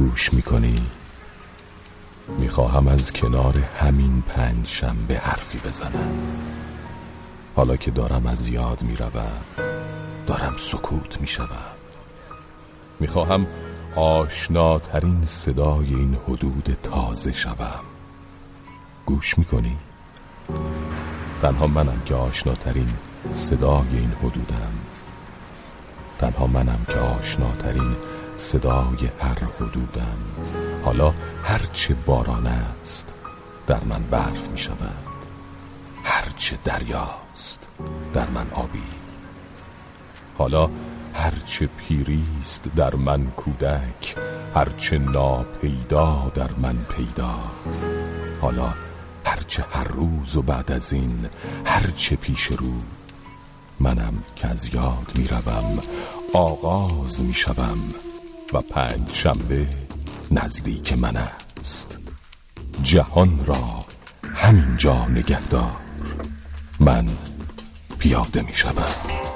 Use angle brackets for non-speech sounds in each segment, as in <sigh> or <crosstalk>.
گوش می‌کنی؟ می‌خواهم از کنار همین پنج شنبه حرفی بزنم. حالا که دارم از یاد می‌روم دارم سکوت می‌شوم. می‌خواهم آشناترین صدای این حدود تازه شوم. گوش می‌کنی؟ تنها منم که آشناترین صدای این حدودم. تنها منم که آشناترین صدای هر حدودم. حالا هرچه باران است در من برف می شود هرچه دریاست در من آبی. حالا هرچه پیریست در من کودک. هرچه ناپیدا در من پیدا. حالا هرچه هر روز و بعد از این هرچه پیش رو منم که از یاد می‌روم. آغاز می‌شوم. و پنج شنبه نزدیک من است. جهان را همینجا نگهدار. من پیاده می‌شوم. به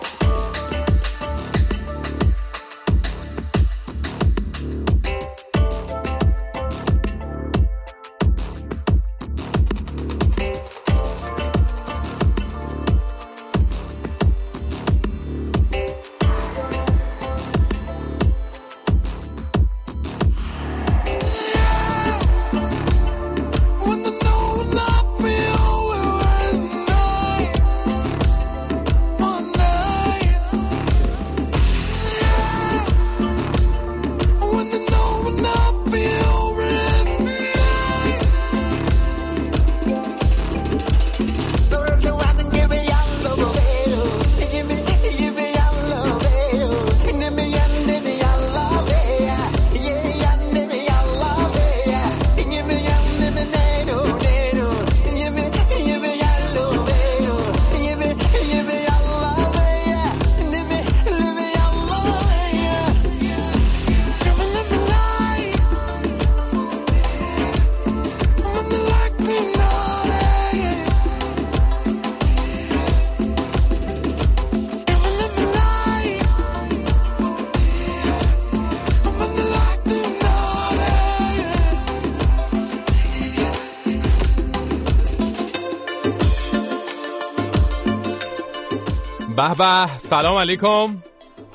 به سلام علیکم.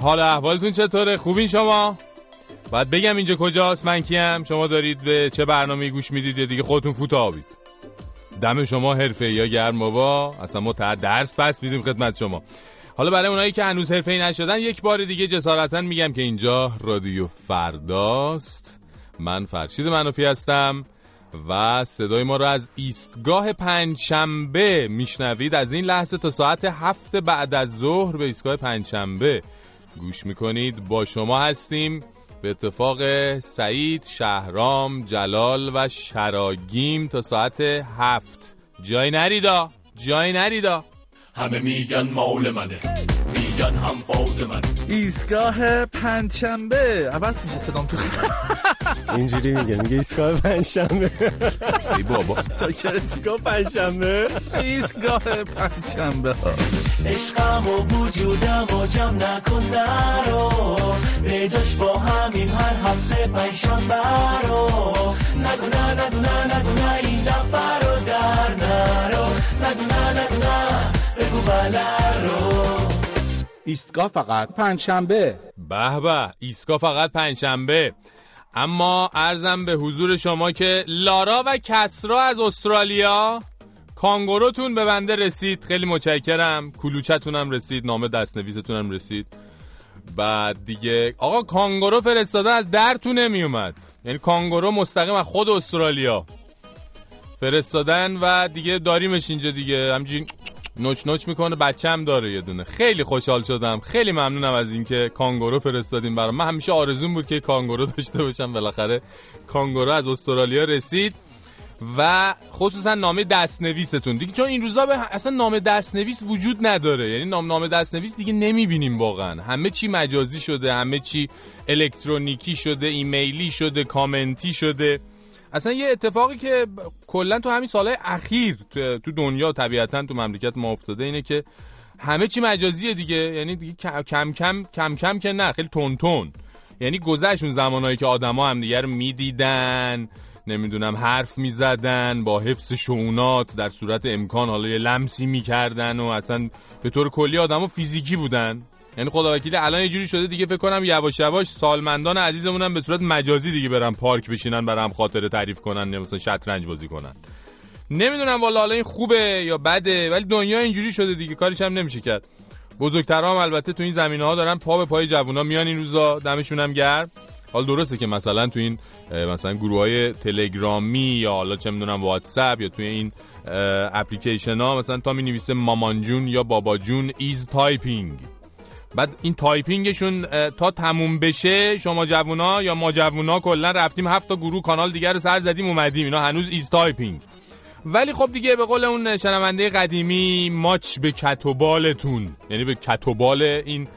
حال احوالتون چطوره؟ خوبین شما؟ باید بگم اینجا کجاست؟ من کیم؟ شما دارید به چه برنامه گوش می‌دید؟ یا دیگه خودتون فوت آبید دم شما حرفه یا گرم بابا. اصلا ما درس پس میدیم خدمت شما. حالا برای اونایی که هنوز حرفه ای نشدن یک بار دیگه جسارتا میگم که اینجا رادیو فرداست. من فرشید منوفی هستم. و صدای ما رو از ایستگاه پنجشنبه میشنوید. از این لحظه تا ساعت هفت بعد از ظهر به ایستگاه پنجشنبه گوش می‌کنید. با شما هستیم به اتفاق سعید شهرام جلال و شراگیم تا ساعت هفت. جای نریدا جای نریدا. همه میگن مول منه میگن هم فوز من ایستگاه پنجشنبه. عوض میشه صدام تو <laughs> اینجوری میگه میگه ایستگاه پنجشنبه. ای بابا. چاکر ایستگاه پنجشنبه. ایستگاه پنجشنبه ها. عشقم و وجودم و جمع نکن نرو به جاش با همین هر هفته پنجشنبه رو. نگو نه نگو نه نگو نه این دفعه رو در نرو. نگو نه نگو نه بگو بله رو. ایستگاه فقط پنجشنبه. به به. ایستگاه فقط پنجشنبه. اما ارزم به حضور شما که لارا و کسرا از استرالیا کانگوروتون به بنده رسید. خیلی متشکرم. کلوچتونم رسید. نامه دستنویستونم رسید. بعد دیگه آقا کانگورو فرستادن از درتون نمی اومد یعنی کانگورو مستقیم از خود استرالیا فرستادن و دیگه داریمش اینجا دیگه. همجین نوچ نوچ می‌کنه بچه هم داره یه دونه. خیلی خوشحال شدم. خیلی ممنونم از اینکه کانگورو فرستادیم برام. من همیشه آرزون بود که کانگورو <laughs> داشته باشم. بالاخره کانگورو از استرالیا رسید و خصوصا نامه دستنویستون. دیگه چون این روزا به اصلا نامه دستنویس وجود نداره. یعنی نام نامه دستنویس دیگه نمی‌بینیم واقعا. همه چی مجازی شده همه چی الکترونیکی شده ایمیلی شده کامنتی شده. اصلا یه اتفاقی که کلا تو همین سالهای اخیر تو دنیا طبیعتا تو مملکت ما افتاده اینه که همه چی مجازیه دیگه. یعنی دیگه کم کم کم کم که نه خیلی تون تون. یعنی گذشت زمانهایی که آدما همدیگه رو می‌دیدن نمی‌دونم حرف می‌زدن با حفظ شعونات در صورت امکان حالا یه لمسی می‌کردن و اصلا به طور کلی آدما فیزیکی بودن. یعنی خدا وکیل الان یه جوری شده دیگه فکر کنم یواش یواش سالمندان عزیزمونم به صورت مجازی دیگه برن پارک بشینن برام خاطره تعریف کنن مثلا شطرنج بازی کنن. نمی‌دونم والا حالا این خوبه یا بده ولی دنیا اینجوری شده دیگه کاریش هم نمیشه کرد. بزرگترام البته تو این زمینه ها دارن پا به پای جوونا میان این روزا دمشون هم گرم. حال درسته که مثلا تو این مثلا گروه های تلگرامی یا حالا چه می‌دونم واتساپ یا توی این اپلیکیشن ها مثلا تا می نویسه مامانجون یا باباجون is typing بعد این typing شون تا تموم بشه شما جوونا یا ما جوونا کلا رفتیم هفت تا گروه کانال دیگر رو سر زدیم اومدیم. اینا هنوز is typing ولی خب دیگه به قول اون شنونده قدیمی ماچ به کتوبالتون یعنی به کتوبال این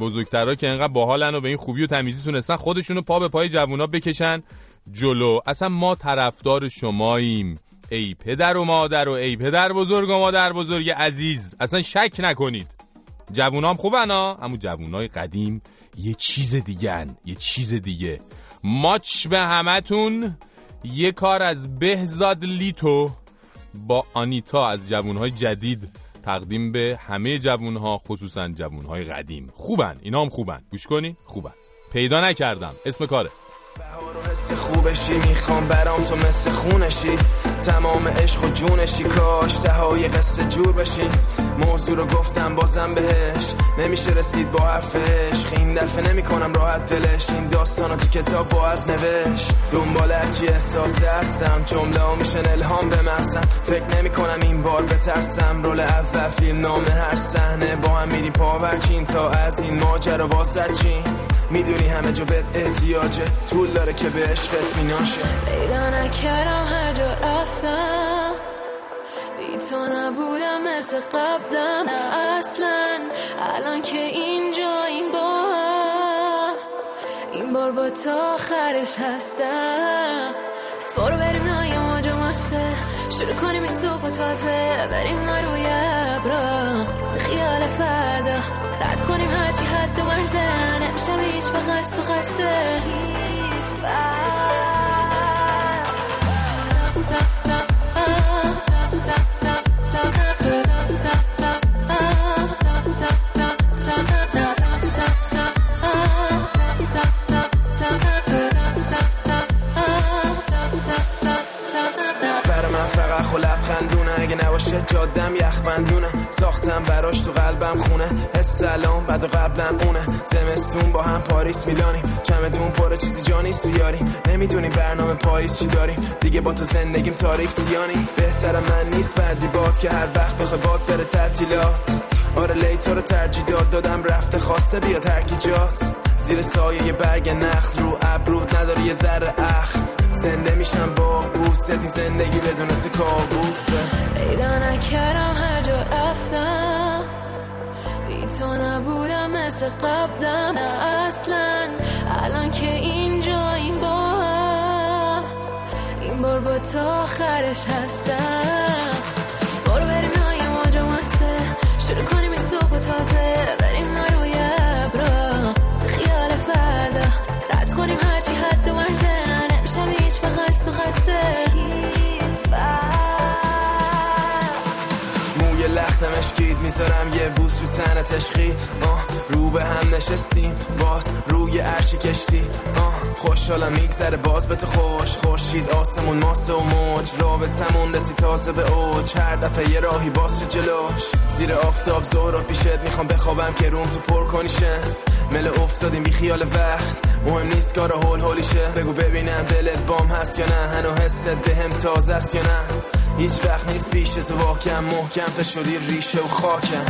بزرگترها که انقدر باحالن و به این خوبی و تمیزی تونستن خودشونو پا به پای جوونا بکشن جلو. اصلا ما طرفدار شماییم. ای پدر و مادر و ای پدر بزرگ و مادر بزرگ عزیز اصلا شک نکنید. جوونام خوبن ها اما جوونای قدیم یه چیز دیگه یه چیز دیگه. ماچ به همتون. یه کار از بهزاد لیتو با آنیتا از جوونهای جدید تقدیم به همه جوونها خصوصا جوونهای قدیم. خوبن اینا هم خوبن. گوش کنی؟ خوبن. پیدا نکردم. اسم کاره. حس خوبشی می‌خوام برام تو مثل خونشی. تمام عشق و جونشی کاش های قصه جور بشی. موضوع رو گفتم بازم بهش نمیشه رسید با حرفش. این دفعه نمی‌کنم راحت دلش این داستانو تو کتاب باید نوشت. دنبال هرچی احساس هستم جمله میشن الهام به مغزم فکر نمی‌کنم این بار بترسم. رول اول فیلم نامه هر صحنه. با هم میریم پاورچین تا از این ماجرا بازد چین می‌دونی همه جو بهت احتیاجه. طول داره که به عشقت میناشه پیدا نکردم هر جا رفتم. بی تو نبودم مثل قبلم. نه اصلا. الان که اینجا این با این بار با تا آخرش هستم. بس برو بریم نای موجا مسته شروع کنیم این صبح تازه. بریم ما روی ابرا به خیال فردا. رد کنیم هرچی حد و مرزه. نمیشم هیچ وقت تو خسته. هیچ اگه نباشه جادم یخ بندونه ساختم براش تو قلبم خونه. حس سلام بعد قبلم اونه. زمستون با هم پاریس میلانیم چمدون پر چیزی جا نیست بیاری نمی‌دونی برنامه پاییز چی داریم دیگه با تو زندگیم تاریک سیانی. بهتر من نیست بعدی باد که هر وقت بخوای باد بره تعطیلات. آره لیتا رو ترجیح داد دادم رفته خواسته بیاد هر جات. زیر سایه یه برگ نخل رو ابرود نداره یه ذره اخ. زنده میشم با بوست این زندگی بدون تو کابوسه. پیدا نکردم هر جا رفتم. بی تو نبودم مثل قبلم. نه اصلا. الان که اینجا این با هم این بار با تا آخرش هستم. برو بریم نای ماجا مسته شروع کنیم این صبح تازه. بریم ما روی ابرا وقت می‌ذارم یه بوس رو تن تشخی. آه رو به هم نشستیم باز روی عرش کشتی. آه خوشحالم میگذره. باز به تو خوش خورشید. آسمون ماسه و موج. رابطمون رسی تازه به اوج. هر دفعه یه راهی باز شد جلوش. زیر آفتاب زهرا پیشت می‌خوام بخوابم که روم تو پر کنیشه مل افتادیم بی خیال وقت. مهم نیست کار هول هولیشه. بگو ببینم دلت بام هست یا نه. هنو حست به هم تازه است یا نه. هیچ وقت نیست پیش تو واکم محکم شدی ریشه و خاکم.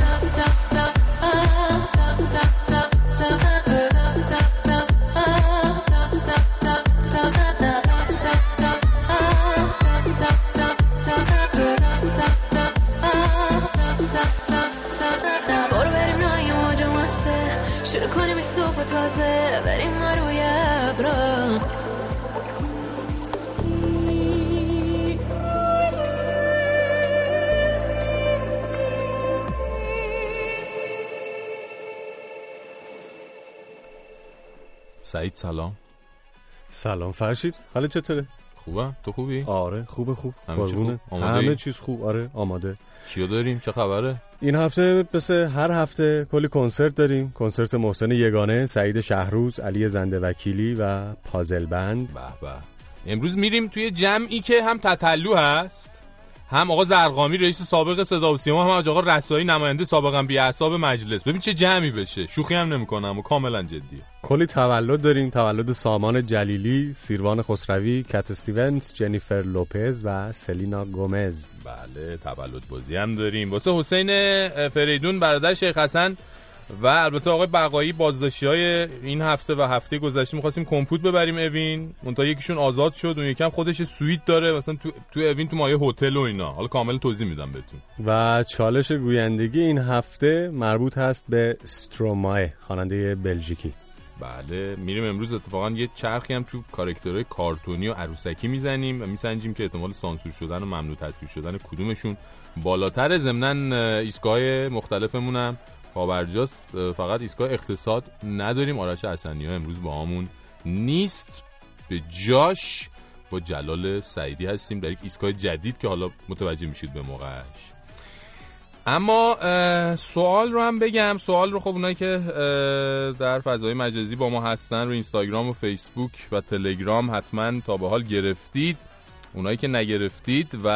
تازه. بریم ما روی سعید سلام. سلام فرشید. حالا چطوره؟ خوبم تو خوبی؟ آره خوبه خوب. قربونه. خوب؟ همه چیز خوب. آره آماده. چیو داریم؟ چه خبره؟ این هفته مثل هر هفته کلی کنسرت داریم. کنسرت محسن یگانه سعید شهروز علی زنده وکیلی و پازل بند. به به. امروز میریم توی جمعی که هم تتلو هست. هم آقا زرقامی رئیس سابق صدا و سیما هم آقا رسایی نماینده سابقا بی اعصاب مجلس. ببین چه جمعی بشه. شوخی هم نمی‌کنم و کاملا جدیه کلی تولد داریم. تولد سامان جلیلی سیروان خسروی کت استیونز جنیفر لوپز و سلینا گومز. بله تولد بازی هم داریم. واسه حسین فریدون برادر شیخ حسن و البته آقای بقایی بازداشتی های این هفته و هفته گذشته می‌خواستیم کمپوت ببریم اوین. منتها یکیشون آزاد شد اون یکم خودش سویت داره. مثلا تو, تو اوین تو مایه هتل و اینا. حالا کامل توضیح میدم بهتون. و چالش گویندگی این هفته مربوط هست به سترومای خواننده بلژیکی. بله میریم امروز اتفاقا یه چرخی هم تو کارکترهای کارتونی و عروسکی می‌زنیم و میسنجیم که احتمال سانسور شدن و ممنوع تصویر شدن کدومشون بالاتر. ضمنا ایستگاه مختلفمون هم پابرجاست اه، فقط ایستگاه اقتصاد نداریم. آرش حسنی ها امروز با همون نیست. به جاش با جلال سعیدی هستیم. در یک ایستگاه جدید که حالا متوجه میشید به موقعش. اما سوال رو هم بگم. سوال رو خب اونایی که در فضای مجازی با ما هستن رو اینستاگرام و فیسبوک و تلگرام حتما تا به حال گرفتید. اونایی که نگرفتید و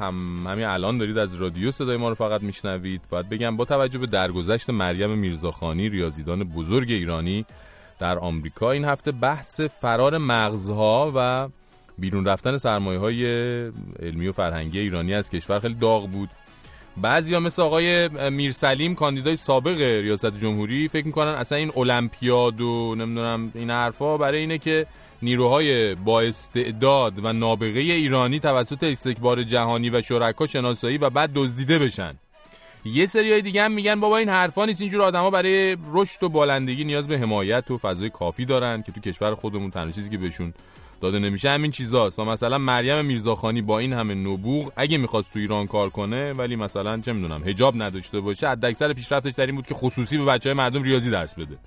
هم همین الان دارید از رادیو صدای ما رو فقط میشنوید. باید بگم با توجه به درگذشت مریم میرزاخانی ریاضیدان بزرگ ایرانی در آمریکا این هفته بحث فرار مغزها و بیرون رفتن سرمایه های علمی و فرهنگی ایرانی از کشور خیلی داغ بود. بعضیا مثل آقای میرسلیم کاندیدای سابق ریاست جمهوری فکر می‌کنن اصلا این المپیاد و نمی‌دونم این حرفا برای اینه که نیروهای با استعداد و نابغه ایرانی توسط استکبار جهانی و شرکا شناسایی و بعد دزدیده بشن. یه سریای دیگه هم میگن بابا این حرفا نیست اینجور آدما برای رشد و بالندگی نیاز به حمایت و فضای کافی دارن که تو کشور خودمون تنها چیزی که بهشون داده نمیشه همین چیزاست. و مثلا مریم میرزاخانی با این همه نبوغ اگه می‌خواست تو ایران کار کنه ولی مثلا چه می‌دونم حجاب نداشته باشه حداکثر پیشرفتش در این بود که خصوصی به بچه های مردم ریاضی درس بده.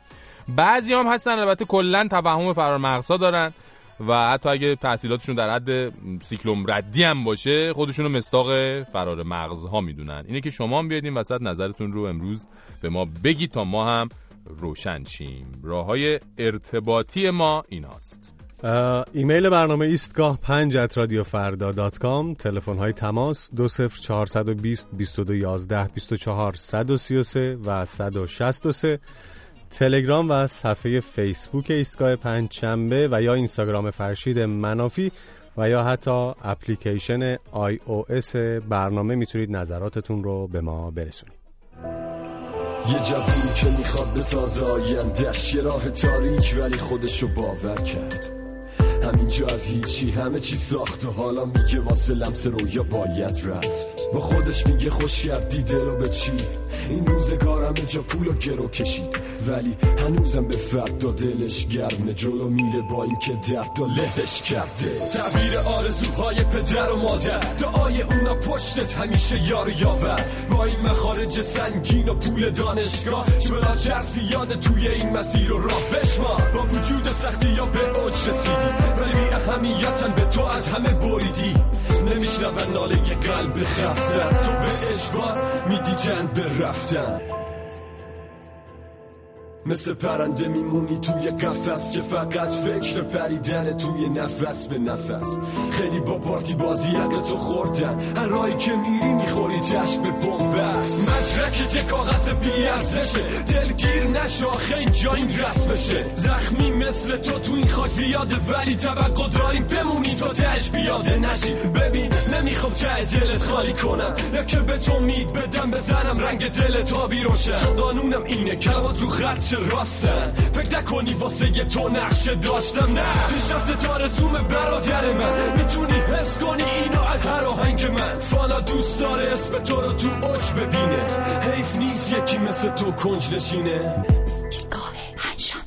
بعضی هم هستن البته کلا توهم فرار مغزها دارن و حتی اگه تحصیلاتشون در حد سیکلوم ردی هم باشه خودشونو مستاق فرار مغزها می‌دونن. اینه که شما هم بیاید این وسط نظرتون رو امروز به ما بگید تا ما هم روشن شیم. راه های ارتباطی ما ایناست. ایمیل برنامه ایستگاه 5 at رادیو فردا dot com. تلفن های تماس 20420 2211 24 133 و 163 تلگرام و صفحه فیسبوک ایستگاه پنج شنبه و یا اینستاگرام فرشید منافی و یا حتی اپلیکیشن iOS برنامه می‌تونید نظراتتون رو به ما برسونید. یه جوونی که می‌خواد بسازه آیندهش یه راه تاریک ولی خودشو باور کرد. همینجا از هیچی همه چی ساخت و حالا میگه واسه لمس رویا باید رفت. با خودش میگه خوش کردی دلو به چی؟ این روزگارم جا پول و گرو کشید. ولی هنوزم به فردا دلش گرمه. جلو میره با اینکه درد لهش کرده. تعبیر آرزوهای پدر و مادر. دعای اونا پشتت همیشه یار یاور. با این مخارج سنگین و پول دانشگاه. جلا چرسی یاد توی این مسیر و راه بشما با وجود سختی یا به اوج رسیدی. ولی اهمیتن به تو از همه بریدی. نمیشنون ناله قلب خستت تو به اجبار میدی جنگ به رفتن. مثل پرنده میمونی توی قفس که فقط فکر پریدن توی نفس به نفس. خیلی با پارتی بازی حق تو خوردن. هر راهی که میری می‌خوری جشن به بومبست مدرک چه کاغذ بی ارزشه دلگیر نشو آخه اینجا این رسمشه زخمی مثل تو تو این خاک زیاده ولی توقع داریم بمونی تا تش بیاده نشی. ببین نمی‌خوام ته دلت خالی کنم. یا که به تو مید بدم بزنم رنگ دلت آبی روشن. چون قانونم اینه کلمات رو خط چه راستن فکر نکنی واسه یه تو نقشه داشتم نه. پیشرفت تا رسوم برادر من. می‌تونی حس کنی اینو از هر آهنگ من. فانا دوست داره اسم تو رو تو اوج ببینه. حیف نیست یکی مثل تو کنج نشینه. ایستگاه پنجشنبه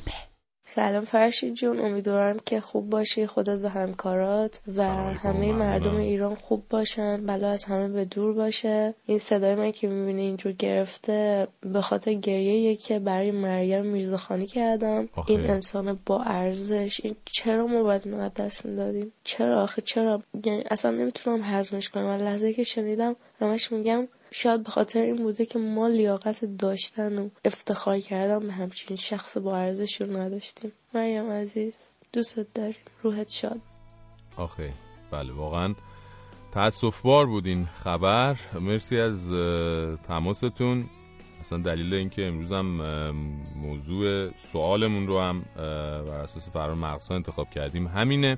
سلام فرشید جون امیدوارم که خوب باشی خودت و همکارات و همه مردم ایران خوب باشن بلا از همه به دور باشه. این صدای من که می‌بینی اینجور گرفته به خاطر گریه که برای مریم میرزاخانی کردم. آخه. این انسان با ارزش. این چرا ما باید دست می‌دادیم؟ چرا آخه؟ چرا؟ یعنی اصلا نمی‌تونم هضمش کنم. و لحظه که شنیدم همش میگم شاید به خاطر این بوده که ما لیاقت داشتن و افتخار کردن به همچین شخص با ارزش رو نداشتیم. مریم عزیز دوستت داریم. روحت شاد. آخه بله واقعا تاسف بار بود این خبر. مرسی از تماستون. اصلا دلیل اینکه امروز هم موضوع سوالمون رو هم بر اساس فرار مغزها انتخاب کردیم همینه.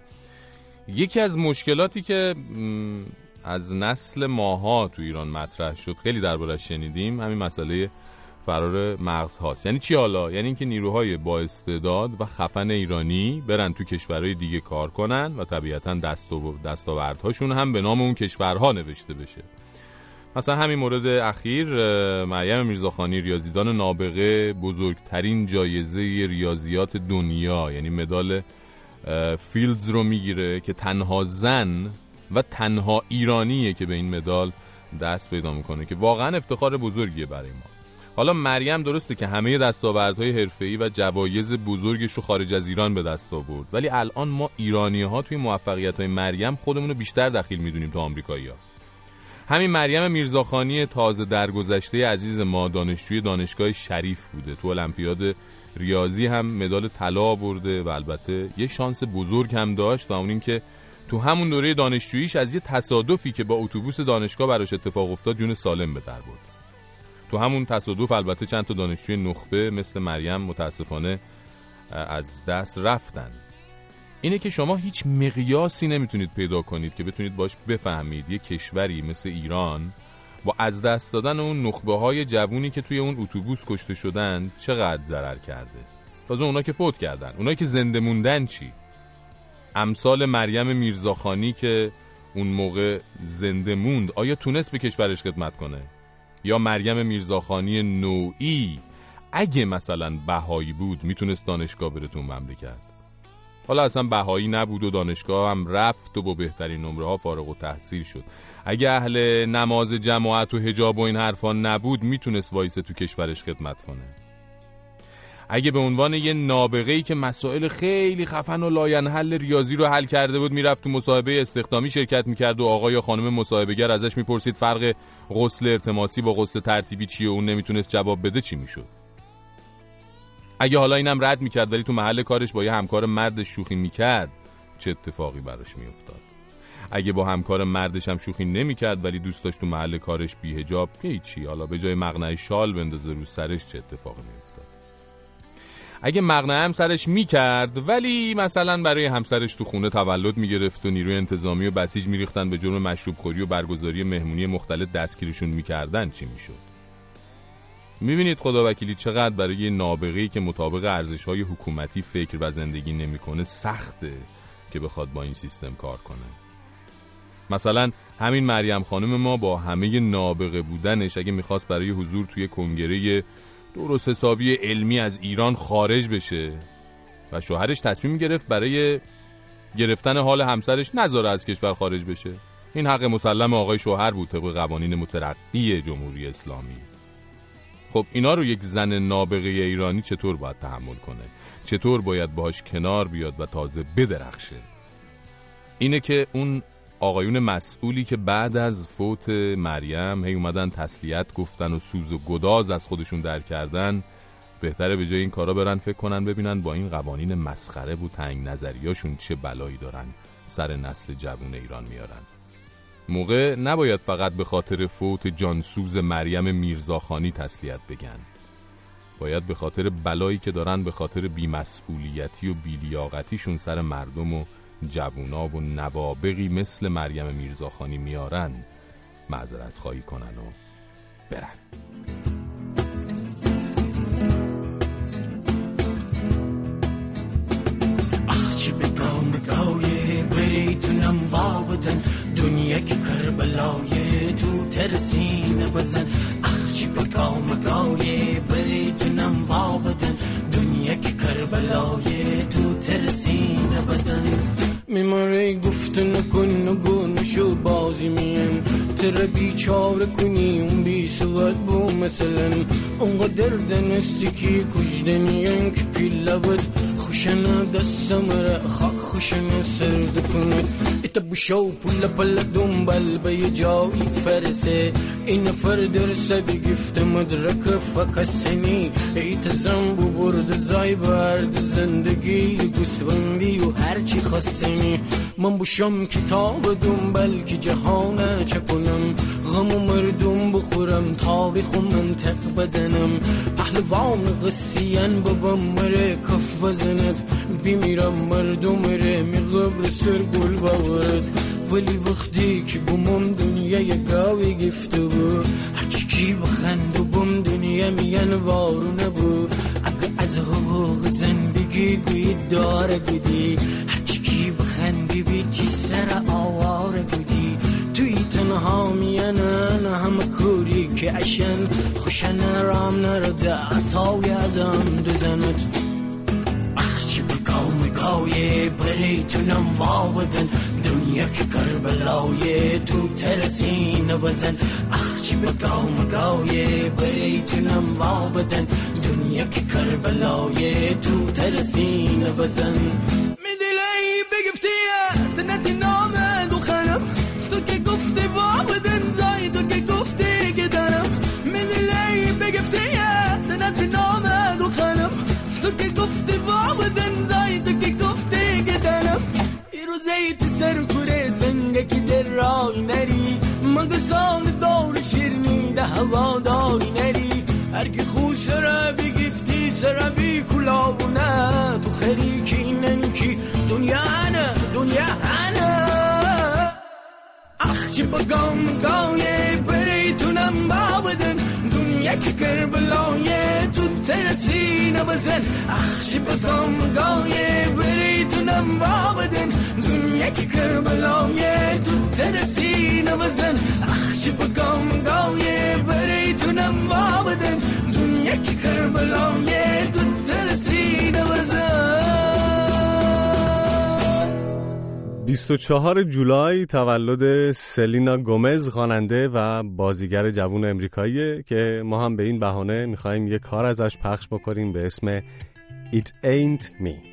یکی از مشکلاتی که از نسل ماها تو ایران مطرح شد. خیلی دربارش شنیدیم. همین مسئله فرار مغز هاست. یعنی چی حالا؟ یعنی اینکه نیروهای با استعداد و خفن ایرانی برن تو کشورهای دیگه کار کنن و طبیعتا دست و دستاوردهاشون هم به نام اون کشورها نوشته بشه. مثلا همین مورد اخیر مریم میرزاخانی ریاضیدان نابغه بزرگترین جایزه ریاضیات دنیا یعنی مدال فیلدز رو می‌گیره که تنها زن و تنها ایرانیه که به این مدال دست پیدا می‌کنه که واقعا افتخار بزرگیه برای ما حالا مریم درسته که همه دستاوردهای حرفه‌ای و جوایز بزرگش رو خارج از ایران به دست آورد ولی الان ما ایرانی ها توی موفقیت های مریم خودمون رو بیشتر دخیل می‌دونیم تا آمریکایی ها. همین مریم میرزاخانی تازه درگذشته عزیز ما دانشجوی دانشگاه شریف بوده تو المپیاد ریاضی هم مدال طلا آورده و البته یه شانس بزرگ هم داشت و اون این که تو همون دوره دانشجوییش از یه تصادفی که با اتوبوس دانشگاه براش اتفاق افتاد جون سالم به در برد. تو همون تصادف البته چند تا دانشجوی نخبه مثل مریم متاسفانه از دست رفتن. اینه که شما هیچ مقیاسی نمی‌تونید پیدا کنید که بتونید باش بفهمید. یه کشوری مثل ایران با از دست دادن اون نخبه های جوونی که توی اون اتوبوس کشته شدن چقدر ضرر کرده؟ تازه اونا که فوت کردن. اونا که زنده موندن چی؟ امثال مریم میرزاخانی که اون موقع زنده موند آیا تونست به کشورش خدمت کنه؟ یا مریم میرزاخانی نوعی اگه مثلا بهایی بود می‌تونست دانشگاه بره تو مملکت؟ حالا اصلا بهایی نبود و دانشگاه هم رفت و با بهترین نمره ها فارغ و تحصیل شد. اگه اهل نماز جماعت و هجاب و این حرفا نبود می‌تونست وایسه تو کشورش خدمت کنه. اگه به عنوان یه نابغه‌ای که مسائل خیلی خفن و لاینحل ریاضی رو حل کرده بود می‌رفت تو مصاحبه استخدامی شرکت می‌کرد و آقا یا خانم مصاحبه‌گر ازش می‌پرسید فرق غسل ارتماسی با غسل ترتیبی چیه و اون نمی‌تونست جواب بده چی می‌شد؟ اگه حالا اینم رد می‌کرد ولی تو محل کارش با یه همکار مرد شوخی می‌کرد چه اتفاقی براش میافتاد؟ اگه با همکار مردش هم شوخی نمی‌کرد ولی دوست داشت تو محل کارش بی‌حجاب چی حالا به جای مقنعه شال بندازه رو سرش چه اتفاقی میافتاد؟ اگه مقنعه هم سرش می‌کرد ولی مثلا برای همسرش تو خونه تولد می‌گرفت و نیروی انتظامی و بسیج میریختن به جرم مشروب خوری و برگزاری مهمونی مختلف دستگیرشون می‌کردن چی می‌شد؟ می‌بینید خدا وکیلی چقدر برای نابغه‌ای که مطابق ارزش‌های حکومتی فکر و زندگی نمی‌کنه سخته که بخواد با این سیستم کار کنه. مثلا همین مریم خانم ما با همه نابغه بودنش اگه می‌خواست برای حضور توی کنگره درست حسابی علمی از ایران خارج بشه. و شوهرش تصمیم گرفت برای گرفتن حال همسرش نذاره از کشور خارج بشه. این حق مسلم آقای شوهر بود طبق قوانین مترقی جمهوری اسلامی. خب اینا رو یک زن نابغه ایرانی چطور باید تحمل کنه؟ چطور باید باهاش کنار بیاد و تازه بدرخشه؟ اینه که اون آقایون مسئولی که بعد از فوت مریم هی اومدن تسلیت گفتن و سوز و گداز از خودشون در کردن بهتره به جای این کارا برن فکر کنن ببینن با این قوانین مسخره و تنگ نظریاشون چه بلایی دارن سر نسل جوون ایران میارن. موقع نباید فقط به خاطر فوت جانسوز مریم میرزاخانی تسلیت بگن. باید به خاطر بلایی که دارن به خاطر بیمسئولیتی و بیلیاقتیشون سر مردم و جوونا و نوابقی مثل مریم میرزاخانی میارن معذرت خواهی کنن و برن. بریتونم وابدن. دنیا که کربلای تو ترسینه بزن. اخ چی بگام گایه بریتونم وابدن. دنیا که کربلای تو ترسینه بزن. میماره گفت نکن نگو نشو بازی میم. تر بیچاره کنی اون بی سواد بو مثلا اونقدر دنستی که کجدنیم که پیلا بود خوشنه دستم را خاک خوشنه سرد کنه ایتا بشو پولا پلا دنبال جایی فرسه این نفر درسه بگفت مدرک فکسنی ایتا زنبو برد زای برد زندگی گسبندی و هرچی خواستنی من بشم کتاب دنبال که جهانه چه کنم غم و مردم بخورم تاریخ و منطق بدنم پهلوان قصیان مره کف بزند بیمیرم مردم ره می قبر سر گل باورد ولی وقتی که بومم دنیا یه گاوی گفته بود هرچی کی بخند و بوم دنیا میان وارونه بود اگه از حقوق زندگی گویی داره بودی. هرچی کی بخندی بیتی سر آواره بودی. توی تنها میانن همه کوری که اشن خوشن رام نرده اصاوی ازم دزند. اخچی بگاو مگاوی بری تونم وابدن دنیا که کربلای تو ترسین بزن. اخچی بگاو مگاوی بری تونم وابدن دنیا که کربلای تو ترسین بزن. سر کوره که در رای نری مگه سان دور شیرنی ده هوا داری نری هر کی خوش را بگفتی سر بی کلاونه تو خری کی اینن کی دنیا نه دنیا نه اخچی بگم گاوی بری تونم بابدن دنیا که کربلای تو ترسی نبزن اخچی بگم گاوی بری تونم بابدن دنیا که کربلای تو ترسی نبزن اخچی بگم گاوی بری تونم بابدن دنیا که کربلای تو ترسی نبزن 24 جولای تولد سلینا گومز خواننده و بازیگر جوون امریکاییه که ما هم به این بهانه می‌خوایم یه کار ازش پخش بکنیم به اسم It Ain't Me.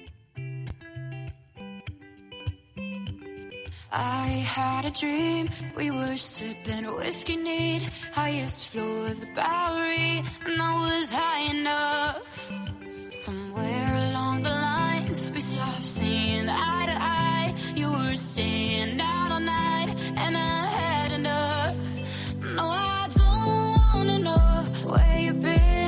I had a dream, we were sipping whiskey neat, highest floor of the Bowery, and I was high enough. Somewhere along the lines, we stopped seeing eye to eye. You were staying out all night, and I had enough. No, I don't wanna know where you've been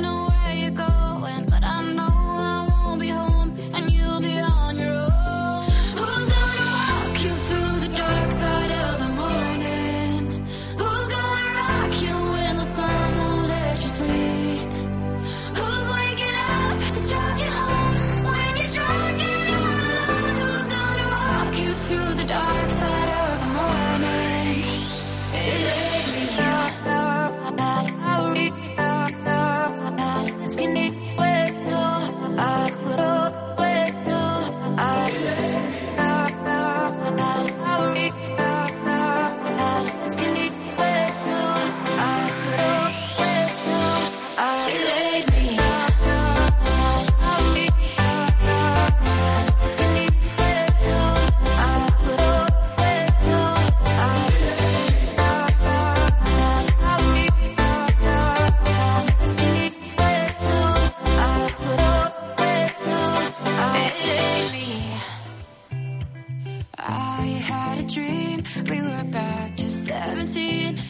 stars.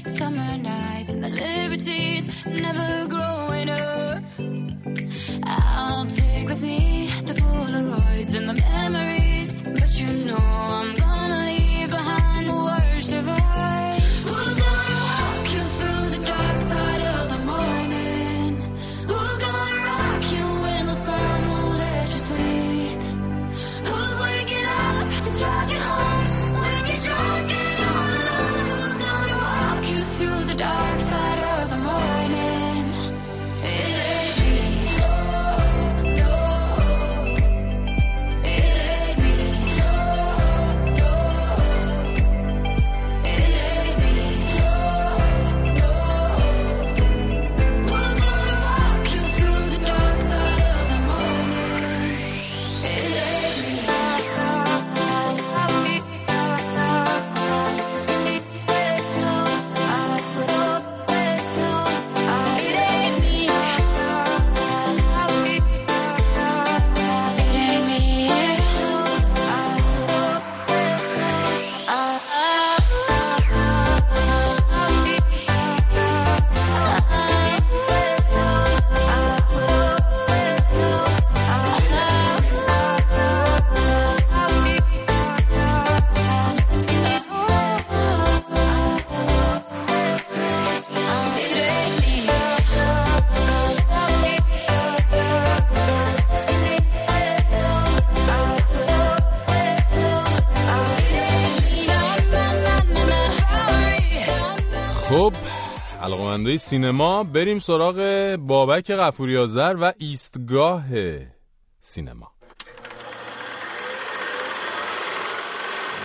Summer nights and the libertines, never growing up. I'll take with me the Polaroids and the memories But you know I'm سینما بریم سراغ بابک غفوریازر و ایستگاه سینما.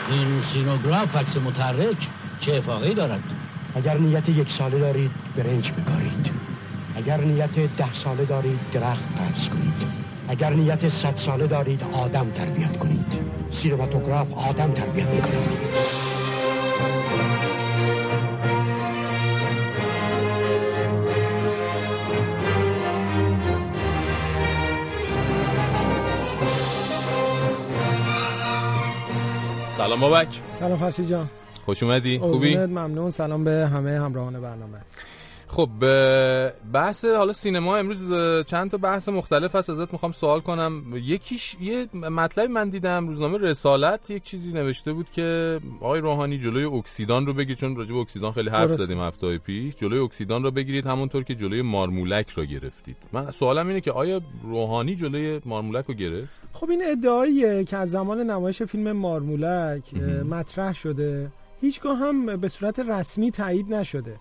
این سینوگراف عکس متحرک چه افاقی دارد؟ اگر نیت یک ساله دارید برنج بکارید. اگر نیت ده ساله دارید درخت فرض کنید. اگر نیت صد ساله دارید آدم تربیت کنید. سینماتوگراف آدم تربیت می‌کنید سلام بابک. سلام فرشید جان. خوش اومدی. خوبی؟ ممنون. سلام به همه همراهان برنامه. خب بحث حالا سینما امروز چند تا بحث مختلف هست ازت می‌خوام سوال کنم. یکیش یه مطلبی من دیدم روزنامه رسالت یک چیزی نوشته بود که آقای روحانی جلوی اکسیدان رو بگیر چون راجع به اکسیدان خیلی حرف درسته. زدیم هفته پیش. جلوی اکسیدان رو بگیرید همونطور که جلوی مارمولک رو گرفتید. من سوالم اینه که آیا روحانی جلوی مارمولک رو گرفت؟ خب این ادعاییه که از زمان نمایش فیلم مارمولک مطرح شده. هیچگاه هم به صورت رسمی تایید نشده.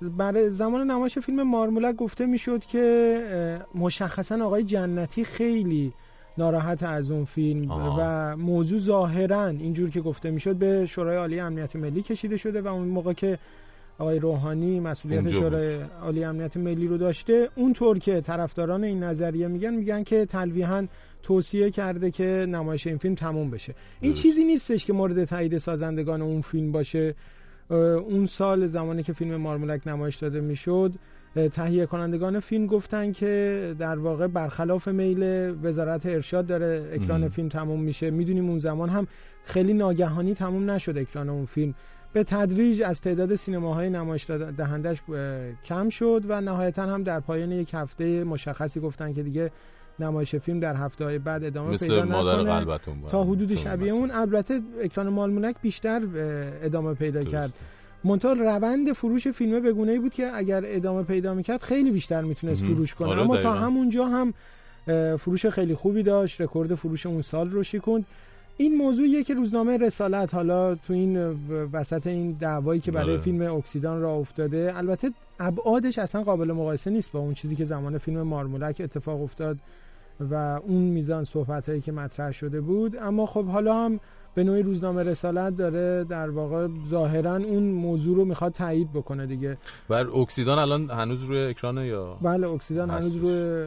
برای زمان نمایش فیلم مارمولک گفته می‌شد که مشخصا آقای جنتی خیلی ناراحت از اون فیلم آها. و موضوع ظاهرا اینجور که گفته می‌شد به شورای عالی امنیت ملی کشیده شده و اون موقع که آقای روحانی مسئولیت. شورای عالی امنیت ملی رو داشته اونطور که طرفداران این نظریه میگن میگن که تلویحا توصیه کرده که نمایش این فیلم تموم بشه این درست. چیزی نیستش که مورد تایید سازندگان اون فیلم باشه اون سال زمانی که فیلم مارمولک نمایش داده می‌شد تهیه کنندگان فیلم گفتن که در واقع برخلاف میل وزارت ارشاد داره اکران مم. فیلم تموم میشه می‌دونیم اون زمان هم خیلی ناگهانی تموم نشد اکران اون فیلم به تدریج از تعداد سینماهای نمایش دهندش کم شد و نهایتا هم در پایان یک هفته مشخصی گفتن که دیگه نمایش فیلم در هفته های بعد ادامه مثل پیدا مادر نکنه قلبتون. تا حدود شبیه. اون البته اکران مالمولک بیشتر ادامه پیدا درسته. کرد منتها روند فروش فیلم به گونه بود که اگر ادامه پیدا می‌کرد خیلی بیشتر می‌تونست. فروش کنه آره، اما تا دقیقاً. همونجا هم فروش خیلی خوبی داشت رکورد فروش اون سال رو شکوند این موضوعیه که روزنامه رسالت حالا تو این وسط این دعوایی که برای آره. فیلم اکسیدان را افتاده البته ابعادش اصلا قابل مقایسه نیست با اون چیزی که زمان فیلم مارمولک اتفاق افتاد و اون میزان صحبت هایی که مطرح شده بود. اما خب حالا هم به نوعی روزنامه رسالت داره. در واقع ظاهرا اون موضوع رو می‌خواد تایید بکنه دیگه. بر اکسیدان الان هنوز روی اکرانه یا؟ بله اکسیدان هنوز. روی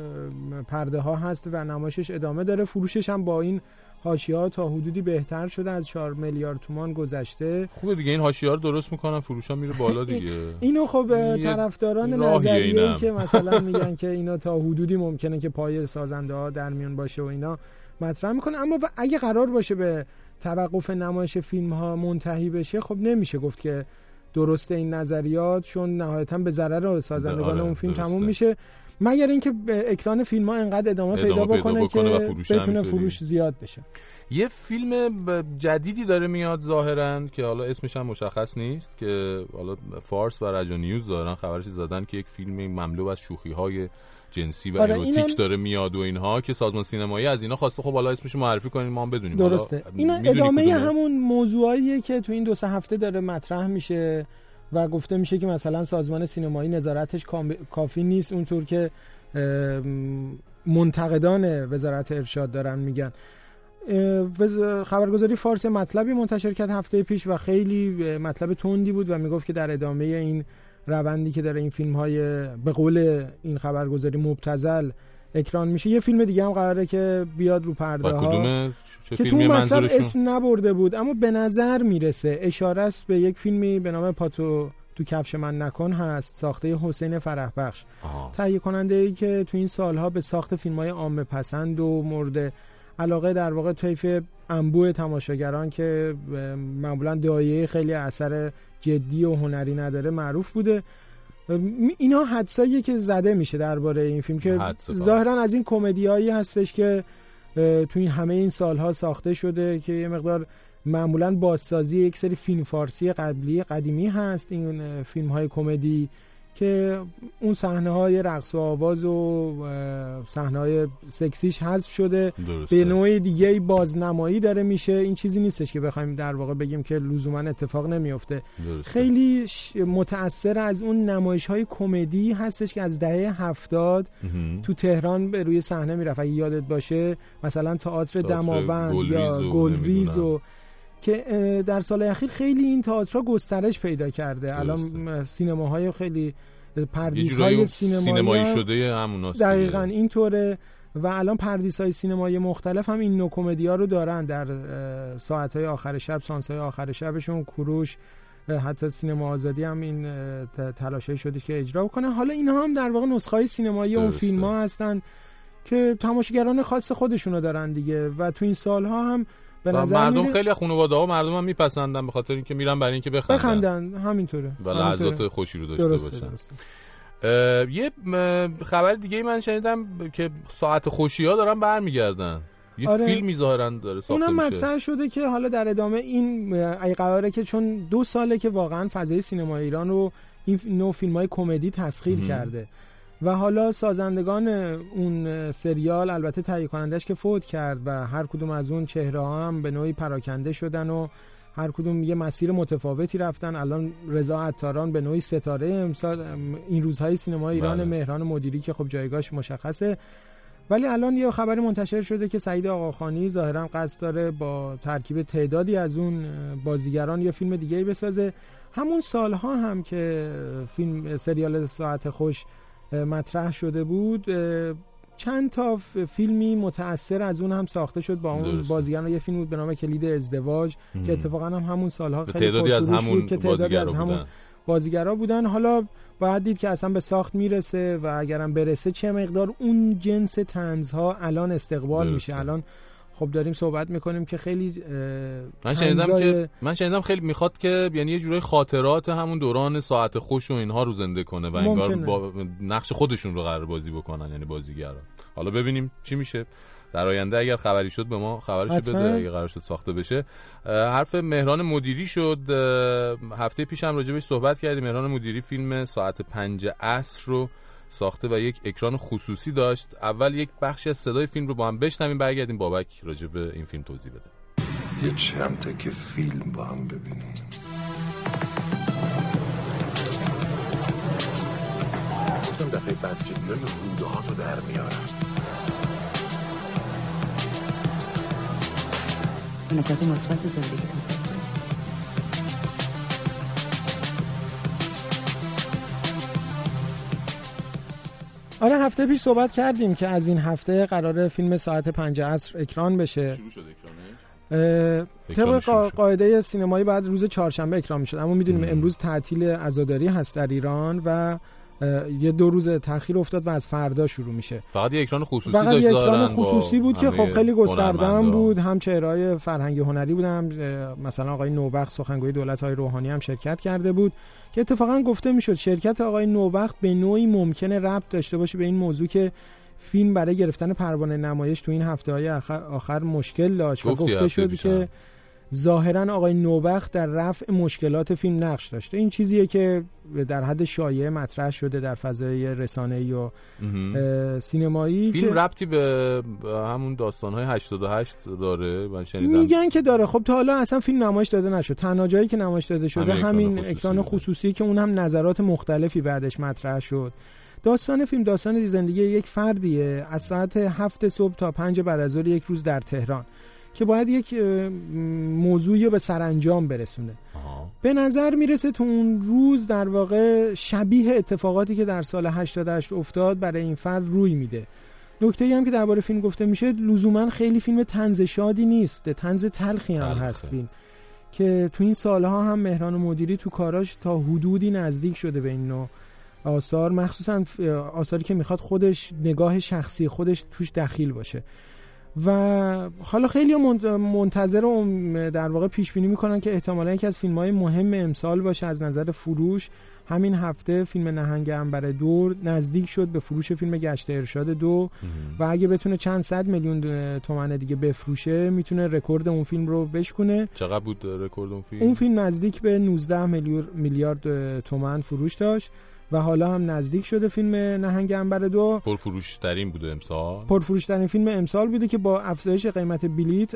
پرده ها هست و نمایشش ادامه داره. فروشش هم با این حاشیه ها تا حدودی بهتر شده از 4 میلیارد تومان گذشته خوبه دیگه این حاشیه رو درست می‌کنن فروش ها میره بالا دیگه <laughs> اینو خب طرفداران نظریه اینم. که مثلا <laughs> میگن که اینا تا حدودی ممکنه که پای سازنده ها در میون باشه و اینا مطرح می‌کنه اما اگه قرار باشه به توقف نمایش فیلم ها منتهی بشه خب نمیشه گفت که درسته این نظریات چون نهایتا به ضرر سازندگان آره، اون فیلم درسته. تموم میشه مگر اینکه اکران فیلم ها انقدر ادامه, ادامه پیدا پیدا بکنه, بکنه که فروش بتونه. فروش زیاد بشه. یه فیلم جدیدی داره میاد ظاهرا که حالا اسمش هم مشخص نیست که حالا فارس و رجا نیوز دارن خبرش زدن که یک فیلم مملو از شوخی های جنسی و آره، اروتیک اینم- داره میاد و اینها که سازمان سینمایی از اینا خواسته. خب حالا اسمشو معرفی کنین ما هم بدونیم. درسته. اینا ادامه کدومه؟ همون موضوعاییه که تو این دو سه هفته داره مطرح میشه. و گفته میشه که مثلا سازمان سینمایی نظارتش کافی نیست اونطور که منتقدان وزارت ارشاد دارن میگن. خبرگزاری فارس مطلبی منتشر کرد هفته پیش و خیلی مطلب تندی بود و می‌گفت که در ادامه این روندی که داره این فیلم های به قول این خبرگزاری مبتزل اکران میشه. یه فیلم دیگه هم قراره که بیاد رو پرده ها. که تو مطلب اسم نبرده بود اما به نظر می‌رسه. اشاره است به یک فیلمی به نام پاتو تو کفش من نکن هست ساخته حسین فرح بخش. تهیه کننده ای که تو این سالها به ساخت فیلم های عامه پسند و مورد علاقه در واقع طیف انبوه تماشاگران که معمولا دایه خیلی اثر جدی و هنری نداره معروف بوده. اینا حدسایی که زده میشه درباره این فیلم که. ظاهرا از این کمدیایی هستش که تو این همه این سالها ساخته شده که یه مقدار معمولا بازسازی یک سری فیلم فارسی قبلی قدیمی هست این فیلم های کمدی که اون صحنه های رقص و آواز و صحنه های سکسیش حذف شده درسته. به نوع دیگه بازنمایی داره میشه این چیزی نیستش که بخوایم در واقع بگیم که لزوما اتفاق نمیفته درسته. خیلی متأثر از اون نمایش های کمدی هستش که از دهه هفتاد. تو تهران به روی صحنه می‌رفت اگه یادت باشه مثلا تئاتر دماوند گلریز یا و گلریز. و که در سال اخیر خیلی این تئاترها گسترش پیدا کرده الان م- سینماهای خیلی پردیس های اون سینمایی, سینمایی شده هموناست دقیقا. اینطوره و الان پردیس های سینمایی مختلف هم این نوع کمدی ها رو دارن در ساعت های آخر شب سانس های آخر شبشون کوروش حتی سینما آزادی هم این اه، ت- تلاشی شده که اجرا کنه حالا اینها هم در واقع نسخه های سینمایی اون درسته. فیلم ها هستن که تماشاگران خاص خودشونو دارن دیگه و تو این سالها هم به نظر مردم میره- خیلی خانواده ها مردم هم میپسندن به خاطر اینکه میرن برای اینکه بخندن بخندن همینطوره و. لحظات خوشی رو داشته درسته، باشن درسته. یه خبر دیگه من شنیدم که ساعت خوشی ها دارن برمیگردن یه آره. فیلمی ظاهرا داره ساخته اونم مطرح شده که حالا در ادامه این ای قراره که چون دو ساله که واقعا فضای سینما ایران رو این نوع فیلم های کمدی تسخیر. کرده و حالا سازندگان اون سریال البته تهیه کنندش که فوت کرد و هر کدوم از اون چهره هم به نوعی پراکنده شدن و هر کدوم یه مسیر متفاوتی رفتن. الان رضا عطاران به نوعی ستاره امسال این روزهای سینما ایران بله. مهران مدیری که خب جایگاهش مشخصه. ولی الان یه خبری منتشر شده که سعید آقاخانی ظاهرا قصد داره با ترکیب تعدادی از اون بازیگران یه فیلم دیگه بسازه. همون سالها هم که فیلم سریال ساعت خوش مطرح شده بود چند تا فیلمی متأثر از اون هم ساخته شد با اون. بازیگران یه فیلم بود به نام کلید ازدواج مم. که اتفاقا هم همون سالها خیلی تعدادی از پرفروش بود همون که تعدادی از بازیگرا همون بودن بازیگرا بودن حالا باید دید که اصلا به ساخت می‌رسه و اگرم برسه چه مقدار اون جنس تنزها الان استقبال درسته. میشه الان خب داریم صحبت می‌کنیم که خیلی من شنیدم طنزای- که من شنیدم خیلی می‌خواد که یعنی یه جورای خاطرات همون دوران ساعت خوش و اینها رو زنده کنه و انگار. با نقش خودشون رو قرار بازی بکنن یعنی بازیگران حالا ببینیم چی میشه. در آینده اگر خبری شد به ما خبرش. بده اگر قرار شد ساخته بشه. حرف مهران مدیری شد. هفته پیش هم راجع بهش صحبت کردیم. مهران مدیری فیلم ساعت پنج عصر رو ساخته و یک اکران خصوصی داشت. اول یک بخشی از صدای فیلم رو با هم بشنویم برگردیم بابک راجع به این فیلم توضیح بده. یه چند تا که فیلم با هم ببینیم. گفتم دفعه بعد روده ها تو در میارم. به نکات مثبت زندگیتون. آره هفته پیش صحبت کردیم که از این هفته قرار فیلم ساعت پنج عصر اکران بشه شروع شد اکرانش اه، طبق قا-. قاعده سینمایی بعد روز چهارشنبه اکران می‌شد اما می‌دونیم. امروز تعطیل عزاداری هست در ایران و یه دو روز تاخیر افتاد و از فردا شروع میشه فقط یه اکران خصوصی فقط داشت یه اکران خصوصی بود که خب خیلی گسترده. بود هم چهرهای فرهنگی هنری بودن مثلا آقای نوبخت سخنگوی دولت های روحانی هم شرکت کرده بود که اتفاقا گفته می‌شد شرکت آقای نوبخت به نوعی ممکنه ربط داشته باشه به این موضوع که فیلم برای گرفتن پروانه نمایش تو این هفته های آخر, آخر مشکل داشت و گفته شد که. ظاهرا آقای نوبخت در رفع مشکلات فیلم نقش داشته. این چیزیه که در حد شایعه مطرح شده در فضای رسانه‌ای و سینمایی فیلم که ربطی به همون داستان های 88 داره؟ من شنیدم. میگن که داره. خب تا حالا اصلا فیلم نمایش داده نشد. تنها جایی که نمایش داده شده همین همین اکران خصوصی. اکران. خصوصی که اون هم نظرات مختلفی بعدش مطرح شد. داستان فیلم داستان زندگی یک فردیه. از ساعت هفت صبح تا پنج بعد از ظهر یک روز در تهران. که باید یک موضوعی رو به سرانجام برسونه. آها. به نظر می‌رسه تو اون روز در واقع شبیه اتفاقاتی که در سال 88 افتاد برای این فرد روی میده. نکته هم که درباره فیلم گفته میشه لزوما خیلی فیلم تنز شادی نیست. تنز تلخی هم تلخه. هست فیلم. که تو این سالها هم مهران مدیری تو کاراش تا حدودی نزدیک شده به این نوع آثار. مخصوصا آثاری که می‌خواد خودش نگاه شخصی خودش توش دخیل باشه. و حالا خیلی منتظر و در واقع پیش بینی می‌کنن که احتمالا یکی از فیلم های مهم امسال باشه از نظر فروش. همین هفته فیلم نهنگ عنبر دو نزدیک شد به فروش فیلم گشت ارشاد دو. و اگه بتونه چند صد میلیون تومن دیگه بفروشه می‌تونه رکورد اون فیلم رو بشکنه چقدر بود رکورد اون فیلم؟ اون فیلم نزدیک به 19 میلیون میلیارد تومن فروش داشت. و حالا هم نزدیک شده فیلم نهنگ عنبر دو. پرفروش ترین بوده امسال. پرفروشترین فیلم امسال بوده که با افزایش قیمت بلیت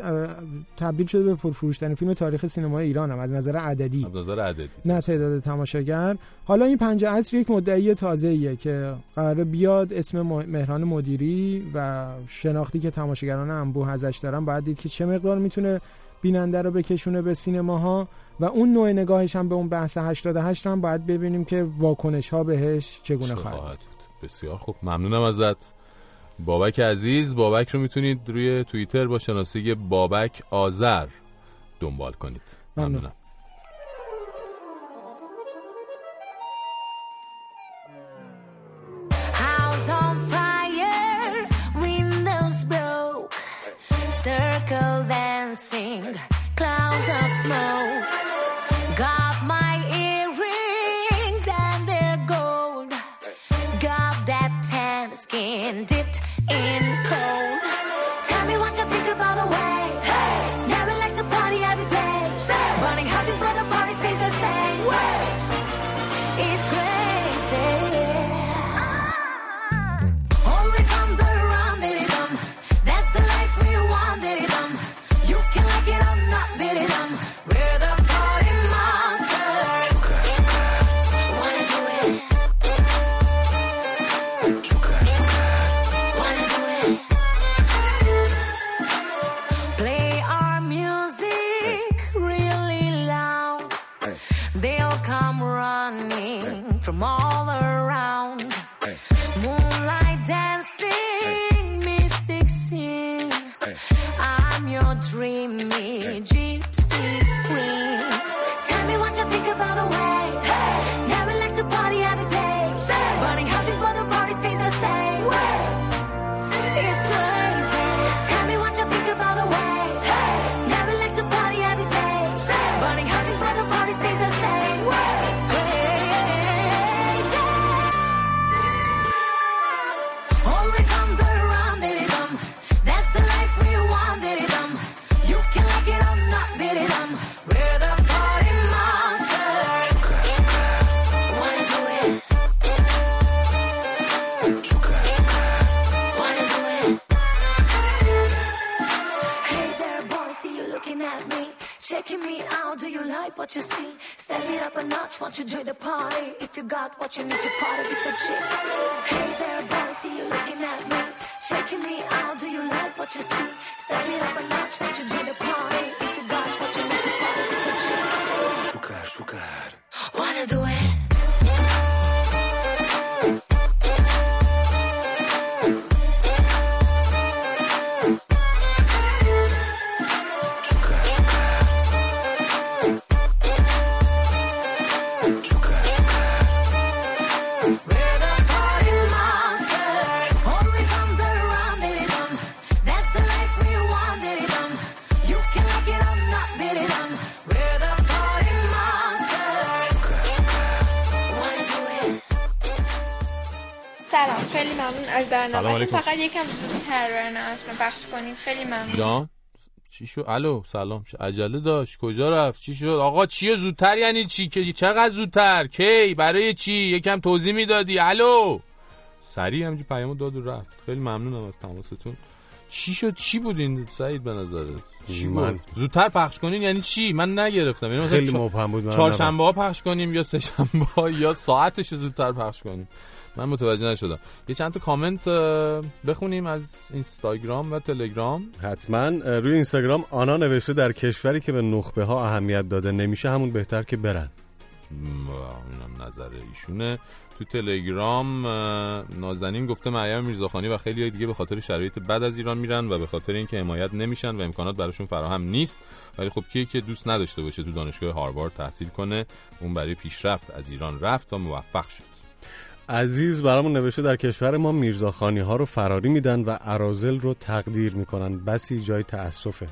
تبدیل شده به پرفروشترین فیلم تاریخ سینمای ایران هم از نظر عددی. از نظر عددی نه تعداد تماشاگر. حالا این پنج عصر یک مدعی تازه‌ایه که قراره بیاد اسم مهران مدیری و شناختی که تماشاگران انبوه ازش دارن باید دید که چه مقدار می‌تونه بیننده رو بکشونه به سینماها و اون نوع نگاهش هم به اون بحث 88 هم باید ببینیم که واکنش ها بهش چگونه خواهد خواهد بود. بسیار خوب. ممنونم ازت. بابک عزیز بابک رو می‌تونید روی توییتر با شناسه بابک آذر دنبال کنید. ممنون. ممنونم. Dipped in join the party? If you got what you need to party with the chicks. Hey there, boy, see you looking at me. Checking me out, do you like what you see? Step it up a notch, won't you join سلام علیکم. فقط یکم زودتر رو پخش کنیم. خیلی ممنون. جان چی شد؟ الو سلام. چه عجله داشت. کجا رفت؟ چی شد؟ آقا چیه زودتر؟ یعنی چی؟ که چقدر زودتر؟ کی؟ برای چی؟ یکم توضیح می‌دادی. الو. سریع همینجوری پیامو داد و رفت. خیلی ممنونم از تماستون. چی شد؟ چی بود این سعید به نظرت؟ چی من- زودتر پخش کنین یعنی چی؟ من نگرفتم. یعنی خیلی مبهم بود، چهارشنبه ها پخش کنیم یا سه شنبه ها یا ساعتش زودتر پخش کنیم؟ من متوجه نشدم. یه چند تا کامنت بخونیم از اینستاگرام و تلگرام. حتما. روی اینستاگرام آنا نوشته در کشوری که به نخبه ها اهمیت داده نمیشه همون بهتر که برن. اینم نظر ایشونه. تو تلگرام نازنین گفته مریم میرزاخانی و خیلی دیگه به خاطر شرایط بد از ایران میرن و به خاطر اینکه حمایت نمیشن و امکانات براشون فراهم نیست. ولی خب کیه که دوست نداشته باشه تو دانشگاه هاروارد تحصیل کنه اون برای پیشرفت از ایران رفت و موفق شد. عزیز برامون نوشته در کشور ما میرزاخانی ها رو فراری میدن و عرازل رو تقدیر می‌کنن. بسی جای تأسفه.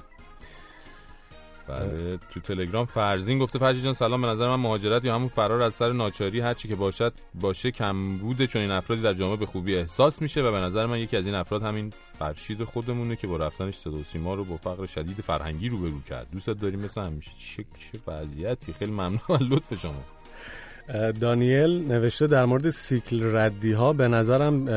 بله تو تلگرام فرزین گفته فرجی جان سلام. به نظر من مهاجرت یا همون فرار از سر ناچاری هر چی که باشد باشه کم بوده چون این افرادی در جامعه به خوبی احساس میشه و به نظر من یکی از این افراد همین فرشید خودمونه که با رفتنش صدا سیما رو با فقر شدید فرهنگی روبرو کرد. دوست داریم مثل همیشه چه چه وضعیتی؟ خیلی ممنون. <laughs> لطف شما. دانیل نوشته در مورد سیکل ردی ها به نظرم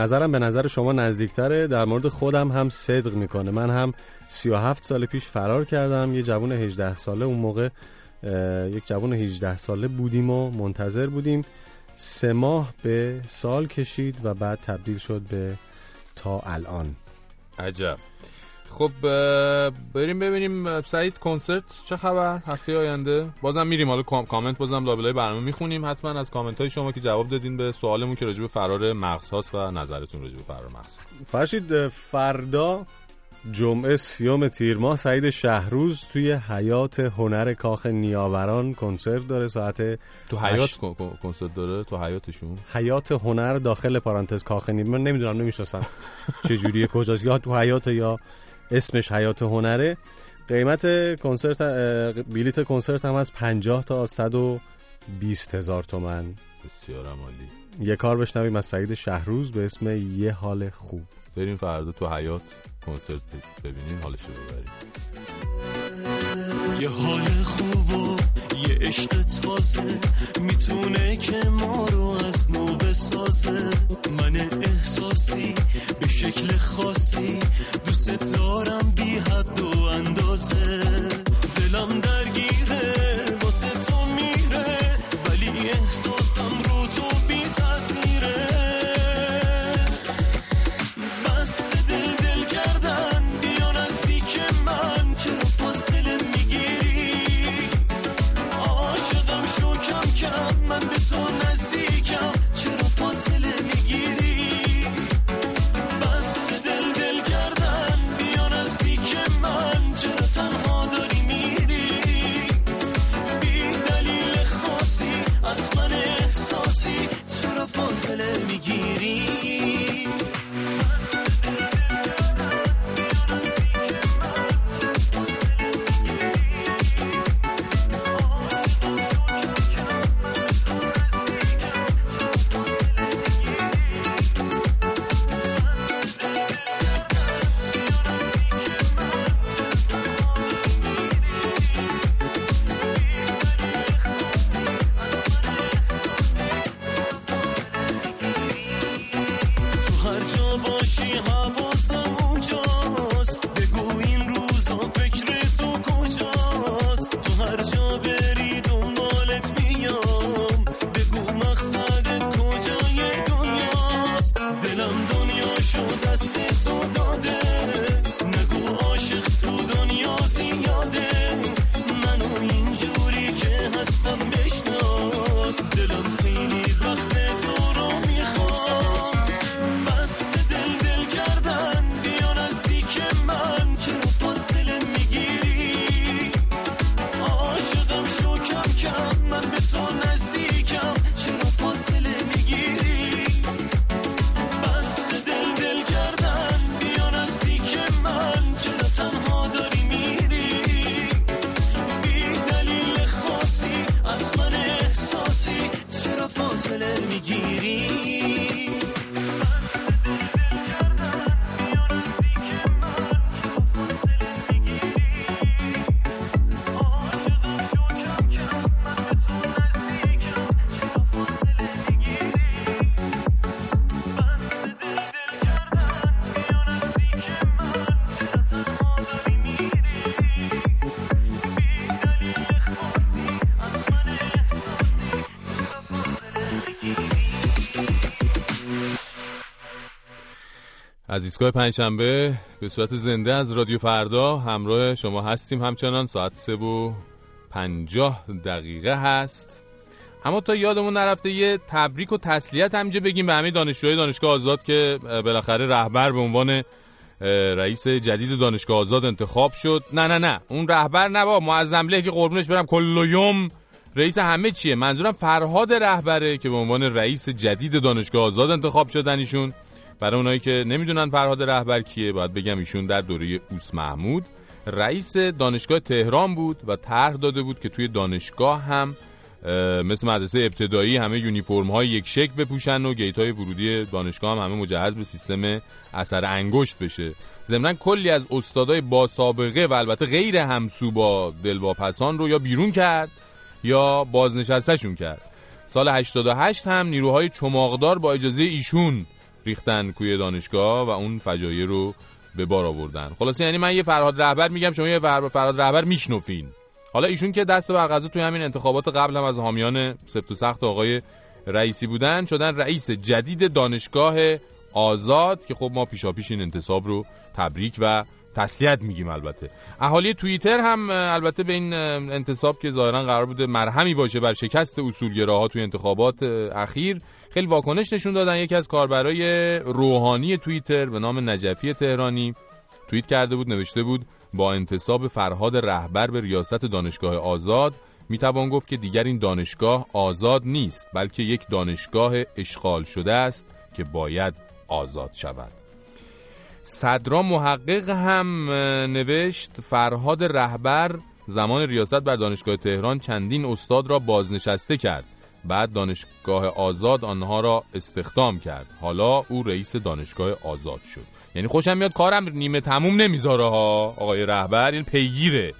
نظرم به نظر شما نزدیکتره. در مورد خودم هم صدق می‌کنه. من هم 37 سال پیش فرار کردم. یه جوان 18 ساله اون موقع یک جوان 18 ساله بودیم و منتظر بودیم. سه ماه به سال کشید و بعد تبدیل شد به تا الان. عجب. خب بریم ببینیم سعید کنسرت چه خبر؟ هفته آینده؟ بازم میریم. حالا کامنت بازم لابلای برنامه می‌خونیم. حتما از کامنت های شما که جواب دادین به سوالمون که راجع به فرار مغز هاست و نظرتون راجع به فرار مغز. فرشید فردا جمعه سیوم تیر ماه سعید شهروز توی حیات هنر کاخ نیاوران کنسرت داره. ساعت تو حیات کنسرت داره؟ تو حیاتشون حیات هنر داخل پارانتز کاخ نیاوران من نمی‌دونم نمی‌شناسم. چه جوریه کجاست؟ یا تو حیات یا اسمش حیات هنره. قیمت کنسرت بلیت کنسرت هم از 50 تا 120 هزار تومن. بسیار عالی یه کار بشنویم از سعید شهروز به اسم یه حال خوب. بریم فردا تو حیات کنسرت ببینیم حالش رو ببریم. یه حال خوب و یه عشق تازه می‌تونه که ما رو از نو بسازه. من احساسی به شکل خاصی دوست از ایستگاه پنجشنبه به صورت زنده از رادیو فردا همراه شما هستیم. همچنان ساعت سه و پنجاه دقیقه هست. اما تا یادمون نرفته یه تبریک و تسلیت همینجا بگیم به همه دانشجوهای دانشگاه آزاد که بالاخره رهبر به عنوان رئیس جدید دانشگاه آزاد انتخاب شد. نه نه نه. اون رهبر نه با معظم که قربونش برم کل یوم رئیس همه چیه؟ منظورم فرهاد رهبره که به عنوان رئیس جدید دانشگاه آزاد انتخاب شدن ایشون برای اونایی که نمی‌دونن فرهاد رهبر کیه باید بگم ایشون در دوره اوس محمود رئیس دانشگاه تهران بود و طرح داده بود که توی دانشگاه هم مثل مدرسه ابتدایی همه یونیفرم های یک شکل بپوشن و گیت های ورودی دانشگاه هم همه مجهز به سیستم اثر انگشت بشه. ضمن کلی از استادای با سابقه و البته غیر همسو با دلواپسان رو یا بیرون کرد یا بازنشستشون کرد. سال 88 هم نیروهای چماقدار با اجازه ایشون ریختن کوی دانشگاه و اون فجایع رو به بار آوردن. خلاصه یعنی من یه فرهاد رهبر میگم شما یه فر- فرهاد رهبر میشنفین حالا ایشون که دست بر قضا توی همین انتخابات قبل هم از حامیان سفت و سخت آقای رئیسی بودن شدن رئیس جدید دانشگاه آزاد که خب ما پیشاپیش این انتصاب رو تبریک و تسلیت میگیم البته. اهالی توییتر هم البته به این انتصاب که ظاهرا قرار بوده مرهمی باشه بر شکست اصولگراها توی انتخابات اخیر. خیلی واکنش نشون دادن. یکی از کاربرای روحانی توییتر به نام نجفی تهرانی توییت کرده بود نوشته بود با انتصاب فرهاد رهبر به ریاست دانشگاه آزاد می‌توان گفت که دیگر این دانشگاه آزاد نیست بلکه یک دانشگاه اشغال شده است که باید آزاد شود. صدرا محقق هم نوشت فرهاد رهبر زمان ریاست بر دانشگاه تهران چندین استاد را بازنشسته کرد. بعد دانشگاه آزاد آنها را استخدام کرد. حالا او رئیس دانشگاه آزاد شد. یعنی خوشم میاد کارم نیمه تموم نمی‌ذاره ها. آقای رهبر این پیگیره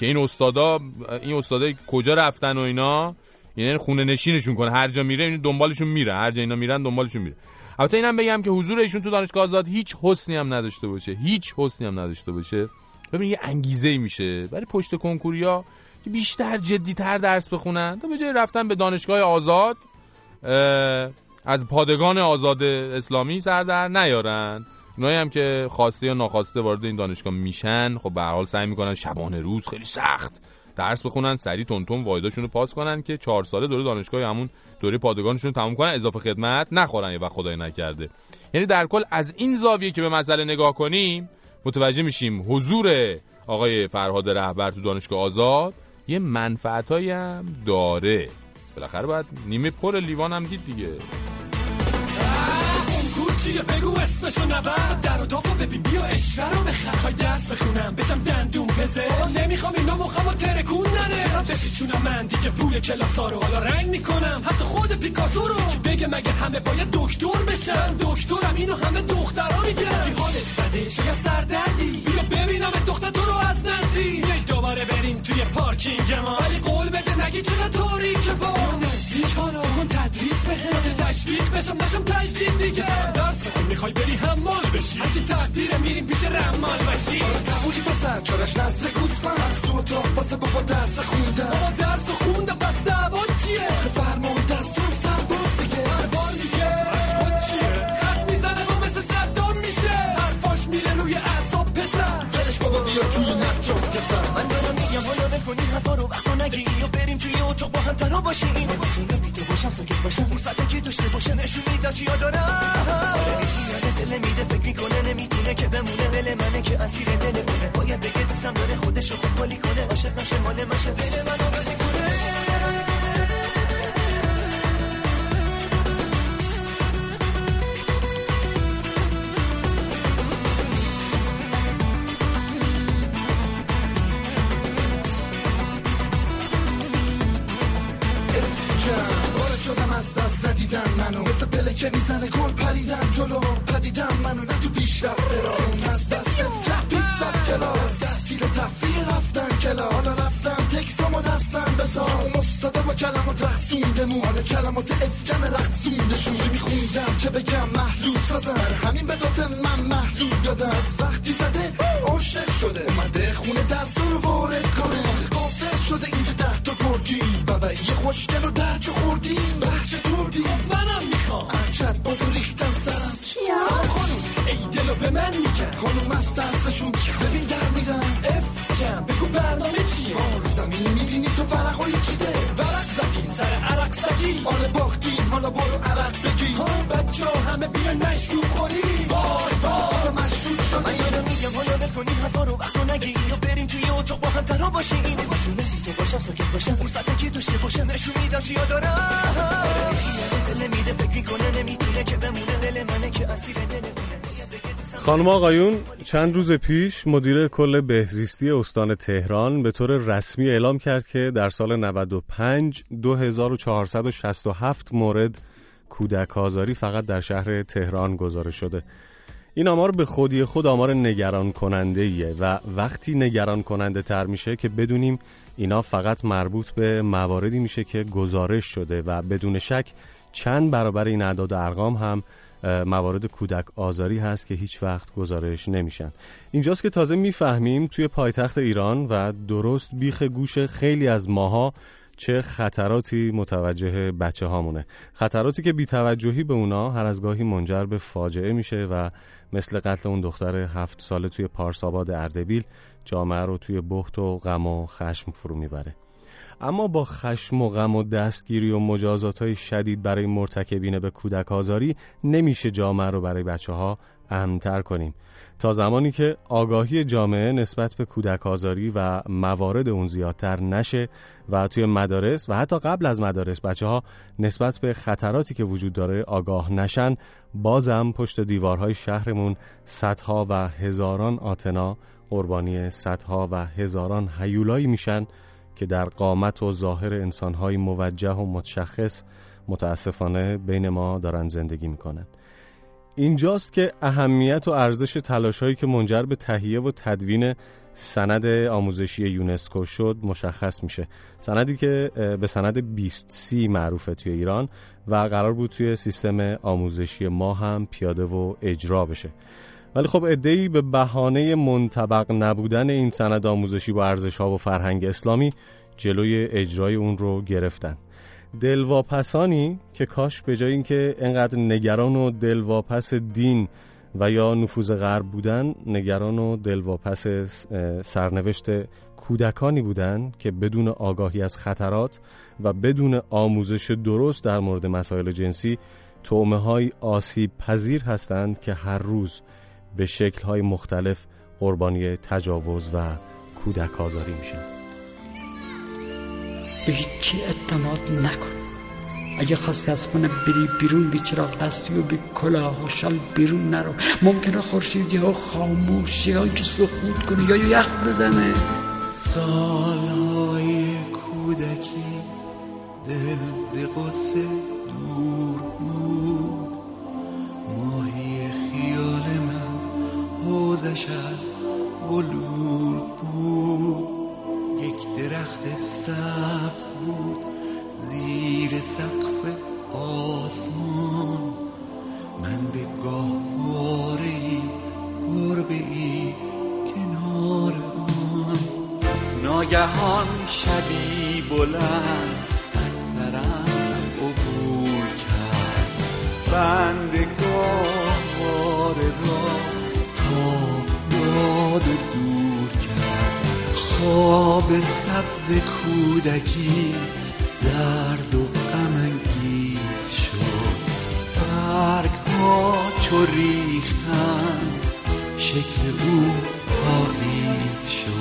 که این استادا این استادا کجا رفتن و اینا؟ یعنی خونه نشینشون کنه. هر جا میره دنبالشون میره. هر جا اینا میرن دنبالشون میره. البته اینم بگم که حضور ایشون تو دانشگاه آزاد هیچ حسنی هم نداشته باشه. هیچ حسنی هم نداشته باشه. ببین یه انگیزه میشه. برای پشت کنکوریا که بیشتر جدیتر درس بخونن. تا به جای رفتن به دانشگاه آزاد از پادگان آزاد اسلامی سر در نیارن. اونایی هم که خواسته یا ناخواسته وارد این دانشگاه میشن خب به حال سعی می‌کنن شبانه روز خیلی سخت درس بخونن سری تونتون وایداشون رو پاس کنن که چهار ساله دوره دانشگاه همون دوره پادگانشون تموم کنن اضافه خدمت نخورن وقت خدای نکرده. یعنی در کل از این زاویه که به مسئله نگاه کنیم متوجه میشیم حضور آقای فرهاد رهبر تو دانشگاه آزاد یه منفعتایی هم داره. بالاخره باید نیمه پر لیوان هم دید دیگه. کوچیه بگو اسمشو نبر. در و دافو ببین بیا اشتر رو بخر. خواهی درس بخونم بشم دندون پزه نمی‌خوام اینا مخمو ترکون نره. چرا بپیچونم من؟ دیگه پول کلاسا رو حالا رنگ می‌کنم. حتی خود پیکاسو رو. کی بگه مگه همه باید دکتر بشن؟ دکترم اینو همه دخترا میگن. کی حالت بده؟ چه سردردی؟ بیا ببینم دختر تو رو از نزدیک. دوباره بریم توی پارکینگ ما. ولی قول بده نگی چقدر تاریکه با کن تدریس به تشویق بشم نشم تجدید دیگه. درس بخون می‌خوای بری حمال بشی. هرچی تقدیره میریم پیش رمال بشی. قبولی پسر چارش نزد گوزبند سو تا واسه بابا درس خوندم. بابا درس خوندم پس دعوا چیه؟ فرمان دستور سرباز دیگه. هر بار میگه عشقات چیه؟ خط می‌زنه و مثل صدام میشه. حرفاش میره روی اعصاب پسر. ولش بابا بیا توی نقجا کسر من دارم میگم حالا ول کنی هم تنها باشیم باشیم نمیده باشم ساکت باشم. فرصتی که داشته باشه نشون میدم چیا دارم. میاد دل میده فکر می‌کنه نمی‌تونه که بمونه. دل منه که اسیر دل اونه باید بگه دوستم داره خودش رو خوب خالی کنه. عاشق نشه مال مشه دل منو بازی که می‌زنه گل پریدم جلو؟ پدیدم منو نه تو پیشرفته را. چون از دست جه پیزا کلاس. ده تیر تفریح رفتن کلا حالا رفتم تکسامو دستم بزار استادا با کلمات رقصونده مو حالا کلمات افجم رقصونده شوشی میخوندم؟ که بگم؟ محلول چیا خانم آقایون چند روز پیش مدیر کل بهزیستی استان تهران به طور رسمی اعلام کرد که در سال 95 2467 مورد کودک آزاری فقط در شهر تهران گزارش شده. این آمار به خودی خود آمار نگران کننده ایه و وقتی نگران کننده تر میشه که بدونیم اینا فقط مربوط به مواردی میشه که گزارش شده و بدون شک چند برابر این اعداد ارقام هم موارد کودک آزاری هست که هیچ وقت گزارش نمیشن. اینجاست که تازه می‌فهمیم توی پایتخت ایران و درست بیخ گوش خیلی از ماها چه خطراتی متوجه بچه هامونه خطراتی که بیتوجهی به اونا هر از گاهی منجر به فاجعه میشه و مثل قتل اون دختر هفت ساله توی پارساباد اردبیل جامعه رو توی بخت و غم و خشم فرو می‌بره. اما با خشم و غم و دستگیری و مجازات های شدید برای مرتکبین به کودک آزاری نمیشه جامعه رو برای بچه ها امتر کنیم. تا زمانی که آگاهی جامعه نسبت به کودک آزاری و موارد اون زیادتر نشه و توی مدارس و حتی قبل از مدارس بچه ها نسبت به خطراتی که وجود داره آگاه نشن بازم پشت دیوارهای شهرمون صدها و هزاران آتنا قربانی صدها و هزاران هیولایی میشن که در قامت و ظاهر انسانهای موجه و متشخص متاسفانه بین ما دارن زندگی می‌کنن. اینجاست که اهمیت و ارزش تلاشهایی که منجر به تهیه و تدوین سند آموزشی یونسکو شد مشخص میشه. سندی که به سند 20 سی معروفه توی ایران و قرار بود توی سیستم آموزشی ما هم پیاده و اجرا بشه. ولی خب ادهی به بهانه منطبق نبودن این سند آموزشی با ارزش ها و فرهنگ اسلامی جلوی اجرای اون رو گرفتن. دلواپسانی که کاش به جای اینکه انقدر نگران و دلواپس دین و یا نفوذ غرب بودن نگران و دلواپس سرنوشت کودکانی بودن که بدون آگاهی از خطرات و بدون آموزش درست در مورد مسائل جنسی تومه های آسیب پذیر هستند که هر روز به شکل های مختلف قربانی تجاوز و کودک آزاری میشن به هیچی اعتماد نکن. اگه خواستی از خونه بری بیرون بی چراغ دستی و بی کلاه و شال بیرون نرو. ممکنه خورشیدی ها خاموشی ها کس رو خود کنه یا یخ بزنه. سالهای کودکی دل قصه دور بود. ماهی خیال حوزش از بلور بود. یک درخت سبز بود زیر سقف آسمان. من به گاهواره ای گربه ای کنار آن. ناگهان شبی بلند از سرم عبور کرد. بند گاهواره را داد و دور کرد. خواب سبز کودکی زرد و غمانگیز شد. برگ ها چو ریختن شکل او پاییز شد.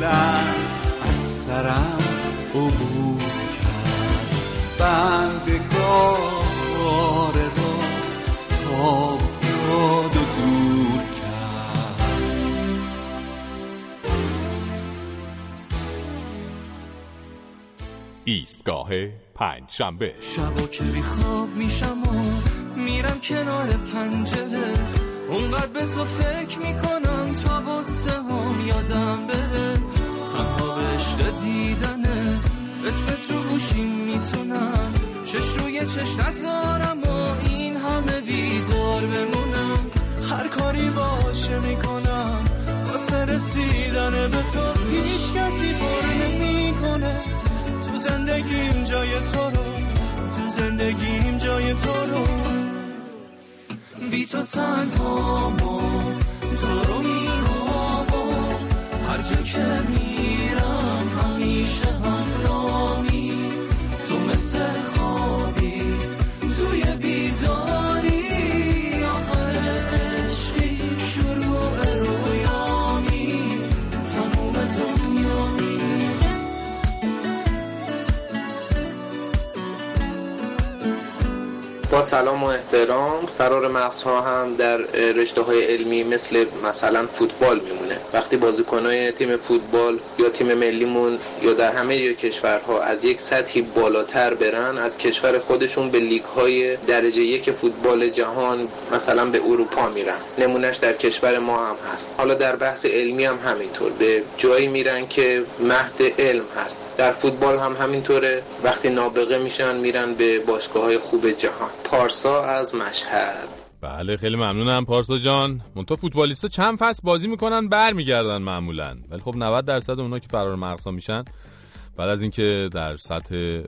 بلند از سرم عبور کرد. بندگار را تاب داد و دور کرد. ایستگاه پنج شنبه شبا که بیخواب میشم و میرم کنار پنجره. اونقدر به تو فکر می‌کنم تا بسه دیدنه اسمت رو گوشیم می‌تونم. چش روی چش نذارم و این همه بیدار بمونم. هر کاری باشه می‌کنم. واسه رسیدن به تو هیچ کسی پر نمی‌کنه. تو زندگیم جای تو رو تو زندگیم جای تو رو. بی تو تنها تو رو می‌خوام هر جا که میرم سلام و احترام. فرار مغزها هم در رشته های علمی مثل مثلا فوتبال میمونه. وقتی بازیکنهای تیم فوتبال یا تیم ملیمون یا در همه کشورها از یک سطحی بالاتر برن از کشور خودشون به لیگ های درجه یک فوتبال جهان مثلا به اروپا میرن. نمونهش در کشور ما هم هست. حالا در بحث علمی هم همینطور. به جایی میرن که مهد علم هست. در فوتبال هم همینطوره. وقتی نابغه میشن میرن به باشگاه های خوب جهان. پارسا از مشهد. بله خیلی ممنونم پارسا جان. منتها فوتبالیستا چند فصل بازی می‌کنن برمیگردن معمولا. ولی خب 90 درصد اونا که فرار مغزا میشن بعد از اینکه در سطح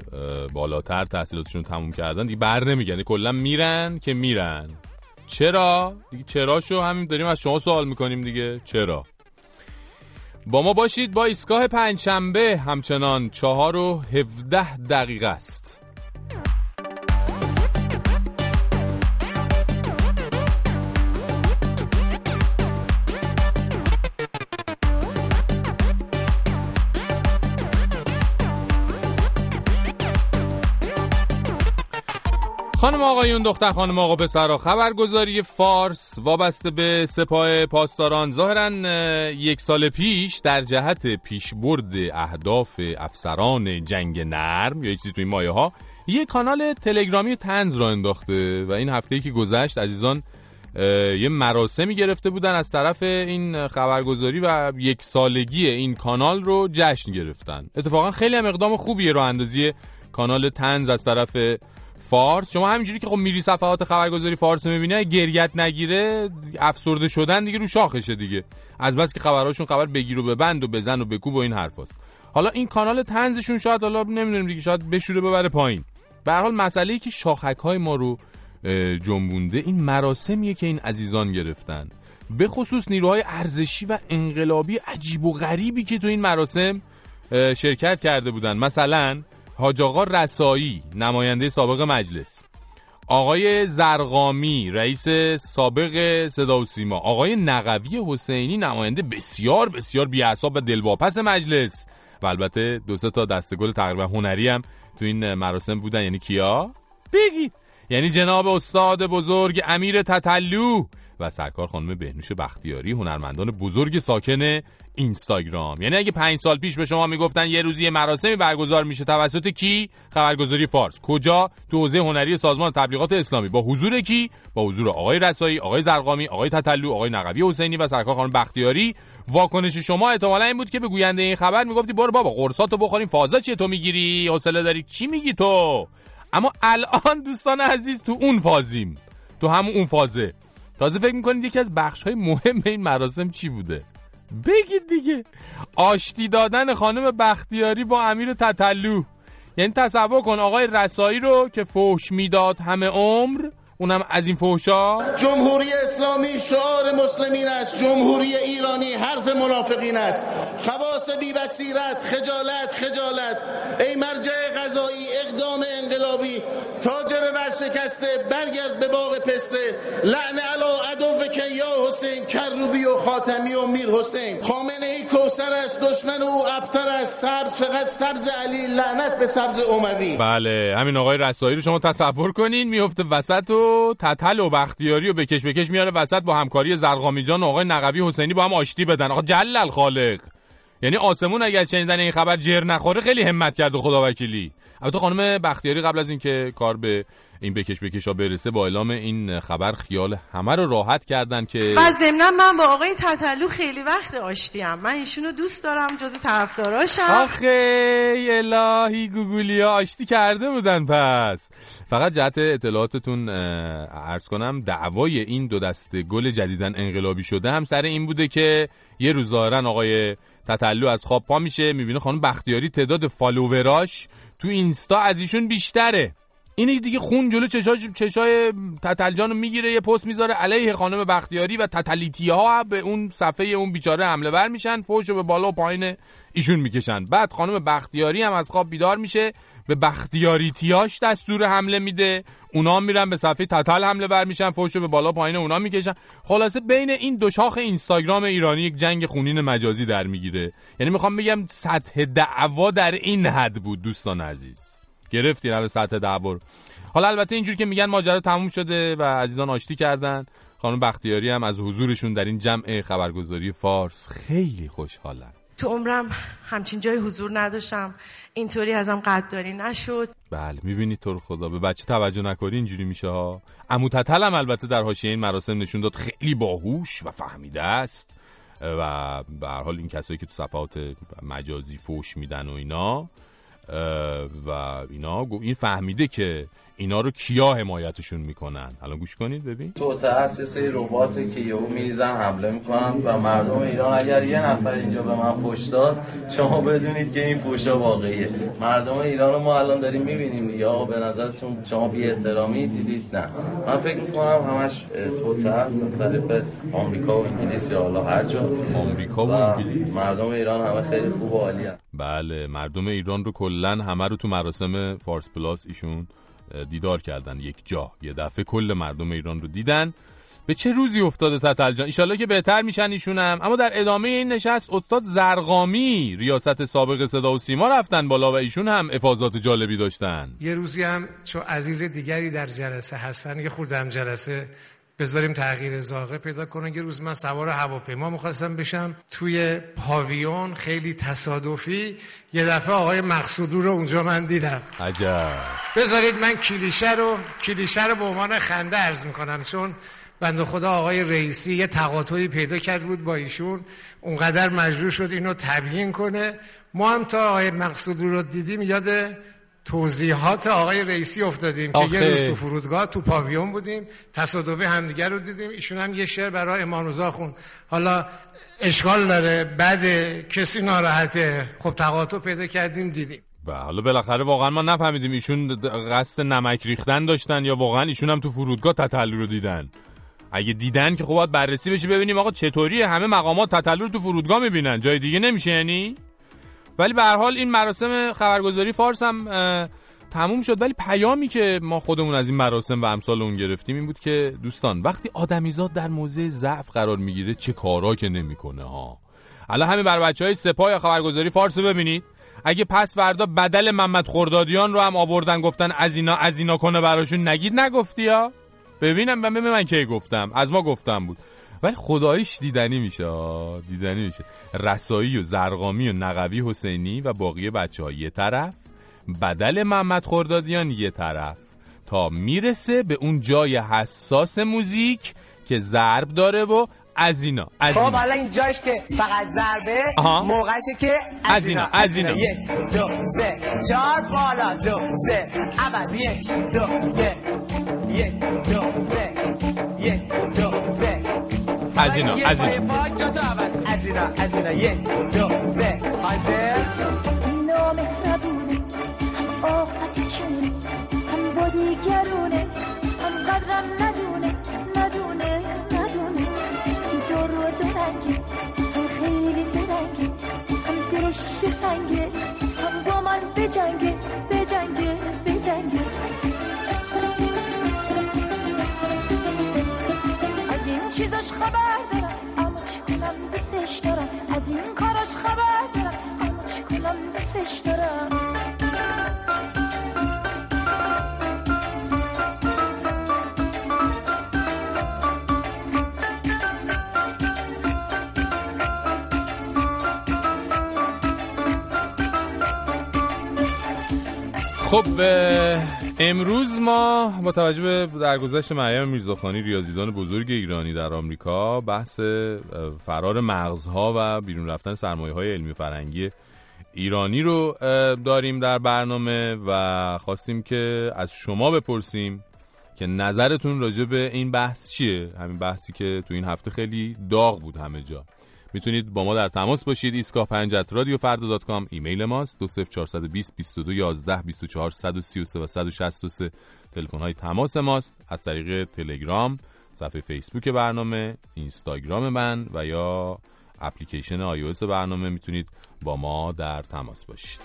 بالاتر تحصیلاتشون تموم کردن دیگه بر نمیگن کلا میرن که میرن. چرا؟ دیگه چراشو همین داریم از شما سوال می‌کنیم دیگه. چرا؟ با ما باشید با ایستگاه پنجشنبه همچنان چهار و هفده دقیقه است. خانم آقایون دختر خانم آقا پسرا خبرگزاری فارس وابسته به سپاه پاسداران. ظاهرا اه، یک سال پیش در جهت پیشبرد اهداف افسران جنگ نرم یا چیزی توی مایه ها یه کانال تلگرامی تنز را انداخته و این هفته که گذشت عزیزان یه مراسمی گرفته بودن از طرف این خبرگزاری و یک سالگی این کانال رو جشن گرفتن. اتفاقا خیلی هم اقدام خوبیه راه اندازی کانال تنز از طرف فارس. شما همینجوری که خب میری صفحات خبرگزاری فارس می‌بینی گریت نگیره افسرده شدن دیگه رو شاخشه دیگه. از بس که خبرهاشون خبر بگیر و ببند و بزن و بکوب و این حرفاست. حالا این کانال تنزشون شاید حالا نمی‌دونیم دیگه شاید بشوره ببره پایین. به هر حال مسئله ای که شاخک های ما رو جنبونده این مراسمیه که این عزیزان گرفتن. به خصوص نیروهای ارزشی و انقلابی عجیب و غریبی که تو این مراسم شرکت کرده بودن. مثلا حاج آقا رسایی نماینده سابق مجلس. آقای زرقامی رئیس سابق صدا و سیما. آقای نقوی حسینی نماینده بسیار بسیار بی‌حساب و دلواپس مجلس. و البته دو سه تا دستگل تقریبا هنری هم تو این مراسم بودن. یعنی کیا؟ بگید یعنی جناب استاد بزرگ امیر تتلو و سرکار خانم بهنوش بختیاری هنرمندان بزرگ ساکن اینستاگرام. یعنی اگه پنج سال پیش به شما می‌گفتن یه روزی مراسمی برگزار میشه توسط کی؟ خبرگزاری فارس. کجا؟ تو حوزه هنری سازمان تبلیغات اسلامی. با حضور کی؟ با حضور آقای رسایی آقای زرقامی آقای تتلو آقای نقوی حسینی و سرکار خانم بختیاری. واکنش شما احتمالا این بود که به گوینده این خبر می‌گفتی برو بابا قرصاتو بخوریم فازا چیه تو می‌گیری؟ حوصله داری چی میگی تو؟ اما الان <laughs> دوستان عزیز تو اون فازیم. تو همون اون فازه. تازه فکر می‌کنید یکی از بخش های مهم این مراسم چی بوده؟ بگید دیگه. آشتی دادن خانم بختیاری با امیر تتلو یعنی تصور کن آقای رسایی رو که فوش می‌داد همه عمر اونم از این فوشا جمهوری اسلامی شعار مسلمین است. جمهوری ایرانی حرف منافقین است. خواص بی بصیرت خجالت خجالت. ای مرجع قضایی اقدام انقلابی. تاجر ورش شکسته برگرد به باغ پسته. لعن علا عدو که یا حسین کروبی و خاتمی و میر حسین. خامنه ای کوسر است دشمن او ابتر است. سبز فقط سبز علی لعنت به سبز اموی. بله همین آقای رسایی رو شما تصور کنین میفته وسط و تتل و بختیاری و بکش بکش میاره وسط با همکاری زرقامی جان و آقای نقوی حسینی با هم آشتی بدن. آقا جلل خالق. یعنی آسمون اگر شنیدن این خبر جر نخوره خیلی همت کرده خدا وکیلی البته خانم بختیاری قبل از اینکه کار به این بکش بکش ها برسه با اعلام این خبر خیال همه رو راحت کردن که و ضمنا من با آقای تتلو خیلی وقت آشتیم. من ایشونو دوست دارم جز طرفداراشم. آخه الهی گوگولیا آشتی کرده بودن پس. فقط جهت اطلاعاتتون عرض کنم دعوای این دو دسته گل جدیدن انقلابی شده هم سر این بوده که یه روز ظاهرا آقای تتلو از خواب پا میشه می‌بینه خانم بختیاری تعداد فالووراش تو اینستا از ایشون بیشتره. این دیگه خون جلو چشاش چشای تتلجان رو می‌گیره یه پست می‌ذاره علیه خانم بختیاری و تتلیتی ها به اون صفحه اون بیچاره حمله ور میشن فوش رو به بالا و پایین ایشون می‌کشن. بعد خانم بختیاری هم از خواب بیدار میشه به بختیاریتیاش دستور حمله میده اونا میرن به صفحه تتل حمله ور میشن فوش رو به بالا پایین اونا می‌کشن. خلاصه بین این دو شاخ اینستاگرام ایرانی یک جنگ خونین مجازی در می‌گیره. یعنی می‌خوام بگم سطح دعوا در این حد بود دوستان عزیز. گرفتین الان سطح دعوا حالا البته اینجور که میگن ماجرا تموم شده و عزیزان آشتی کردن. خانم بختیاری هم از حضورشون در این جمع خبرگزاری فارس خیلی خوشحالن. تو عمرم همچین جای حضور نداشتم. اینطوری ازم قدردانی نشد. بله می‌بینی تو رو خدا. به بچه توجه نکنی اینجوری میشه ها. عمو تتل هم البته در حاشیه این مراسم نشون داد خیلی باهوش و فهمیده است. و به هر حال این کسایی که تو صفحات مجازی فوش میدن و اینا و اینا. این فهمیده که اینا رو کیا حمایتشون می‌کنن؟ الان گوش کنید ببین. تو تأسیس رباته که یهو میریزن حمله می‌کنن و مردم ایران اگر یه نفر اینجا به من فوش داد شما بدونید که این فوشا واقعیه. مردم ایران رو ما الان داریم می‌بینیم دیگه. آقا به نظرتون شما بی احترامی دیدید؟ نه. من فکر می‌کنم همش اه، توته است از طریق آمریکا و انگلیس یا حالا هر جا. آمریکا و انگلیس. مردم ایران همه خیلی خوب و عالی بله مردم ایران رو کلا همه رو تو مراسم فارس پلاس ایشون دیدار کردن یک جا یه دفعه کل مردم ایران رو دیدن. به چه روزی افتاده تتل جان؟ ایشالله که بهتر میشن ایشون هم اما در ادامه این نشست استاد زرقامی ریاست سابق صدا و سیما رفتن بالا و ایشون هم افاظات جالبی داشتن. یه روزی هم چون عزیز دیگری در جلسه هستن یه خوردم جلسه. بذاریم تغییر زاغه پیدا کنه. یه روز من سوار هواپیما می‌خواستم بشم. توی پاویون خیلی تصادفی یه دفعه آقای مقصودو رو اونجا من دیدم. عجب. بذارید من کلیشه رو کلیشه رو به عنوان خنده عرض می‌کنم. چون بنده خدا آقای رئیسی یه تقاطعی پیدا کرد بود با ایشون. اونقدر مجبور شد اینو تبیین کنه. ما هم تا آقای مقصود رو دیدیم یاد توضیحات آقای رئیسی افتادیم که آخه. یه روز تو فرودگاه تو پاویون بودیم تصادفی همدیگر رو دیدیم. ایشون هم یه شعر برای امام رضا خون حالا اشکال داره بعد کسی ناراحته خب تقاطع پیدا کردیم دیدیم. و حالا بالاخره واقعا ما نفهمیدیم ایشون قصد نمک ریختن داشتن یا واقعا ایشون هم تو فرودگاه تتلو رو دیدن. اگه دیدن که خب باید بررسی بشه ببینیم آقا چطوری همه مقامات تتلو رو تو فرودگاه می‌بینن. جای دیگه نمیشه یعنی؟ ولی به هر حال این مراسم خبرگزاری فارس هم تموم شد. ولی پیامی که ما خودمون از این مراسم و امثال اون گرفتیم این بود که دوستان وقتی آدمیزاد در موضع ضعف قرار می‌گیره چه کارا که نمی‌کنه ها. الان همین بر بچه های سپاه یا خبرگزاری فارس ببینید. اگه پس فردا بدل محمد خردادیان رو هم آوردن گفتن از اینا از اینا کنه براشون نگید نگفتی یا ببینم من ببین من کی گفتم؟ از ما گفتم بود. ولی خداییش دیدنی میشه دیدنی میشه. رسایی و زرقامی و نقوی حسینی و باقی بچه ها یه طرف بدل محمد خردادیان یه طرف. تا می‌رسه به اون جای حساس موزیک که ضرب داره و از اینا از خب حالا این جاش که فقط ضربه آها. موقعشه که از اینا، از اینا. یک دو سه چهار بالا. دو سه عوض. یک دو سه. یک دو سه. یک دو سه. از اینا، از اینا. پاک جا تو عوض. کن. از اینا از اینا. یک دو سه. حاضر نامهربونه هم چونه هم با دیگرونه هم قدرم ندونه. ندونه ندونه. دور و هم خیلی زرنگه. هم دلش سنگه هم با من بجنگه بجنگه بجنگه کاراش خبر دارم اما چی کنم دوستش دارم؟ از این کاراش خبر دارم اما چی کنم دوستش دارم؟ خب امروز ما با توجه به درگذشت مریم میرزاخانی ریاضیدان بزرگ ایرانی در آمریکا بحث فرار مغزها و بیرون رفتن سرمایه های علمی و فرهنگی ایرانی رو داریم در برنامه و خواستیم که از شما بپرسیم که نظرتون راجع به این بحث چیه؟ همین بحثی که تو این هفته خیلی داغ بود همه جا. می‌تونید با ما در تماس باشید. ایستگاه 5 رادیو فردا دات کام. ایمیل ماست. 20420 22 11 24 133 و 163 تلفن های تماس ماست. از طریق تلگرام صفحه فیسبوک برنامه اینستاگرام من و یا اپلیکیشن iOS برنامه می‌تونید با ما در تماس باشید.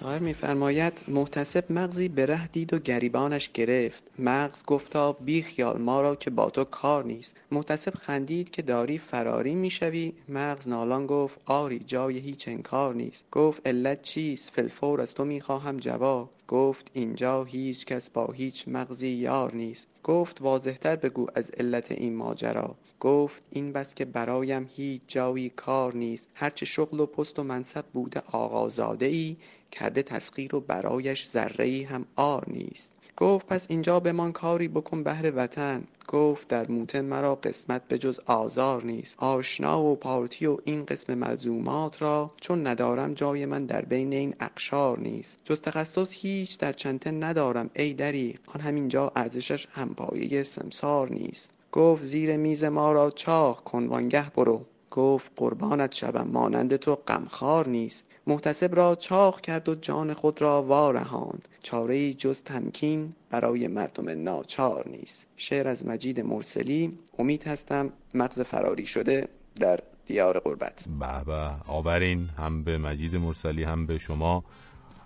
شاعر میفرماید محتسب مغزی به ره دید و گریبانش گرفت. مغز گفتا بی خیال ما را که با تو کار نیست. محتسب خندید که داری فراری می‌شوی. مغز نالان گفت آری جای هیچ انکار نیست. گفت علت چیست؟ فلفور از تو می‌خواهم جواب. گفت اینجا هیچ کس با هیچ مغزی یار نیست. گفت واضحتر بگو از علت این ماجرا. گفت این بس که برایم هیچ جایی کار نیست. هرچه شغل و پست و منصب بوده آقازاده ای کرده تسخیر و برایش ذره هم آر نیست. گفت پس اینجا بمان کاری بکن بهر وطن. گفت در موتن مرا قسمت به جز آزار نیست. آشنا و پارتی و این قسم ملزومات را چون ندارم جای من در بین این اقشار نیست. جز تخصص هیچ در چنته ندارم ای دری آن همینجا ارزشش هم پایه سمسار نیست. گفت زیر میز ما را چاق کن وانگه برو. گفت قربانت شوم مانند تو غمخوار نیست. محتسب را چاق کرد و جان خود را وارهاند. چاره جز تمکین برای مردم ناچار نیست. شعر از مجید مرسلی امید هستم مغز فراری شده در دیار قربت به به آورین هم به مجید مرسلی هم به شما.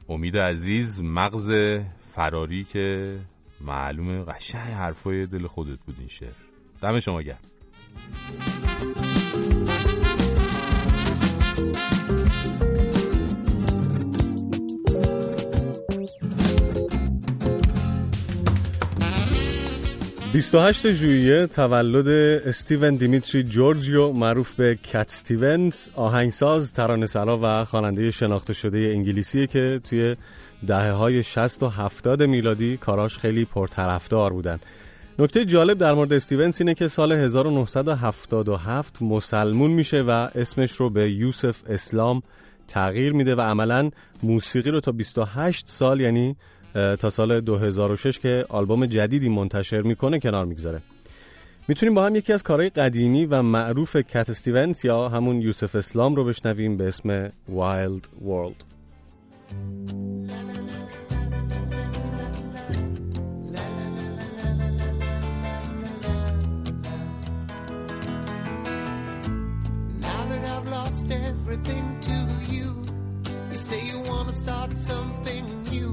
امید عزیز مغز فراری که معلومه قشنگ حرفای دل خودت بود این شعر. دم شما گرم. 28 ژوئیه تولد استیون دیمیتری جورجیو معروف به کت استیونز آهنگساز ترانه‌سرا و خواننده شناخته شده انگلیسیه که توی دهه های 60 و 70 میلادی کاراش خیلی پرطرفدار بودن. نکته جالب در مورد استیونز اینه که سال 1977 مسلمون میشه و اسمش رو به یوسف اسلام تغییر میده و عملا موسیقی رو تا 28 سال یعنی تا سال 2006 که آلبوم جدیدی منتشر می‌کنه کنار می‌گذاره. می‌تونیم با هم یکی از کارهای قدیمی و معروف کت استیونز یا همون یوسف اسلام رو بشنویم به اسم I've lost everything to you, you say you want to start something new,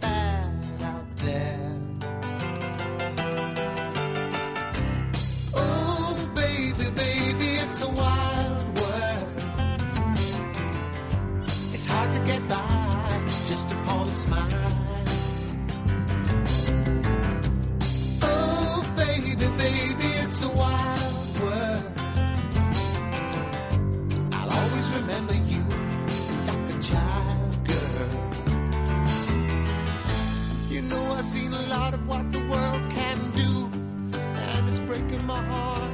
lot of what the world can do and it's breaking my heart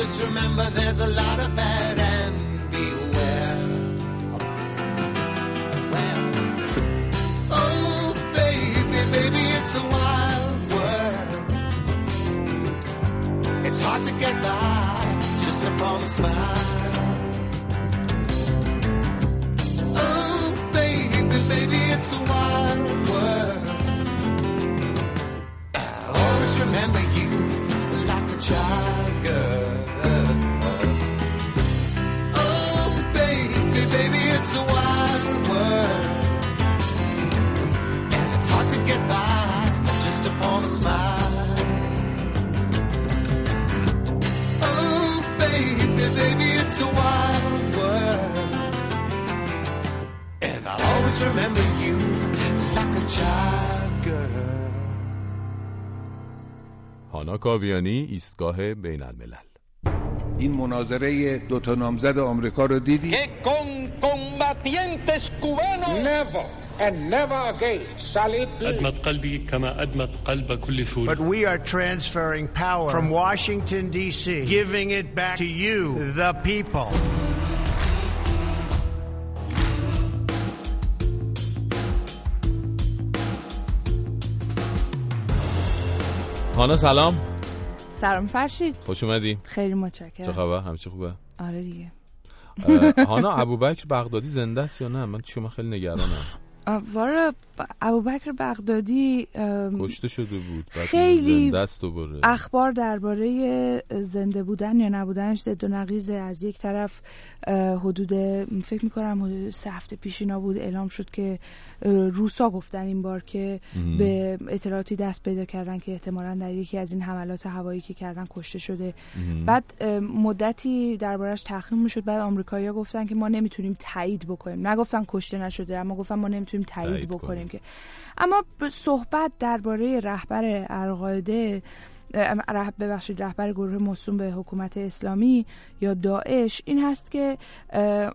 just remember there's a lot of bad and beware. Oh, baby, baby, it's a wild world. It's hard to get by just upon a smile. Always remember you like a child girl. هانا کاویانی ایستگاه بین الملل این مناظره دو تا نامزد آمریکا رو دیدی؟ con combatientes cubanos. Never and never again shall it be. أدمت قلبي كما أدمت قلب كل سوري But we are transferring power from Washington, D.C., giving it back to you, the people. هانا سلام. سلام فرشید. خوش اومدی. خیلی متشکرم. چه خبر؟ همچه خوبه؟ آره دیگه. هانا <laughs> ابوبکر بغدادی زنده است یا نه؟ من شما خیلی نگرانم. ب- ابوبکر بغدادی کشته شده بود خیلی زنده است دوباره. اخبار درباره زنده بودن یا نبودنش زد و نقیزه از یک طرف حدود فکر می‌کنم حدود سه هفته پیش اینا بود اعلام شد که روسا گفتن این بار که مهم. به اطلاعاتی دست پیدا کردن که احتمالا در یکی از این حملات هوایی که کردن کشته شده. مهم. بعد مدتی دربارش تحقیق می‌شد. بعد آمریکایی‌ها گفتن که ما نمی‌تونیم تایید بکنیم. نگفتن کشته نشده اما گفتن ما نمی‌تونیم تایید بکنیم که. اما صحبت درباره رهبر القاعده ببخشید رهبر گروه موسوم به حکومت اسلامی یا داعش این هست که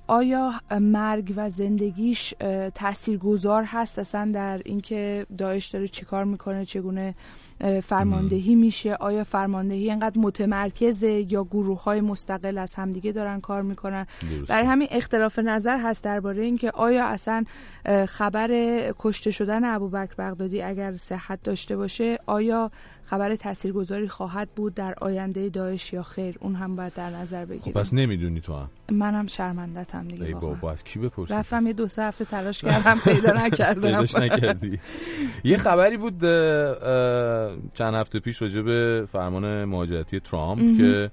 آیا مرگ و زندگیش تاثیرگذار هست؟ اصلا در اینکه داعش داره چیکار می‌کنه چگونه فرماندهی میشه آیا فرماندهی اینقدر متمرکزه یا گروه های مستقل از همدیگه دارن کار می‌کنن. برای همین اختلاف نظر هست درباره اینکه آیا اصلا خبر کشته شدن ابوبکر بغدادی اگر صحت داشته باشه آیا خبر تاثیرگذاری خواهد بود در آینده داعش یا خیر. اون هم باید در نظر خب بگیریم پس نمی‌دونی تو هم. منم شرمندتم دیگه ای. بابا از کی بپرسی؟ رفتم یه دو سه هفته تلاش کردم پیدا <laughs> نکردم. پیداش نکردی. یه خبری بود چند هفته پیش راجع به فرمان مهاجرتی ترامپ. که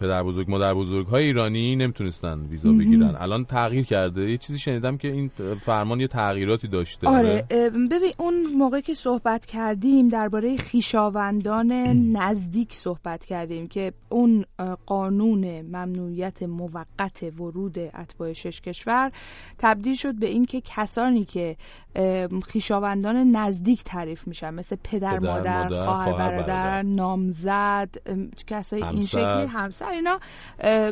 پدر بزرگ مادر بزرگ های ایرانی نمی‌تونستن ویزا. بگیرن الان تغییر کرده یه چیزی شنیدم که این فرمان یه تغییراتی داشته آره اه، ببین اون موقع که صحبت کردیم درباره خیشاوندان نزدیک صحبت کردیم که اون قانون ممنوعیت موقت ورود اتباع شش کشور تبدیل شد به اینکه کسانی که خیشاوندان نزدیک تعریف میشن مثل پدر, پدر، مادر, مادر، خواهر برادر برادر. نامزد ام، کسای این. شکلی همسر اینا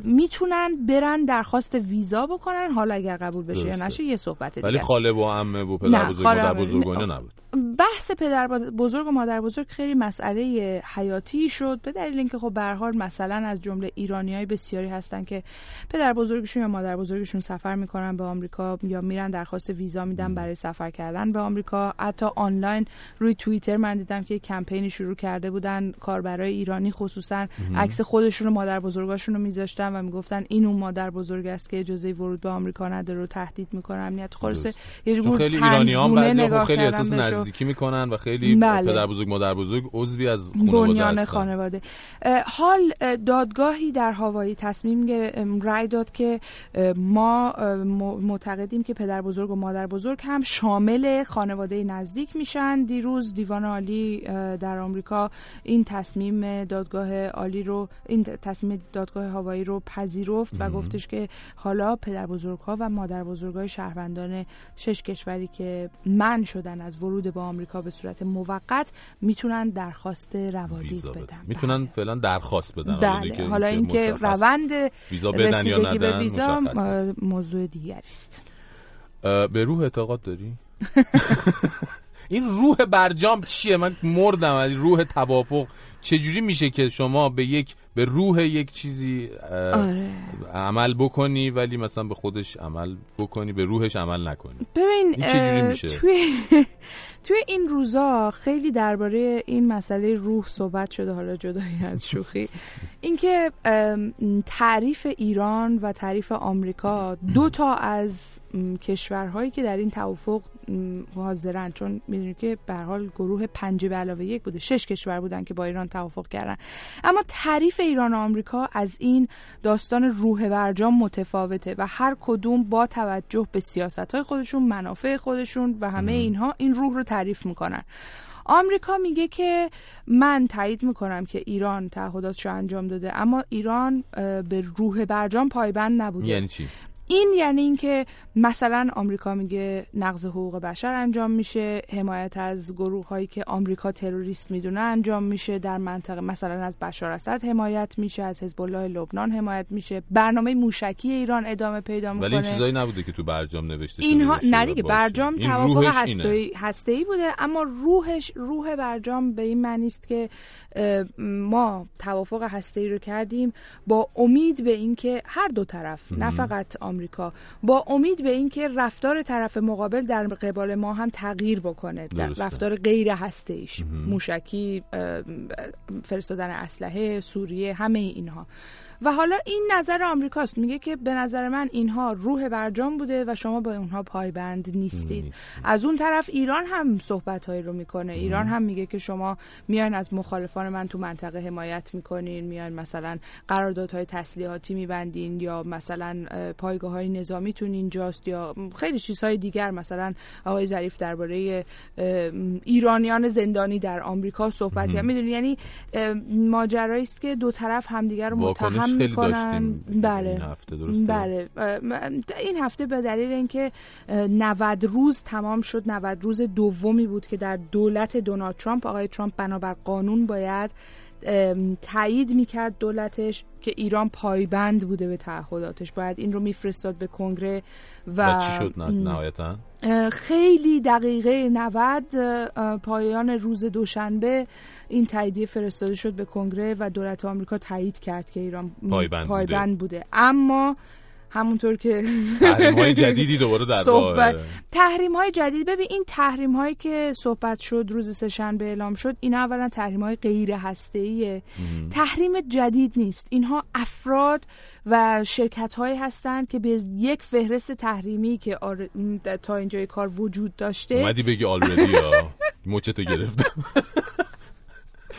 می‌تونن برن درخواست ویزا بکنن حالا اگر قبول بشه یا. نشه یه صحبت دیگه ولی. خاله و عمه و پدر بزرگ مادر. بزرگ نبود بحث پدر بزرگ و مادر بزرگ خیلی مسئله حیاتی شد. به دلیل اینکه خب به حال مثلا از جمله ایرانیای بسیاری هستن که پدر بزرگشون یا مادر بزرگشون سفر می‌کنن به آمریکا یا میرن درخواست ویزا میدن برای سفر کردن به آمریکا. حتی آنلاین روی توییتر من دیدم که کمپینی شروع کرده بودن کاربرای ایرانی خصوصا. عکس خودشون و مادر بزرگاشون رو میذاشتن و می‌گفتن این اون مادر بزرگ است که اجازه ورود به آمریکا نداره و تهدید می‌کنه. امنیت خلاصه یه جور خیلی ایرانی هم طنزگونه بعضی خیلی احساس نزدیکی می‌کنن و خیلی بله. پدر بزرگ مادر بزرگ عضوی از خانواده بنیان. خانواده حال اه، دادگاهی در هاوایی تصمیم رأی داد که ما معتقدیم که پدر بزرگ و مادر بزرگ هم شامل خانواده نزدیک میشن دیروز دیوان عالی در آمریکا این تصمیم دادگاه عالی رو این تصمیم دادگاه هاوایی رو پذیرفت و گفتش که حالا پدر بزرگ ها و مادر بزرگ های شهروندان شش کشوری که من شدن از ورود به آمریکا به صورت موقت می‌تونن درخواست روادید بدن. بدن. می‌تونن فعلا درخواست بدن. بله. حالا اینکه روند ویزا بدن یا رسیدگی به ندن ویزا. موضوع دیگری است. به روح اعتقاد داری؟ <laughs> این روح برجام چیه؟ من مردم از روح توافق. چجوری میشه که شما به یک به روح یک چیزی آره. عمل بکنی ولی مثلا به خودش عمل بکنی به روحش عمل نکنی ببین این چجوری میشه؟ توی <laughs> توی این روزا خیلی درباره این مسئله روح صحبت شده حالا جدایی از شوخی اینکه تعریف ایران و تعریف آمریکا دو تا از کشورهایی که در این توافق حاضرن چون می‌دونید که به هر حال گروه پنج به علاوه یک بوده شش کشور بودن که با ایران توافق کردن. اما تعریف ایران و آمریکا از این داستان روح برجام متفاوته و هر کدوم با توجه به سیاست های خودشون منافع خودشون و همه اینها این روح رو تعریف می‌کنن. آمریکا میگه که من تایید می‌کنم که ایران تعهداتش رو انجام داده اما ایران به روح برجام پایبند نبوده. یعنی چی؟ این یعنی اینکه مثلا آمریکا میگه نقض حقوق بشر انجام میشه حمایت از گروه هایی که آمریکا تروریست می‌دونه انجام میشه در منطقه مثلا از بشار اسد حمایت میشه از حزب الله لبنان حمایت میشه برنامه موشکی ایران ادامه پیدا می‌کنه ولی این چیزایی نبوده که تو برجام نوشته شده اینها نه دیگه. برجام توافق. هسته‌ای هسته‌ای بوده اما روحش روح برجام به این معنی است که ما توافق هسته‌ای رو کردیم با امید به اینکه هر دو طرف نه فقط آمریکا با امید به اینکه رفتار طرف مقابل در قبال ما هم تغییر بکنه در درسته. رفتار غیر هسته‌ایش موشکی فرستادن اسلحه سوریه همه اینها. و حالا این نظر آمریکاست. میگه که به نظر من اینها روح برجام بوده و شما به اونها پایبند نیستید. از اون طرف ایران هم صحبت هایی رو می‌کنه. ایران هم میگه که شما میان از مخالفان من تو منطقه حمایت می‌کنین میان مثلا قراردادهای تسلیحاتی میبندین یا مثلا پایگاه های نظامیتون اینجاست یا خیلی چیزهای دیگر. مثلا آقای ظریف درباره ایرانیان زندانی در آمریکا صحبت کرد. می‌دونی؟ یعنی ماجرایی است که دو طرف همدیگر رو متهم خیلی می‌کنن. داشتیم بله. این هفته درسته؟ بله. این هفته به دلیل اینکه اه، 90 روز تمام شد 90 روز دومی بود که در دولت دونالد ترامپ آقای ترامپ بنابر قانون باید تایید می‌کرد دولتش که ایران پایبند بوده به تعهداتش. باید این رو میفرستاد به کنگره و, و چی شد نه- نهایتا؟ خیلی دقیقه 90 اه، پایان روز دوشنبه این تاییدیه فرستاده شد به کنگره و دولت آمریکا تایید کرد که ایران پایبند پایبند بوده. اما همونطور که تحریم‌های <laughs> جدیدی دوباره در صحبت. تحریم های جدید. ببین این تحریم هایی که صحبت شد روز سهشنبه اعلام شد اینا اولا تحریم های غیر هسته تحریم جدید نیست. اینها افراد و شرکت هایی هستند که به یک فهرست تحریمی که آر... تا اینجای کار وجود داشته اومدی بگی آلردی مچتو گرفتم. <laughs>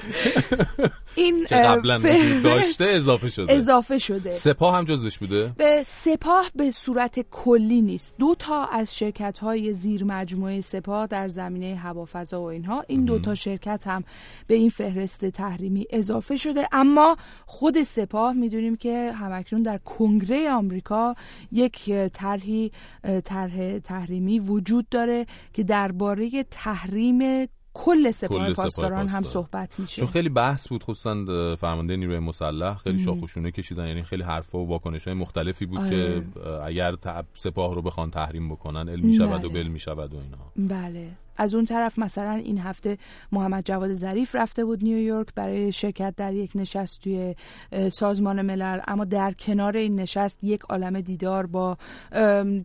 <laughs> این که قبلا داشته اضافه شده. اضافه شده. سپاه هم جزش بوده؟ به سپاه به صورت کلی نیست. دو تا از شرکت های زیر مجموعه سپاه در زمینه هوافضا و اینها این دو تا شرکت هم به این فهرست تحریمی اضافه شده. اما خود سپاه می‌دونیم که همکنون در کنگره آمریکا یک طرحی طرح تحریمی وجود داره که درباره تحریم کل سپاه سپاه پاسداران هم پاسداران. صحبت میشه چون خیلی بحث بود خصوصا فرمانده نیروی مسلح خیلی شاخوشونه کشیدن یعنی خیلی حرفا و واکنش های مختلفی بود آره. که اه، اگر سپاه رو بخوان تحریم بکنن علمی شود و بله. بل می شود و اینها بله از اون طرف مثلا این هفته محمد جواد ظریف رفته بود نیویورک برای شرکت در یک نشست توی سازمان ملل. اما در کنار این نشست یک عالم دیدار با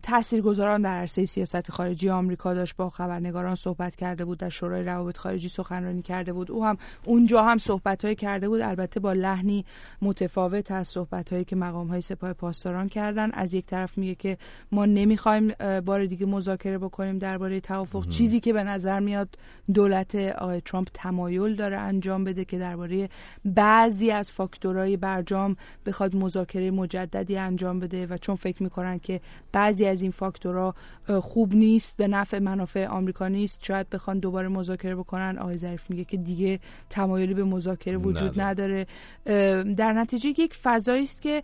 تاثیرگذاران در عرصه سیاست خارجی آمریکا داشت با خبرنگاران صحبت کرده بود در شورای روابط خارجی سخنرانی کرده بود. او هم اونجا هم صحبت‌های کرده بود البته با لحنی متفاوت از صحبت‌هایی که مقام‌های سپاه پاسداران کردن. از یک طرف میگه که ما نمی‌خوایم بار دیگه مذاکره بکنیم درباره توافق. چیزی که به به نظر میاد دولت آقای ترامپ تمایل داره انجام بده که درباره بعضی از فاکتورهای برجام بخواد مذاکره مجددی انجام بده و چون فکر می‌کنن که بعضی از این فاکتورها خوب نیست به نفع منافع آمریکا نیست شاید بخوان دوباره مذاکره بکنن آقای ظریف میگه که دیگه تمایلی به مذاکره وجود نداره. اه، در نتیجه یک فضایی است که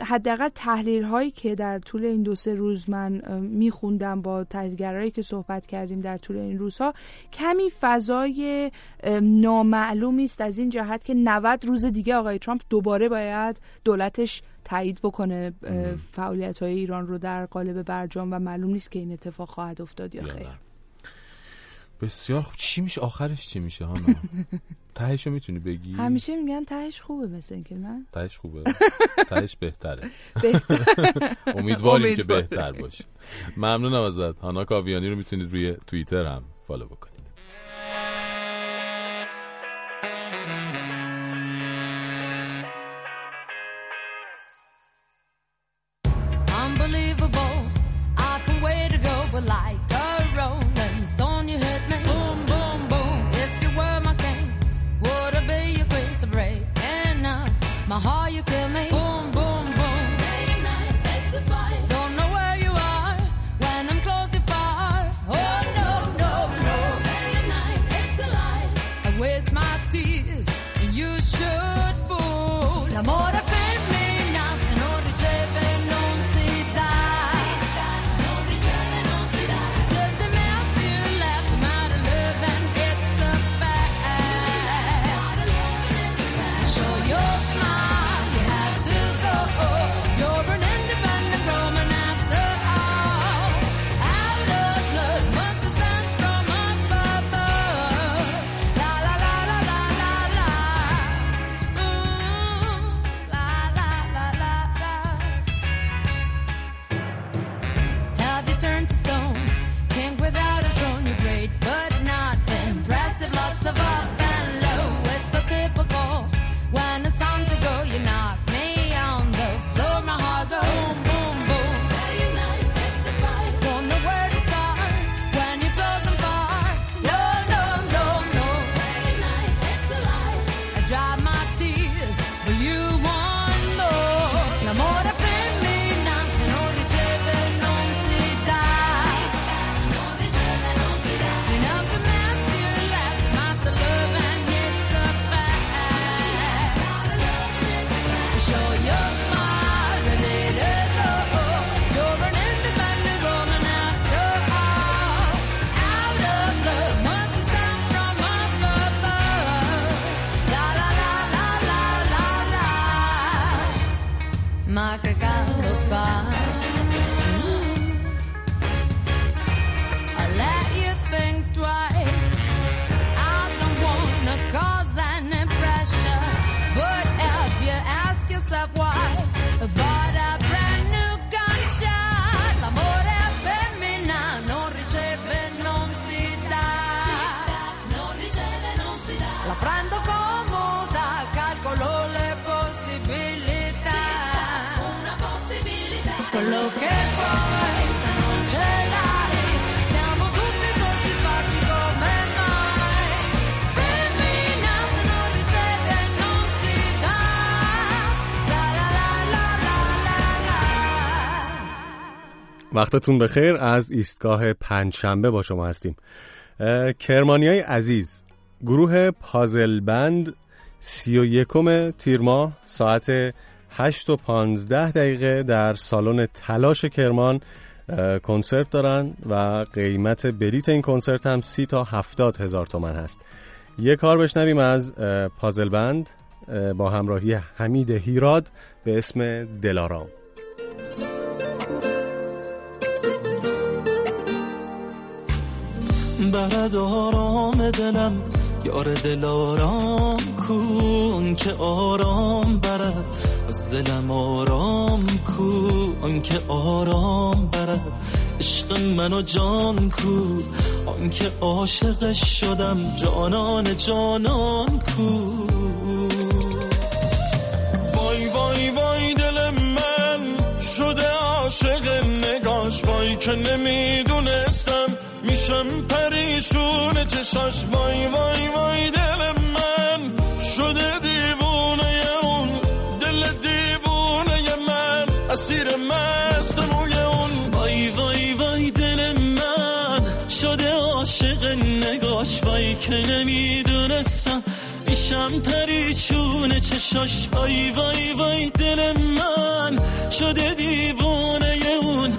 حداقل تحلیل هایی که در طول این دو سه روز من میخوندم با تحلیلگرایی که صحبت کردیم در طول این روزها کمی فضای نامعلومی است از این جهت که 90 روز دیگه آقای ترامپ دوباره باید دولتش تایید بکنه فعالیت های ایران رو در قالب برجام و معلوم نیست که این اتفاق خواهد افتاد یا خیر. بسیار خوب. چی میشه؟ آخرش چی میشه هانا <laughs> تهشو می‌تونی بگی؟ همیشه میگن تهش خوبه مثل اینکه نه؟ تهش خوبه. <laughs> تهش بهتره. بهتر. <laughs> امیدواریم که. بهتر باشه ممنونم ازت. هانا کاویانی رو می‌تونید روی توییتر هم فالو بکنید. Quello che poi se non ce l'hai, siamo tutti soddisfatti come mai. Femmina se non riceve non si dà. La la la la la la. وقتتون بخیر از ایستگاه پنجشنبه با شما هستیم کرمانی های عزیز گروه پازل بند سی و یکم تیر ماه ساعت 8 و 15 دقیقه در سالن تلاش کرمان کنسرت دارن و قیمت بلیت این کنسرت هم سی تا هفتاد هزار تومن هست. یه کار بشنویم از پازل بند با همراهی حمید هیراد به اسم دلارام. برد آرام دلم یار دل آرام کن که آرام برد. از دلم آرام کن که آرام برد. عشق من و جان کو آنکه عاشقش شدم. جانان جانان کو. وای وای وای دل من شده عاشق نگاش. وای که نمی‌دونستم میشم پریشون چشاش. وای وای وای دل من شده اسیر مست موی اون. وای وای وای دل من. شده عاشق نگاش وای که نمی‌دونستم. میشم پریشون چشاش. وای وای وای دل من. شده دیوونه اون.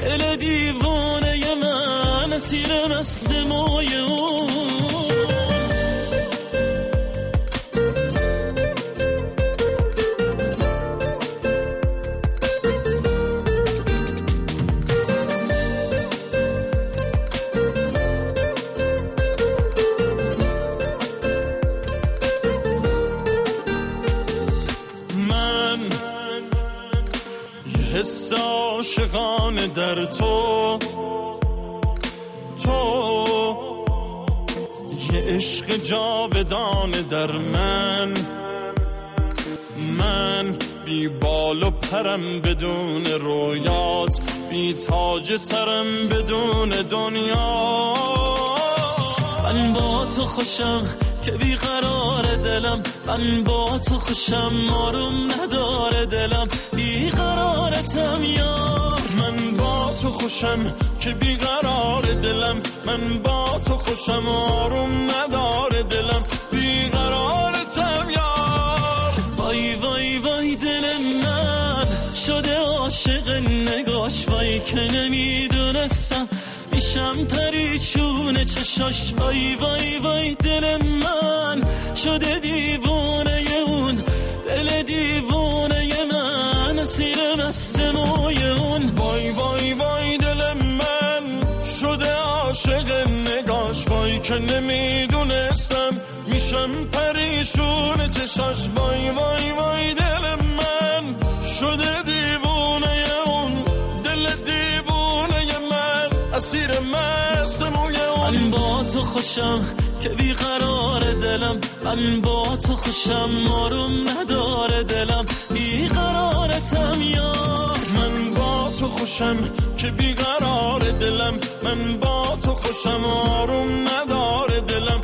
دل دیوونه من. اسیر مست موی اون. عاشقانه در تو تو یه عشق جاودانه در من. من بی بال و پرم بدون رویات بی تاج سرم بدون دنیا. من با تو خوشم که بیقرار دلم. من با تو خوشم آروم نداره دلم. بیقرارتم یار. من با تو خوشم که بیقرار دلم. من با تو خوشم آروم نداره دلم. بیقرارتم یار. وای وای وای دل من. شده عاشق نگاش. وای که نمی‌دونستم میشم پریشون چشاش. وای وای وای دل من. شده دیوونه اون. دل دیوونه من. اسیر مست موی اون. وای وای وای دل من. شده عاشق نگاش. وای که نمی‌دونستم. میشم پریشون چشاش. وای وای وای دل من. شده من اسیر مست موی اون. من با تو خوشم که بیقرار دلم. من با تو خوشم آروم نداره دلم. بیقرارتم یار من با تو خوشم که بیقرار دلم. من با تو خوشم آروم نداره دلم.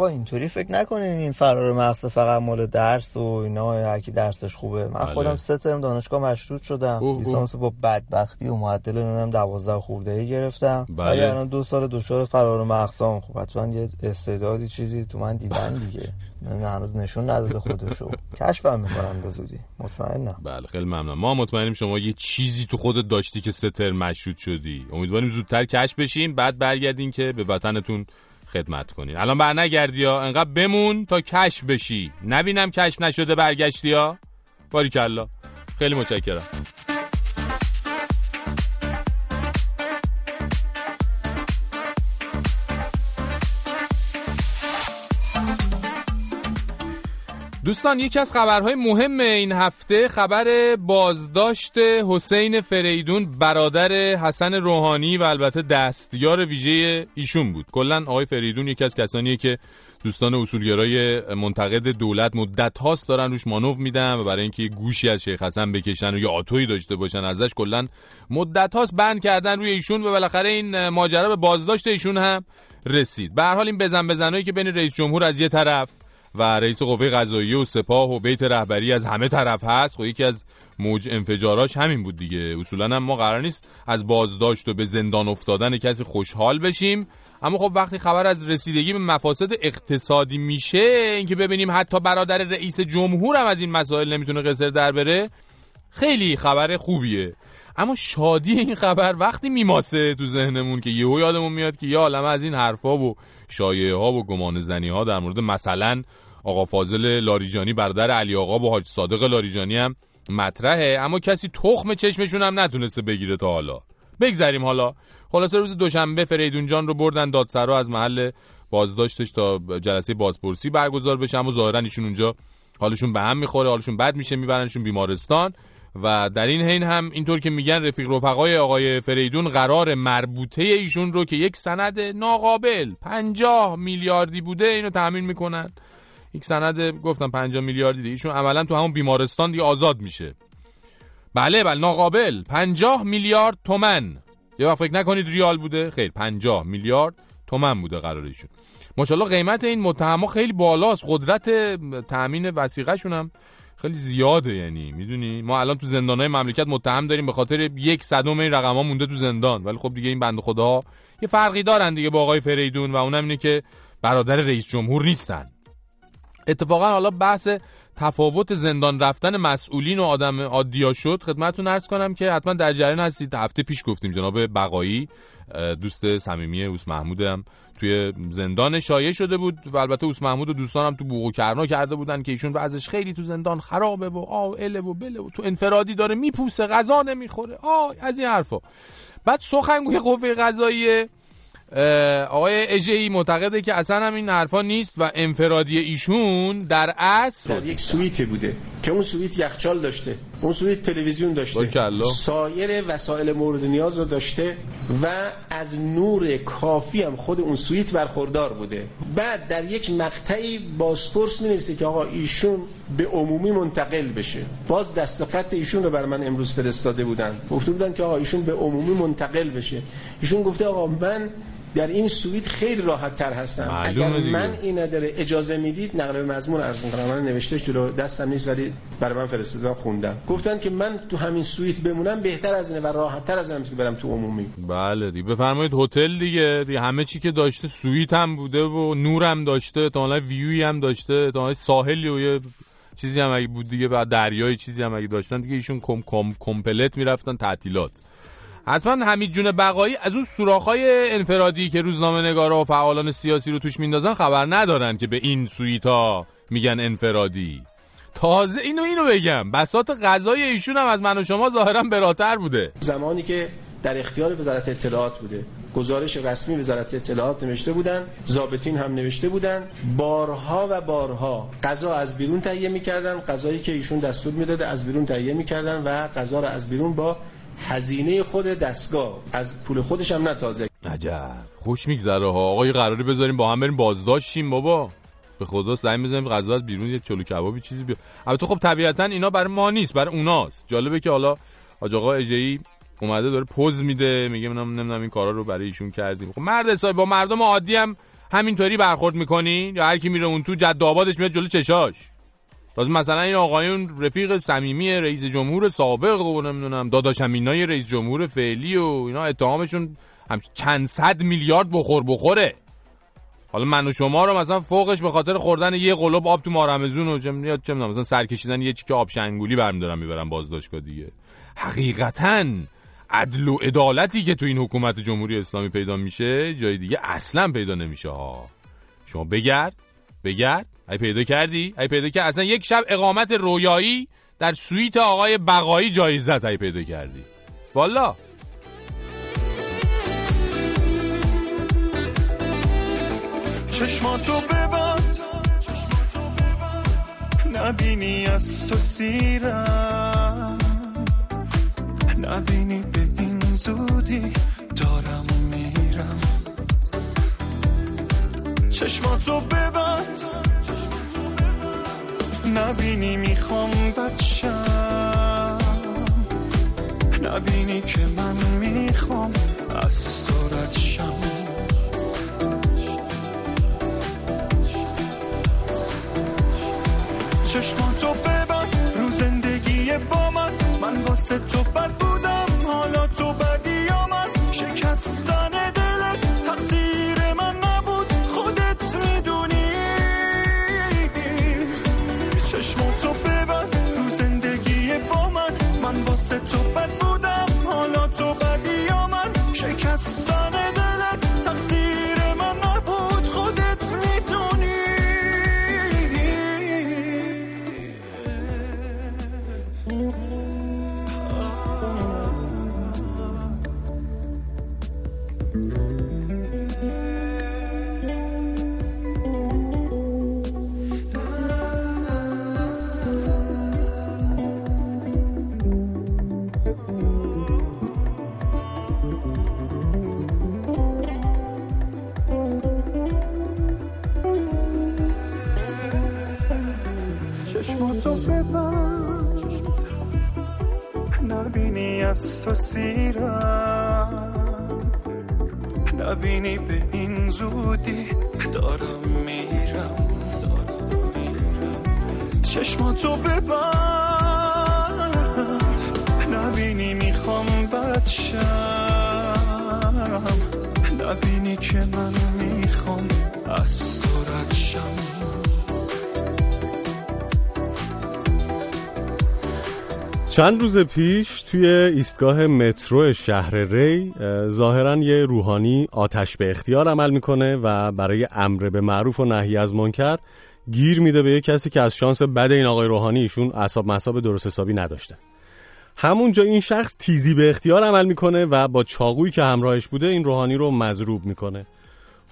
آقا اینطوری فکر نکنین این فرار مغز فقط مال درس و اینا هر کی درسش خوبه. من بله. خودم سه ترم دانشگاه مشروط شدم. لیسانس با بدبختی و معدل نمی‌دونم 12 خورده ای گرفتم. بله. ولی الان دو سال دچار فرار مغزام. خب حتما یه استعدادی چیزی تو من دیدن دیگه. من هنوز نشون نداده خودشو. کشفم می‌کنم به زودی. مطمئنم. بله خیلی ممنون. ما مطمئنیم شما یه چیزی تو خودت داشتی که سه ترم مشروط شدی. امیدواریم زودتر کش بشین بعد برگردین که به وطنتون خدمت کنین الان بر نگردی ها انقدر بمون تا کشف بشی. نبینم کشف نشده برگشتی ها؟ باریکلا. خیلی متشکرم. دوستان یکی از خبرهای مهم این هفته خبر بازداشت حسین فریدون برادر حسن روحانی و البته دستیار ویژه ایشون بود. کلا آقای فریدون یکی از کسانیه که دوستان اصولگرای منتقد دولت مدت هاست دارن روش مانو میدن و برای اینکه گوشی از شیخ حسن بکشن و یه آتویی داشته باشن ازش کلا مدت هاست بند کردن روی ایشون و بالاخره این ماجرا به بازداشت ایشون هم رسید. به هر حال این بزن بزنایی که بین رئیس جمهور از یه طرف و رئیس قوه قضاییه و سپاه و بیت رهبری از همه طرف هست. خب یکی از موج انفجاراش همین بود دیگه. اصولا هم ما قرار نیست از بازداشت و به زندان افتادن کسی خوشحال بشیم. اما خب وقتی خبر از رسیدگی به مفاسد اقتصادی میشه اینکه ببینیم حتی برادر رئیس جمهور هم از این مسائل نمی‌تونه قصر در بره خیلی خبر خوبیه. اما شادی این خبر وقتی میماسه تو ذهنمون که یهو یادمون میاد که یه عالمه از این حرفا و شایعه ها و گمان زنی ها در مورد مثلا آقا فاضل لاریجانی برادر علی آقا با حاج صادق لاریجانی هم مطرحه. اما کسی تخم چشمشون هم نتونسته بگیره تا حالا. بگذریم حالا. خلاصه روز دوشنبه فریدون جان رو بردن دادسرا از محل بازداشتش تا جلسه بازپرسی برگزار بشه اما ظاهرا ایشون اونجا حالشون به هم می‌خوره حالشون بد میشه میبرنشون بیمارستان. و در این حین هم اینطور که میگن رفیق رفقای آقای فریدون قرار مربوطه ایشون رو که یک سند ناقابل 50 میلیاردی بوده اینو تأمین می‌کنن. یک سند گفتم 50 میلیاردی ایشون عملا تو همون بیمارستان دیگه آزاد میشه. بله بله ناقابل 50 میلیارد تومن. یه وقت فکر نکنید ریال بوده؟ خیر 50 میلیارد تومن بوده قرار ایشون. ماشاءالله قیمت این متهما خیلی بالاست. قدرت تأمین وسیقهشون هم خیلی زیاده یعنی می‌دونی؟ ما الان تو زندانهای مملکت متهم داریم به خاطر یک صدم این رقم ها مونده تو زندان. ولی خب دیگه این بند خدا یه فرقی دارن دیگه با آقای فریدون و اونم اینه که برادر رئیس جمهور نیستن. اتفاقا حالا بحث تفاوت زندان رفتن مسئولین و آدم عادیا شد خدمتتون عرض کنم که حتما در جریان هستید. هفته پیش گفتیم جناب بقایی دوست صمیمی اوس محمود هم توی زندان شایع شده بود و البته اوس محمود و دوستانم تو بوق کرنا کرده بودن که ایشون وضعش خیلی تو زندان خرابه و آ اله و بله و تو انفرادی داره میپوسه غذا نمی‌خوره. آ از این حرفا. بعد سخنگوی قوه قضاییه. آقای اژه‌ای معتقده که اصلا هم این حرفا نیست و انفرادی ایشون در اصل در یک سویتی بوده که اون سویت یخچال داشته اون سویت تلویزیون داشته. سایر وسایل مورد نیاز رو داشته و از نور کافی هم خود اون سویت برخوردار بوده. بعد در یک مقطعی بازپرس میگه که آقا ایشون به عمومی منتقل بشه. باز دست خط ایشون رو بر من امروز فرستاده بودن. گفته بودن که آقا ایشون به عمومی منتقل بشه. ایشون گفته آقا من در این سویت خیلی راحت تر هستم اگر. منعی نداره اجازه می‌دید نقل به مضمون عرض می‌کنم. من نوشتهش جلو دستم نیست ولی برای من فرستادم خوندم. گفتن که من تو همین سویت بمونم بهتر از اینه و راحت تر از اینه که برم تو عمومی. بله دیگه. بفرمایید هتل دیگه. دیگه همه چی که داشته سویت هم بوده و نور هم داشته احتمالاً ویوی هم داشته احتمالاً ساحلی و یه چیزی هم اگه بود دیگه بعد دریای چیزی هم اگه داشتن دیگه ایشون کم کم کمپلت می‌رفتن تعطیلات. حتما حمید جون بقایی از اون سوراخ‌های انفرادی که روزنامه نگارا و فعالان سیاسی رو توش میندازن خبر ندارن که به این سویتا میگن انفرادی. تازه اینو اینو بگم. بسات غذای ایشون هم از من و شما ظاهرا براتر بوده. زمانی که در اختیار وزارت اطلاعات بوده. گزارش رسمی وزارت اطلاعات نوشته بودن ضابطین هم نوشته بودن. بارها و بارها غذا از بیرون تهیه می‌کردن. غذایی که ایشون دستور می‌داده از بیرون تهیه می‌کردن و غذا را از بیرون با هزینه خود دستگاه. از پول خودش هم نه تازه عجب. خوش میگذره ها. آقای قراری بذاریم با هم بریم بازداشتیم بابا. به خدا زنگ بزنیم غذا از بیرون یه چلو کبابی چیزی بیا. البته خب طبیعتا اینا برای ما نیست برای اوناست. جالبه که حالا حاج آقا اجئی اومده داره پوز میده میگه من نمی‌دونم این کارا رو برای ایشون کردیم. خب مرد حسابی با مردم عادی هم همینطوری برخورد می‌کنی؟ یا هر کی میره اون تو جد آبادش میاد جلو چشاش. تازه مثلا این آقایون رفیق صمیمی رئیس جمهور سابق و نمی‌دونم داداش امینای رئیس جمهور فعلی و اینا اتهامشون هم چند صد میلیارد بخور بخوره. حالا من و شما رو مثلا فوقش به خاطر خوردن یه قلوب آب تو مارمزون و چه یا چه می‌دونم مثلا سر کشیدن یه چیک آب شنگولی برمیدارم می‌برم بازداشتگاه دیگه. حقیقتا عدل و عدالتی که تو این حکومت جمهوری اسلامی پیدا میشه جای دیگه اصلا پیدا نمیشه ها. شما بگرد بگرد. ای پیدا کردی؟ ای پیدا کرد اصلا یک شب اقامت رویایی در سویت آقای بقایی جایزت ای پیدا کردی. والا. چشماتو ببند. نبینی از تو سیرم. نبینی به این زودی دارم میرم. چشماتو ببند. نبینی می‌خوام بچم. نبینی که من می‌خوام از تو رد شم. چشماتو ببند رو زندگی با من. من واسه تو بد بودم حالا تو بدی یا من؟ شکستن از تو سیرم نبینی به این زودی. دارم میرم چشماتو ببند. نبینی می‌خوام بچم. نبینی که من می‌خوام از تو رد چند روز پیش توی ایستگاه مترو شهر ری اه، ظاهراً یه روحانی آتش به اختیار عمل می‌کنه و برای امر به معروف و نهی از منکر گیر میده به یه کسی که از شانس بد این آقای روحانی ایشون اعصاب مصاب درست حسابی نداشته. همونجا این شخص تیزی به اختیار عمل می‌کنه و با چاقویی که همراهش بوده این روحانی رو مضروب می‌کنه.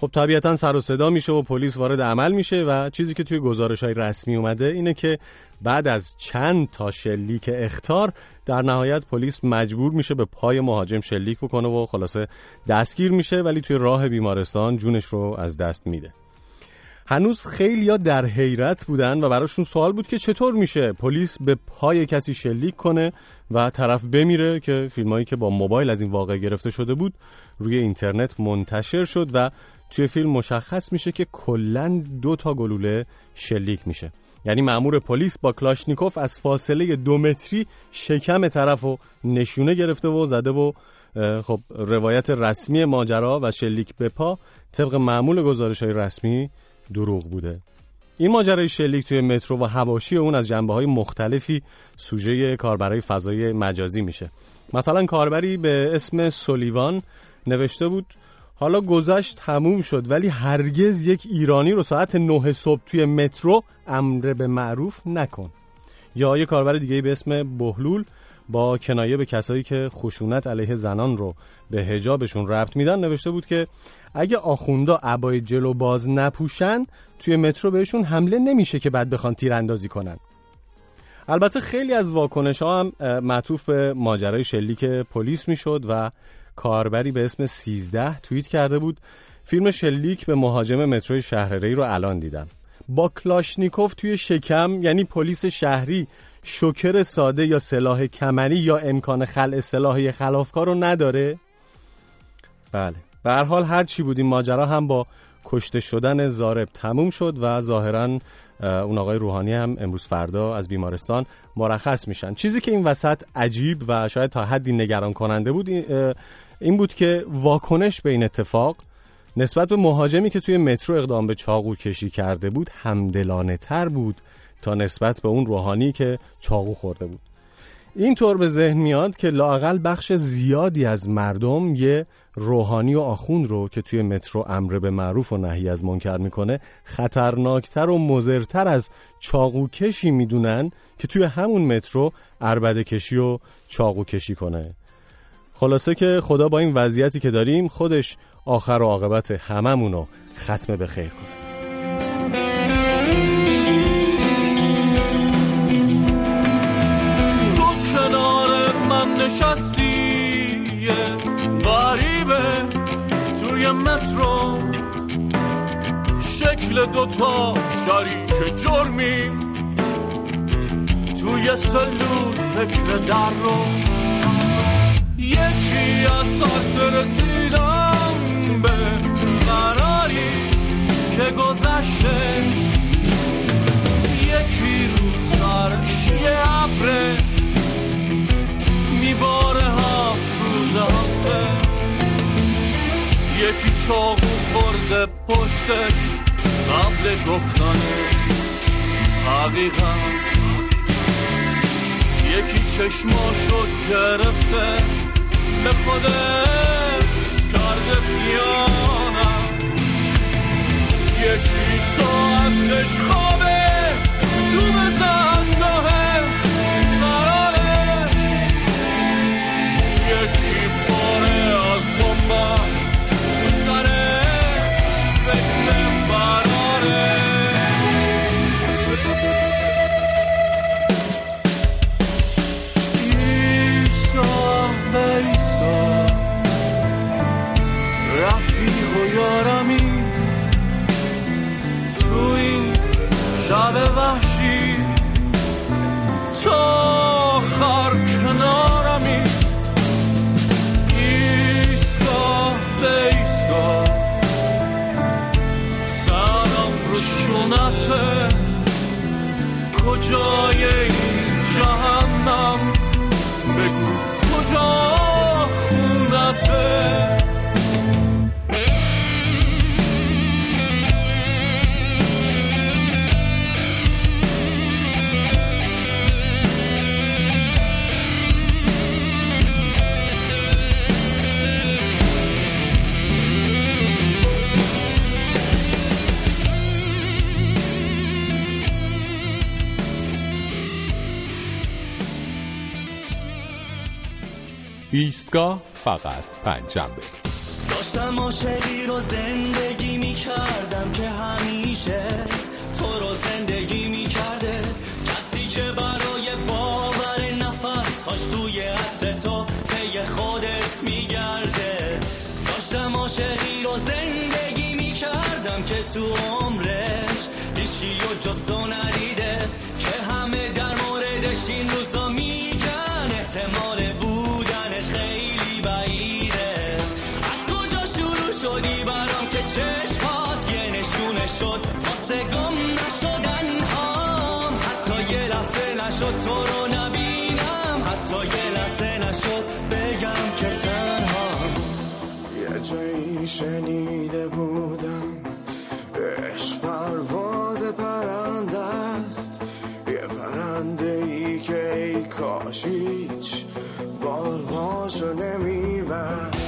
خب طبیعتا سر و صدا میشه و پلیس وارد عمل میشه و چیزی که توی گزارش های رسمی اومده اینه که بعد از چند تا شلیک اختار در نهایت پلیس مجبور میشه به پای مهاجم شلیک بکنه و خلاصه دستگیر میشه ولی توی راه بیمارستان جونش رو از دست میده. هنوز خیلیا در حیرت بودن و براشون سوال بود که چطور میشه پلیس به پای کسی شلیک کنه و طرف بمیره که فیلمایی که با موبایل از این واقع گرفته شده بود روی اینترنت منتشر شد و توی فیلم مشخص میشه که کلا دو تا گلوله شلیک میشه. یعنی مأمور پلیس با کلاشنیکوف از فاصله دو متری شکم طرف و نشونه گرفته و زده و خب روایت رسمی ماجرا و شلیک به پا طبق معمول گزارش های رسمی دروغ بوده. این ماجرای شلیک توی مترو و هواشی اون از جنبه های مختلفی سوژه کاربرای فضای مجازی میشه. مثلا کاربری به اسم سولیوان نوشته بود حالا گذشت تموم شد ولی هرگز یک ایرانی رو ساعت 9 صبح توی مترو امر به معروف نکن. یا یه کاربر دیگه به اسم بهلول با کنایه به کسایی که خشونت علیه زنان رو به هجابشون ربط میدن نوشته بود که اگه آخوندا عبای جلو باز نپوشن توی مترو بهشون حمله نمیشه که بعد بخوان تیراندازی کنن. البته خیلی از واکنش ها هم معطوف به ماجرای شلیک پلیس می‌شد و کاربری به اسم 13 توییت کرده بود فیلم شلیک به مهاجم متروی شهر ری رو الان دیدم. با کلاشنیکوف توی شکم یعنی پلیس شهری شوکر ساده یا سلاح کمری یا امکان خلع سلاح خلافکار رو نداره؟ بله. به هر حال هر چی بود این ماجرا هم با کشته شدن زارب تموم شد و ظاهرا اون آقای روحانی هم امروز فردا از بیمارستان مرخص میشن. چیزی که این وسط عجیب و شاید تا حدی نگران کننده بود این- این بود که واکنش به این اتفاق نسبت به مهاجمی که توی مترو اقدام به چاقو کشی کرده بود همدلانه تر بود تا نسبت به اون روحانی که چاقو خورده بود. اینطور به ذهن میاد که لاقل بخش زیادی از مردم یه روحانی و آخون رو که توی مترو امر به معروف و نهی از منکر می‌کنه خطرناکتر و مزرتر از چاقو کشی می‌دونن که توی همون مترو عربده کشی و چاقو کشی کنه. خلاصه که خدا با این وضعیتی که داریم خودش آخر و عاقبت هممونو ختم به خیر کنه. تو کنار من نشستی غریبه توی مترو. شکل دوتا شریک جرمیم. توی سلول فکر در رو. یکی از سرس رسیدم به قراری که گذشته. یکی رو سرش یه ابره میباره هفت روز هفته. یکی چاقو خورده پشتش قبل گفتن حقیقت. یکی چشماشو گرفته. به خودش کرده پیانم یکی ساعتش خوابه تو بزنگاه یارمی تو این شب وحشی. تا آخر کنارمی. ایستگاه به ایستگاه. سرم رو شونته کجای این جهنم؟ بگو کجا خونته ایستگاه فقط پنجشنبه. داشتم عاشقی رو زندگی می کردم که همیشه جایی شنیده بودم. عشق پرواز پرنده است. یه پرنده ای که ای کاش هیچ بالهاشو نمیبست.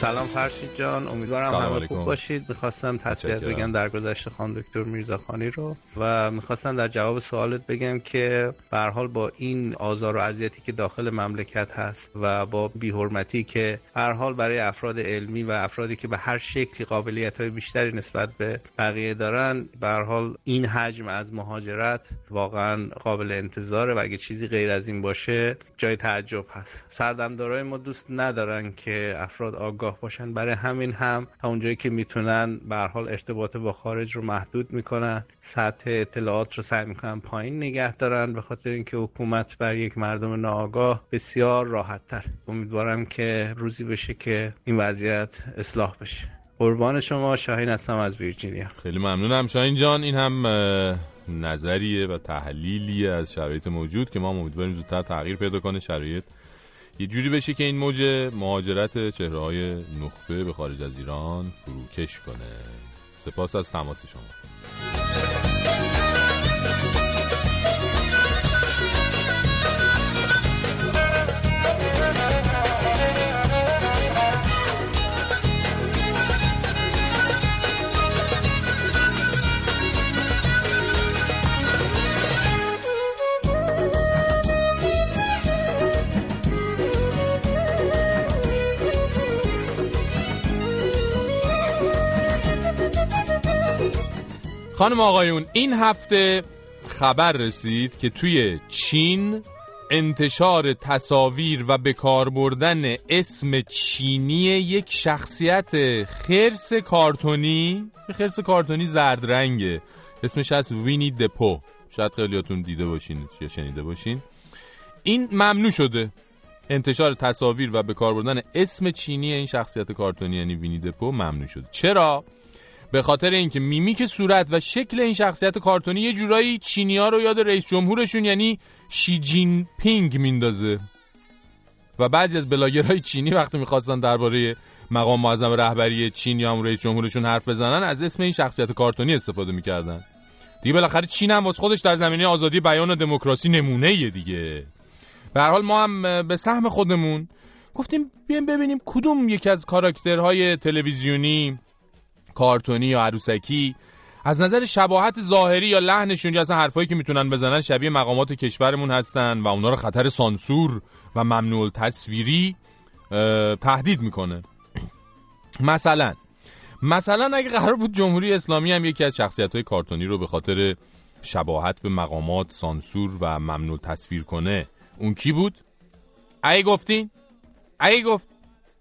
سلام فرشید جان امیدوارم همه علیکم. خوب باشید می‌خواستم متشکرم. بگم در گذشته خان دکتر میرزاخانی رو و می‌خواستم در جواب سوالت بگم که به حال با این آزار و اذیتی که داخل مملکت هست و با بیحرمتی که به هر حال برای افراد علمی و افرادی که به هر شکلی قابلیت های بیشتری نسبت به بقیه دارن به حال این حجم از مهاجرت واقعا قابل انتظاره و اگه چیزی غیر از این باشه جای تعجب هست سردمدارای ما دوست ندارن که افراد آگاه باشن. برای همین هم تا اونجایی که می‌تونن به حال ارتباط با خارج رو محدود می‌کنن. سطح اطلاعات رو سعی می‌کنن پایین نگه دارن به خاطر اینکه حکومت بر یک مردم ناآگاه بسیار راحت تر. امیدوارم که روزی بشه که این وضعیت اصلاح بشه. قربان شما شاهین هستم از ویرجینیا. خیلی ممنونم. شاین جان این هم نظریه و تحلیلیه از شرایط موجود که ما امیدواریم زودتر تغییر پیدا کنه. شرایط یه جوری بشه که این موج مهاجرت چهره های نخبه به خارج از ایران فروکش کنه. سپاس از تماس شما. خانم آقایون این هفته خبر رسید که توی چین انتشار تصاویر و به بردن اسم چینی یک شخصیت خرس کارتونی خرس کارتونی زرد رنگه اسمش از وینی دپو. شاید خیلیاتون دیده باشین یا شنیده باشین. این ممنوع شده. انتشار تصاویر و به بردن اسم چینی این شخصیت کارتونی یعنی وینی دپو ممنوع شده. چرا؟ به خاطر اینکه میمیک صورت و شکل این شخصیت کارتونی یه جورایی چینیا رو یاد رئیس جمهورشون یعنی شی جین پینگ میندازه. و بعضی از بلاگرهای چینی وقتی می‌خواستن درباره مقام معظم رهبری چین یا هم رئیس جمهورشون حرف بزنن از اسم این شخصیت کارتونی استفاده می‌کردن. دیگه بالاخره چین هم واسه خودش در زمینه آزادی بیان و دموکراسی نمونه‌ایه دیگه. به حال ما هم به سهم خودمون گفتیم بیایم ببینیم کدوم یکی از کاراکترهای تلویزیونی کارتونی یا عروسکی از نظر شباهت ظاهری یا لحنشون یا اصلا حرفایی که می‌تونن بزنن شبیه مقامات کشورمون هستن و اونا رو خطر سانسور و ممنوع تصویری تهدید می‌کنه مثلا مثلا اگه قرار بود جمهوری اسلامی هم یکی از شخصیت های کارتونی رو به خاطر شباهت به مقامات سانسور و ممنوع تصویر کنه اون کی بود؟ ای گفتین؟ ای گفت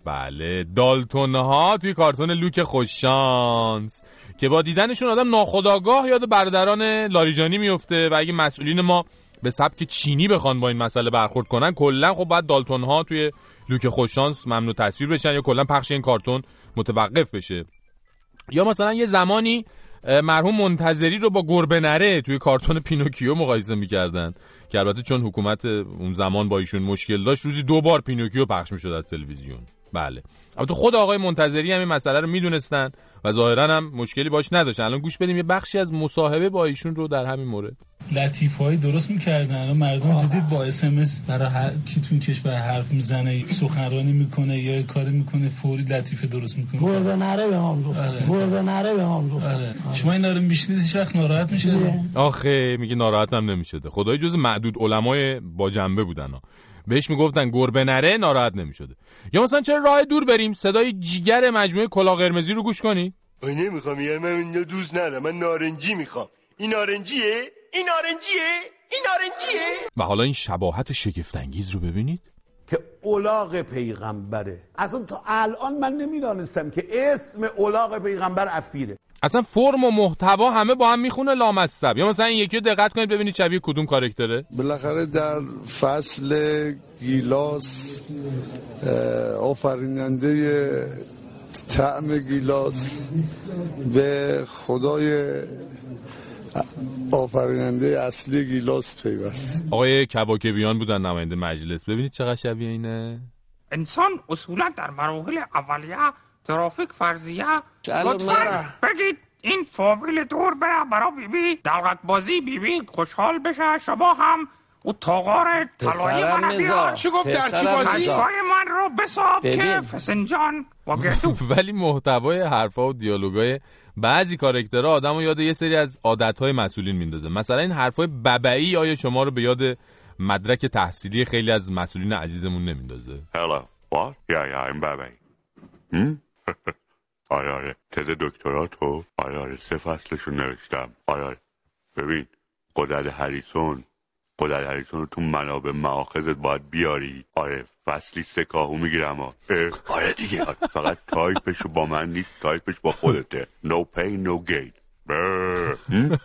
بله دالتون ها توی کارتون لوک خوششانس که با دیدنشون آدم ناخودآگاه یاد برادران لاریجانی میفته و اگه مسئولین ما به سبک چینی بخوان با این مسئله برخورد کنن کلا خب باید دالتون ها توی لوک خوششانس ممنوع تصویر بشن یا کلا پخش این کارتون متوقف بشه. یا مثلا یه زمانی مرحوم منتظری رو با گربه نره توی کارتون پینوکیو مقایسه می‌کردن. که البته چون حکومت اون زمان با ایشون مشکل داشت روزی دو بار پینوکیو پخش می‌شد از تلویزیون. بله. البته خود آقای منتظری هم این مسئله رو می‌دونستن و ظاهرا هم مشکلی باش نداشتن الان گوش بدیم یه بخشی از مصاحبه با ایشون رو در همین مورد. لطیف های درست می‌کردن. الان مردم جدید با اسمس برای هر کی تو کشور حرف می‌زنه سخنرانی می‌کنه یا کاری می‌کنه فوری لطیفه درست می‌کنه. گربه نره به هم گفت. آره. گربه نره به هم گفت. آره. شما اینا رو میشنید هیچ وقت ناراحت میشه آخه میگه ناراحت هم نمی‌شده. خدای جز معدود علمای با جنبه بودن ها. بهش می‌گفتن گربه نره ناراحت نمی‌شده. یا مثلا چرا راه دور بریم؟ صدای جیگر مجموعه کلا قرمزی رو گوش کنی؟ من نمی‌خوام یه من اینو دوست ندارم. من نارنجی می‌خوام. این نارنجیه؟ این نارنجیه؟ این نارنجیه؟ و حالا این شباهت شگفتانگیز رو ببینید. که اولاغ پیغمبره. اصلا تا الان من نمی‌دانستم که اسم اولاغ پیغمبر افیره اصلا فرم و محتوا همه با هم می‌خونه لامصب. یا مثلا این یکی رو دقت کنید ببینید شبیه کدوم کارکتره بالاخره در فصل گیلاس آفریننده طعم گیلاس به خدای آفریننده اصلی گیلاس پیوست. آقای کواکبیان بودن نماینده مجلس. ببینید چقدر شبیه اینه. انسان اصولا در مراحل اولیه ترافیک فرضیه لطفا. بگید این فامیل دور بره برا بیبی دلغک بازی بیبی خوشحال بشه شما هم او تاغار طلایی پسرم من. بیار چی گفت؟ در چی بازی؟ من رو بساب که. فسنجان <laughs> ولی محتوای حرفا و دیالوگای بعضی کاراکترها آدمو یاد یه سری از عادتهای مسئولین میندازه مثلا این حرفای ببعی آیا شما رو به یاد مدرک تحصیلی خیلی از مسئولین عزیزمون نمیندازه Hello What? Yeah yeah I'm هم؟ <laughs> آره آره. تز دکترا تو آره آره. سه فصلشون نوشتم. آره آره. ببین قدرت هریسون. قدرت هریسون رو تو منابع معاخذت باید بیاری. آره فصلی سه کاهو می‌گیرم آره دیگه. آره. <laughs> فقط تایپش با من نیست تایپش با خودته. No gain. بره. هم؟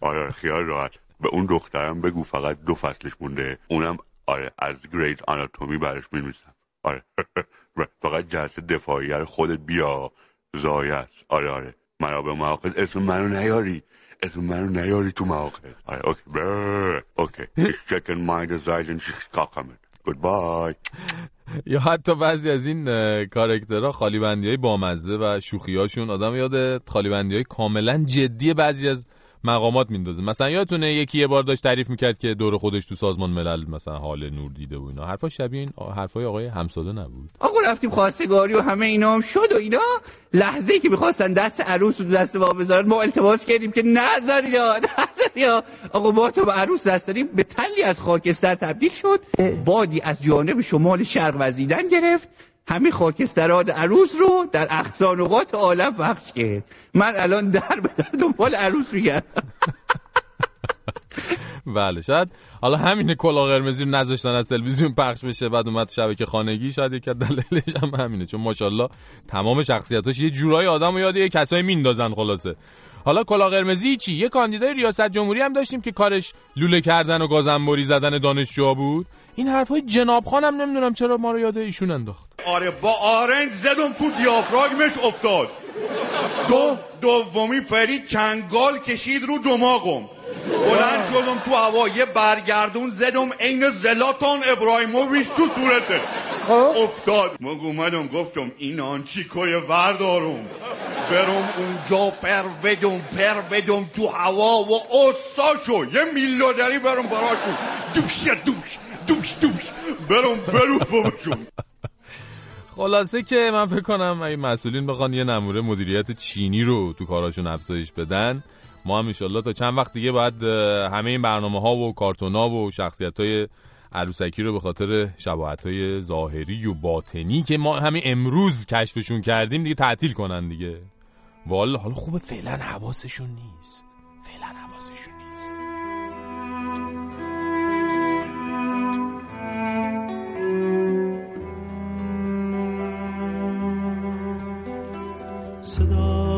آره خیال راحت. به اون دخترم بگو فقط دو فصلش مونده. اونم آره از گریت آناتومی برش میمیسم آره. <laughs> فقط جلسه دفاعیه رو خودت بیا. زایه است آره آره. منابع مواقع اسم منو نیاری. اسم منو نیاری تو مواقع. آره اوکی. بره. اوکی. شکن مایند زایزن شکاکمت گودبای یا حتی بعضی از این اه، کاراکترها خالی بندی های بامزه و شوخی هاشون آدم یاد خالی بندی های کاملا جدی بعضی از مقامات میندازه. مثلا یادتونه یکی یه بار داشت تعریف می‌کرد که دور خودش تو سازمان ملل مثلا حال نور دیده و اینا. حرفا شبیه این حرفای آقای همساده نبود. آقا رفتیم خواستگاری و همه اینا هم شد و اینا. لحظه که می‌خواستن دست عروس رو دست ما بذارن ما التماس کردیم که نذاری یا نذاری یا. آقا ما تو به عروس دست داریم به تلی از خاکستر تبدیل شد. بادی از جانب شمال شرق وزیدن گرفت. همه خاکسترات عروس رو در اقصا نقاط عالم پخش کرد من الان در به در دنبال عروس میگردم. بله شاید. حالا همین کلا قرمزی رو نذاشتن از تلویزیون پخش بشه بعد اومد شبکه خانگی شاید یک از دلایلش هم همینه. چون ماشاءالله تمام شخصیتاش یه جورای آدم و یاد یه کسایی میندازن خلاصه. حالا کلا قرمزی چی؟ یه کاندیدای ریاست جمهوری هم داشتیم که کارش لوله کردن و گازنبوری زدن دانشجوها بود. این حرفای جناب خانم نمی‌دونم چرا ما رو یاد ایشون انداخت. آره با آرنج زدم تو دیافراگمش افتاد. دو دومی پرید چنگال کشید رو دماغم. بلند شدم تو هوا یه برگردون زدم عین زلاتان ابراهیموویچ تو صورته افتاد. من اومدم گفتم این آنچیکوی وردارم؟ برم اونجا پر بدم پر بدم تو هوا و استاشو یه میلادری برم براشون دوش دوش. دوش دوش. برم برم خلاصه که من فکر کنم اگه مسئولین بخوان یه نموره مدیریت چینی رو تو کاراشون افزایش بدن. ما هم تا چند وقت دیگه باید همه این برنامه ها و کارتون ها و شخصیت های عروسکی رو به خاطر شباهت های ظاهری و باطنی که ما همین امروز کشفشون کردیم دیگه تعطیل کنن دیگه. والا حالا خوبه فعلا حواسشون نیست. فعلا حواسشون صدا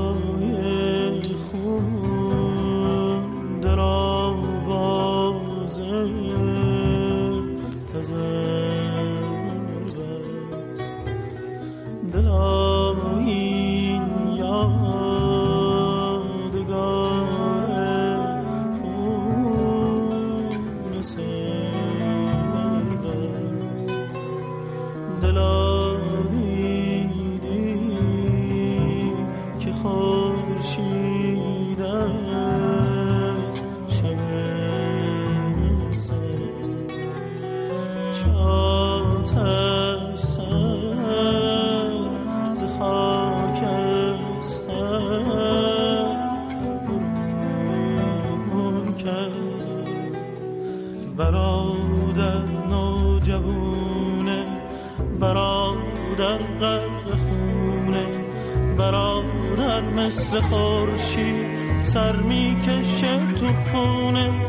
مثل خورشید سر می‌کشه تو خونه.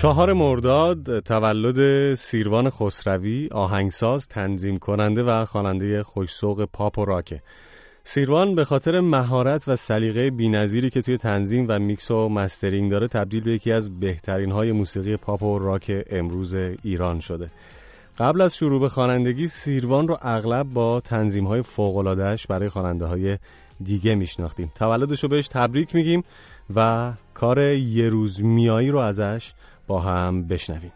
چهار مرداد تولد سیروان خسروی آهنگساز تنظیم کننده و خواننده خوش‌ذوق پاپ و راکه سیروان به خاطر مهارت و سلیقه بینظیری که توی تنظیم و میکس و mastering داره تبدیل به یکی از بهترین های موسیقی پاپ و راک امروز ایران شده. قبل از شروع به خوانندگی سیروان رو اغلب با تنظیم های فوق‌العاده‌ش برای خواننده های دیگه میشناختیم. تولدش رو بهش تبریک میگیم و کار یه روز میایی رو ازش هم بشنویم.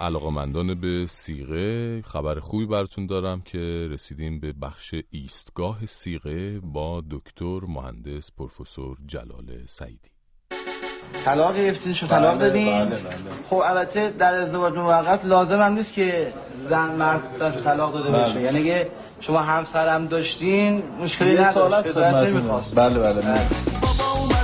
علاقمندان به سیغه خبر خوبی براتون دارم که رسیدیم به بخش ایستگاه سیغه با دکتر مهندس پروفسور جلال سعیدی. طلاق گرفتین شو طلاق دادین؟ خب البته در ازدواج موقت لازم هم نیست که زن مرد دست طلاق داده بله. باشه یعنی اگه شما همسرم داشتین مشکلی نداشت. نمی‌خواست. بله. بله.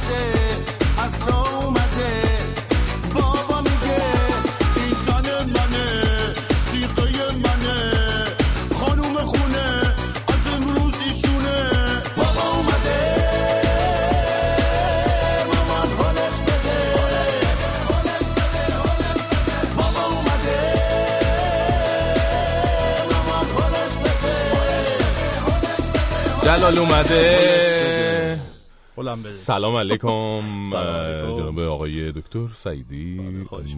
جلال اومده. سلام <laughs> علیکم. جناب آقای دکتر سعیدی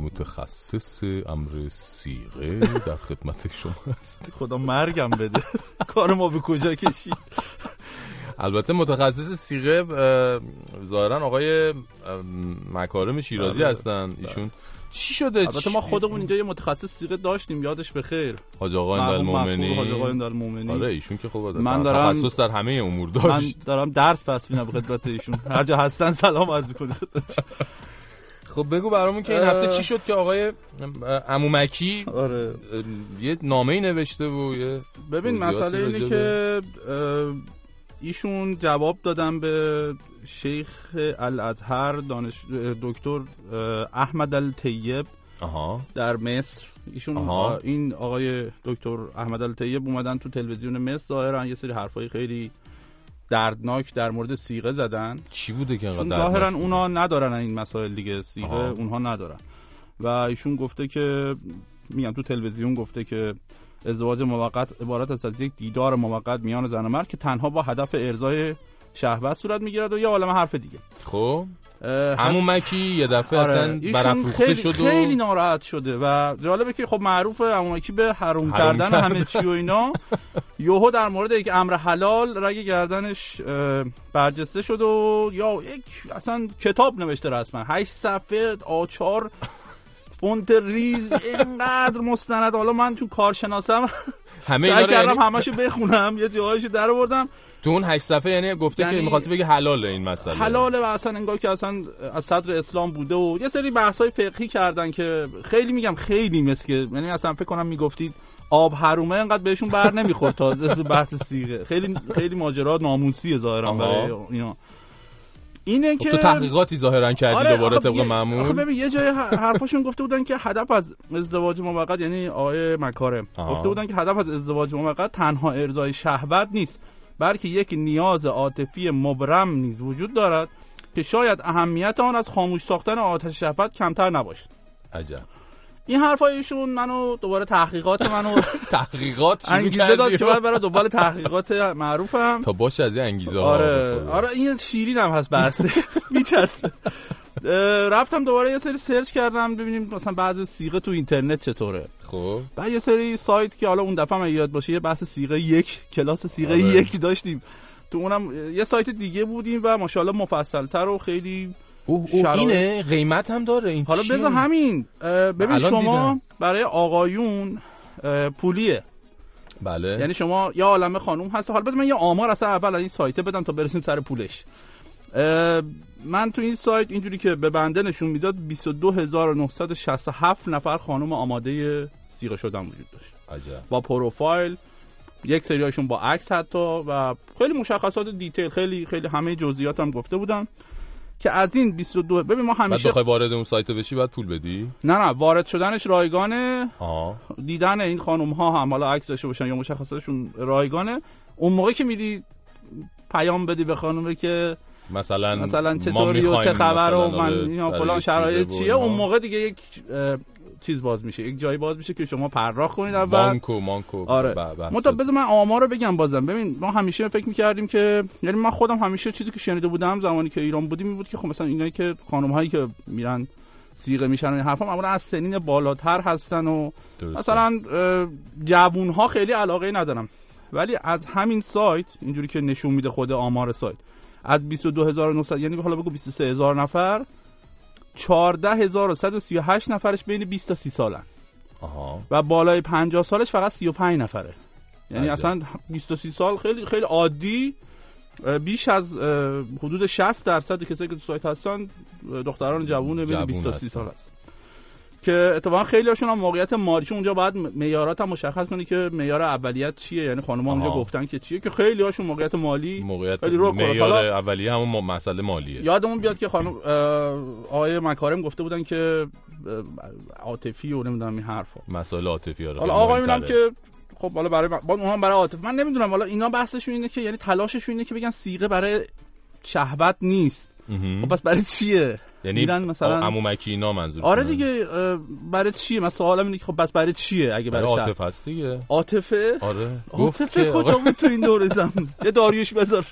متخصص امر سیغه <laughs> در خدمت شما است خدا مرگم بده. <laughs> کار ما به کجا کشید؟ البته متخصص سیغه اه، ظاهرا آقای مکارم شیرازی بله، هستن. ایشون چی شده البته چی- ما خودمون اینجا یه متخصص سیغه داشتیم یادش بخیر حاج آقا اندالمومنی حاج آقا اندالمومنی. آره ایشون که خب من دارم تخصص در همه امور من داشت دارم درس پس میدم به خدمت ایشون هر جا هستن سلام عرض می‌کنم. خب بگو برامون که این. هفته چی شد که آقای امومکی آره یه نامه ای نوشته و یه ببین مسئله اینه که ایشون جواب دادن به شیخ الازهر دانش دکتر احمد الطیب. در مصر ایشون آها. این آقای دکتر احمد الطیب اومدن تو تلویزیون مصر ظاهرا یه سری حرفای خیلی دردناک در مورد سیغه زدن چی بوده که چون ظاهرا اونا ندارن این مسائل دیگه سیغه آها. اونها ندارن و ایشون گفته که میگم تو تلویزیون گفته که ازدواج موقت عبارت است از یک دیدار موقت میان زن و مرد که تنها با هدف ارضای شهوت صورت می‌گیرد و یه عالم حرف دیگه. خب. اه، امومکی یه دفعه آره، اصلا برافروخته خیلی شد خیلی و ناراحت شده و جالبه که خب معروف امامکی به حروم حروم کردن کرد. همه چی و اینا. یوهو در مورد یک امر حلال رگ گردنش برجسته شد و یا یک اصلا کتاب نوشته رسما. هشت صفحه آچار فونت ریز اینقدر مستند. حالا من چون کارشناسم همه سعی اینا رو کردم یعنی- همشو بخونم. یه جاهایشو در آوردم. تو اون هشت صفحه یعنی گفته یعنی که می‌خواسته بگه حلاله این مسئله. حلاله و اصلا انگار که اصلا از صدر اسلام بوده و یه سری بحث های فقهی کردن که خیلی میگم خیلی مثل که یعنی اصلا فکر کنم می‌گفتید آب حرومه انقدر بهشون بر نمی‌خورد تا بحث سیغه. خیلی خیلی ماجرا ناموسیه ظاهرا. برای اینا. اینه خب که تو تحقیقاتی ظاهرا کردی آره، دوباره طبق یه- آخه معمول ببین یه جای حرفاشون گفته بودن که هدف از ازدواج موقت یعنی آقای مکارم آها. گفته بودن که هدف از ازدواج موقت تنها ارضای شهوت نیست بلکه یک نیاز عاطفی مبرم نیز وجود دارد که شاید اهمیت آن از خاموش ساختن آتش شهوت کمتر نباشد. عجب. این حرفایشون منو دوباره تحقیقات منو <laughs> تحقیقات انگیزه داد که باید برای دنبال تحقیقات معروفم. تا باشه از این انگیزه آره. آره این شیرین هم هست بحث. <laughs> <laughs> میچسبه. اه، رفتم دوباره یه سری سرچ کردم ببینیم مثلا بعضی سیغه تو اینترنت چطوره. خب. بعد یه سری سایت که حالا اون دفعه من یاد باشه یه بحث سیغه یک کلاس سیغه آره. یک داشتیم. تو اونم یه سایت دیگه بودیم و ماشاءالله مفصلتر و خیلی اوه اوه شرایط- اینه قیمت هم داره این حالا؟ بذار همین ببین شما دیدم. برای آقایون پولیه. بله. یعنی شما یا عالمه خانوم هست. حالا بذار من یه آمار اصلا اول از این سایته بدم تا برسیم سر پولش. من تو این سایت اینجوری که به بنده نشون می‌داد 22967 نفر خانم آماده سیغه شدن وجود داشت. عجب. با پروفایل یک سریاشون با عکس حتی و خیلی مشخصات دیتیل خیلی خیلی همه جزئیات هم گفته بودن. که از این 22 ببین ما بعد همیشه بخوای وارد اون سایت بشی باید پول بدی؟ نه نه وارد شدنش رایگانه آها دیدن این خانم ها هم حالا عکس داشته باشن یا مشخصاتشون رایگانه. اون موقع که میدی پیام بدی به خانومه که مثلا مثلا چطوری و چه خبر و من آره اینا فلان شرایط چیه؟ اون. موقع دیگه یک چیز باز میشه. یک جایی باز میشه که شما پرداخت کنید اول. بانکو مانکو. آره. ب- بحث منتها بذار من آمار رو بگم بازم. ببین ما همیشه فکر می‌کردیم که یعنی من خودم همیشه چیزی که شنیده بودم زمانی که ایران بودیم بود که خب مثلا اینایی که خانم هایی که میرن سیغه میشن و این حرفا معمولا از سنین بالاتر هستن و درسته. مثلا جوون ها خیلی علاقه ندارم. ولی از همین سایت اینجوری که نشون میده خود آمار سایت از 22900 یعنی حالا بگو 23000 نفر 14138 نفرش بین 20 تا 30 سالن. آها. و بالای 50 سالش فقط 35 نفره. یعنی عجب. اصلا 20 تا 30 سال خیلی خیلی عادی. بیش از حدود 60 درصد کسایی که تو سایت هستن دختران جوون بین جوون 20 تا 30 هستن. سال هست که اتفاقا خیلی هاشون هم موقعیت مالی اونجا باید معیارات هم مشخص کنی که معیار اولیت چیه یعنی خانم‌ها اونجا. گفتن که چیه که خیلی هاشون موقعیت مالی موقعیت. معیار اولیه همون مسئله مالیه یادمون بیاد که خانم آقای مکارم گفته بودن که عاطفی و نمی‌دونم این حرفا مسائل عاطفی آره حالا آقا می‌بینم. که خب حالا برای با اونها برای عاطفه من نمی‌دونم حالا اینا بحثشون اینه که یعنی تلاششون اینه که بگن سیغه برای شهوت نیست. خب پس برای چیه؟ یعنی میرن مثلا عمو مکی اینا منظور آره دیگه برای چیه؟ من سوالم اینه که خب بس برای چیه اگه برای شهوت عاطفه هست دیگه. عاطفه؟ آره. گفت عاطفه که کجا بود تو این دور زمان <laughs> یه داریوش بذار.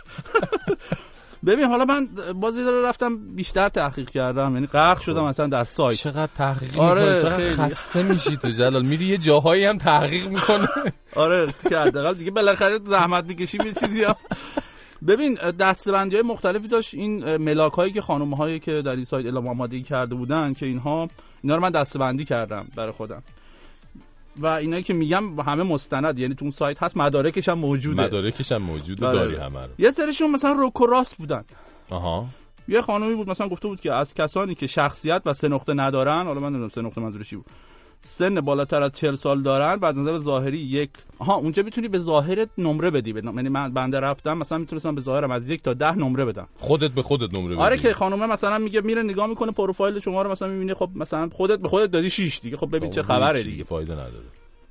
ببین حالا من بازی داره رفتم بیشتر تحقیق کردم. یعنی غرق شدم مثلا در سایت. چقدر تحقیق آره، چقدر خیلی. خسته میشی تو جلال. میری یه جاهایی هم تحقیق می‌کنه <laughs> آره که حداقل دیگه بالاخره زحمت می‌کشیم یه چیزی هم. ببین دستبندی های مختلفی داشت. این ملاک هایی که خانم هایی که در این سایت اعلام آمادگی کرده بودن که اینها اینا رو من دستبندی کردم برای خودم. و اینایی که میگم همه مستند یعنی تو اون سایت هست مدارکش هم موجوده. مدارکش هم موجود و آره. داری همه رو. یه سرشون مثلا روک و راست بودن. آها. یه خانمی بود مثلا گفته بود که از کسانی که شخصیت و سه نقطه ندارن حالا من نمی‌دونم سه نقطه منظورش چی بود. سن بالاتر از 40 سال دارن بعد نظر ظاهری یک آها اونجا می‌تونی به ظاهرت نمره بدی به یعنی من بنده رفتم مثلا می‌تونستم به ظاهرم از یک تا ده نمره بدم. خودت به خودت نمره آره بدی. که خانومه مثلا میگه میره نگاه می‌کنه پروفایل شما رو مثلا می‌بینه خب مثلا خودت به خودت دادی 6 دیگه خب ببین چه خب، خبره دیگه. فایده نداره.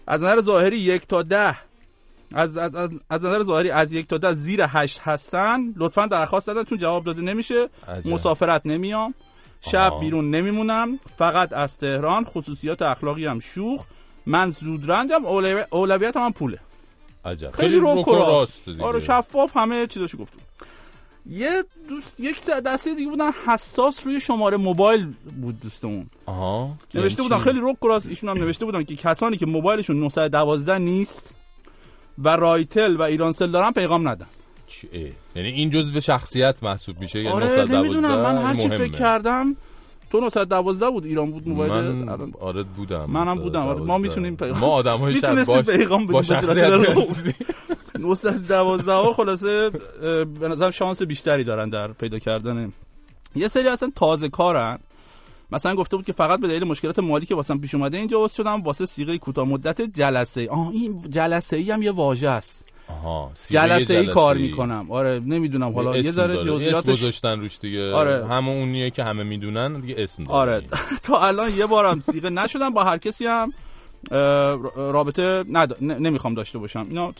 از نظر ظاهری یک تا ده. از, از, از, از نظر ظاهری از یک تا ده زیر هشت هستن. لطفا درخواست دادن چون جواب داده نمیشه. عجب. مسافرت نمیام. شب. بیرون نمیمونم. فقط از تهران خصوصیات اخلاقی هم شوخ. من زودرنجم اولوی- اولویت هم پوله. عجب. خیلی روک و راست. آره شفاف همه چیزاشو گفتم. یه دوست یک دسته دیگه بودن. حساس روی شماره موبایل بود دوستمون آها. نوشته یعنی بودن؟ خیلی روک راست. ایشون هم نوشته بودن که کسانی که موبایلشون 912 نیست و رایتل و ایرانسل دارن پیغام ندن. اه. یعنی این جزء شخصیت محسوب میشه یعنی آره 912 نمی‌دونم من هر چی مهمه. فکر کردم تو 912 بود ایران بود موبایل من آره بودم منم بودم آره. ما 912. می‌تونیم پیغام ما آدمای باش پیغام با شخصیت رو. هستی. 912 خلاصه اه، به نظر شانس بیشتری دارن در پیدا کردن یه سری اصلا تازه کارن مثلا گفته بود که فقط به دلیل مشکلات مالی که واسم پیش اومده اینجا عضو شدم واسه سیغه کوتاه مدت جلسه آه این جلسه ای هم یه واژه است جلسه ای کار. می‌کنم. آره نمی‌دونم حالا یه ذره جزئیاتش گذاشتن روش دیگه. آره. همون اونیه که همه می‌دونن دیگه اسم داره آره. <laughs> تا الان یه بارم سیغه نشدم با هر کسی هم رابطه نمی‌خوام داشته باشم. اینا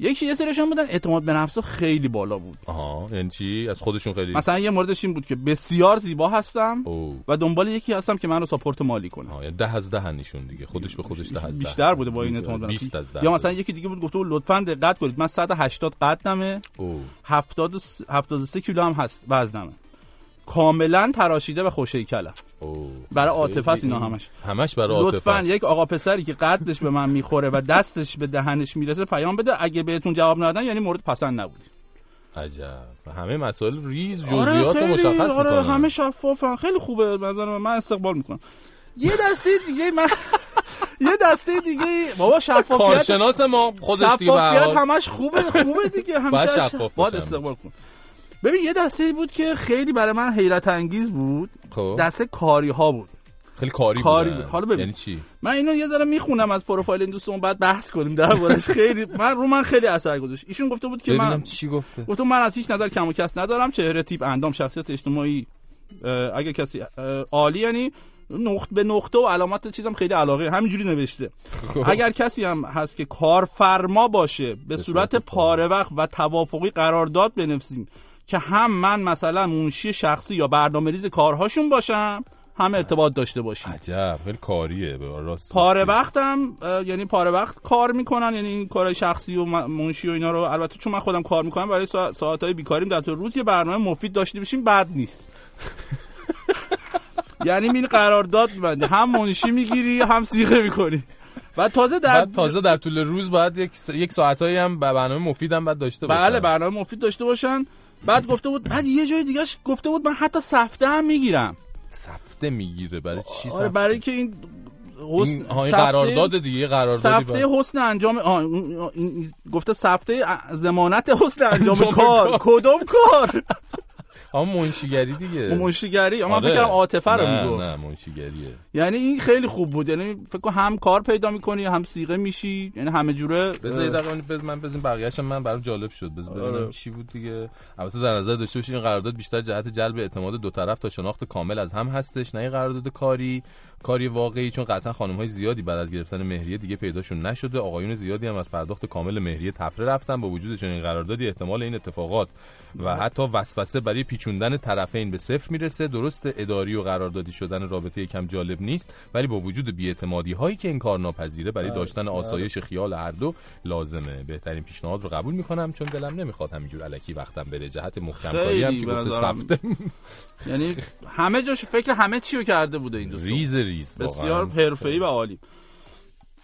یکی یه سریشون بودن. اعتماد به نفس خیلی بالا بود. آها یعنی چی؟ از خودشون خیلی مثلا یه موردش این بود که بسیار زیبا هستم او. و دنبال یکی هستم که منو ساپورت مالی کنه. آها، یعنی ده از ده نشون دیگه. خودش به خودش ده از ده. بیشتر بوده با این اعتماد به نفس. 20 از ده. یا مثلا یکی دیگه بود گفته بود لطفا دقت کنید. من 180 قدمه او. 70 73 کیلو هم هست وزنمه. کاملا تراشیده و خوش کلم برای عاطفه است اینا این- همش. همش برای عاطفه لطفا. یک آقا پسری که قدش به من می‌خوره و دستش به دهنش می‌رسه پیام بده. اگه بهتون جواب ندادن یعنی مورد پسند نبود عجب. همه مسائل ریز آره جزئیات خیلی مشخص آره می‌کنن. همه شفافن. خیلی خوبه به نظر من. استقبال می‌کنم. یه دسته دیگه من <laughs> یه دسته دیگه بابا شفافیت کارشناس ما خودش دیگه شفافیت همش خوبه خوبه دیگه. همیشه باید استقبال کن ببین یه دسته بود که خیلی برای من حیرت انگیز بود خب دسته کاری ها بود خیلی کاری کاری. بود. حالا ببین. یعنی چی من اینو یه ذره می‌خونم از پروفایل این دوستمون بعد بحث کنیم دربارش <laughs> خیلی من رو من خیلی اثر گذاشت ایشون گفته بود که من چی گفته گفتم من از هیچ نظر کم و کس ندارم چهره تیپ اندام شخصیت اجتماعی اگه کسی عالی یعنی نقط به نقطه و علامت چیزم خیلی علاقه همینجوری نوشته خب. اگر کسی هم هست که کارفرما باشه به صورت پاره وقت و توافقی قرارداد بنویسیم که هم من مثلا منشی شخصی یا برنامه ریز کارهاشون باشم هم ارتباط داشته باشیم. عجب خیلی کاریه به راست پاره وقتم یعنی پاره وقت کار می‌کنن یعنی این کارهای شخصی و منشی و اینا رو البته چون من خودم کار می‌کنم برای سا- ساعتهای بیکاریم در طول روز یه برنامه مفید داشته باشیم بد نیست. <laughs> یعنی میری قرارداد میبندی هم منشی می‌گیری هم سیغه می‌کنی. و تازه در بعد تازه در طول روز باید یک, س... یک ساعتایی هم برنامه مفید هم باید داشته باشن بله برنامه مفید داشته باشن. بعد گفته بود بعد یه جای دیگه گفته بود من حتی سفته هم می‌گیرم. سفته می‌گیره؟ برای چی آره برای که این حسن این, سفته- قرارداد دیگه یه قراردادی سفته حسن انجام آه، این- گفته سفته زمانت حسن انجام کار. کدوم کار؟ <laughs> آها منشیگری دیگه. منشیگری؟ من آره. فکر کردم عاطفه رو نه، می‌گفت. نه منشیگریه. یعنی این خیلی خوب بود. یعنی فکر کنم هم کار پیدا می‌کنی هم سیغه میشی یعنی همه جوره بذار یه دقیقه من بزنم بقیه‌اش من برام جالب شد. بذار ببینم آره. چی بود دیگه. البته در نظر داشته باشید این قرارداد بیشتر جهت جلب اعتماد دو طرف تا شناخت کامل از هم هستش نه این قرارداد کاری. کاری واقعی چون قطعا خانم های زیادی بعد از گرفتن مهریه دیگه پیداشون نشده. آقایون زیادی هم از پرداخت کامل مهریه تفره رفتن با وجود چنین قراردادی احتمال این اتفاقات. و حتی وسوسه برای پیچوندن طرفین به صفر می‌رسه. درست اداری و قراردادی شدن رابطه یکم جالب نیست ولی با وجود بیاعتمادی هایی که این کار ناپذیره برای داشتن. آسایش خیال هر دو لازمه. بهترین پیشنهاد رو قبول می‌کنم چون دلم نمی‌خواد همینجور الکی وقتم بره. جهت محکم کاری هم که گفته <laughs> یعنی همه جاش فکر همه چی رو کرده بوده این دوستان بسیار. حرفه‌ای و عالی.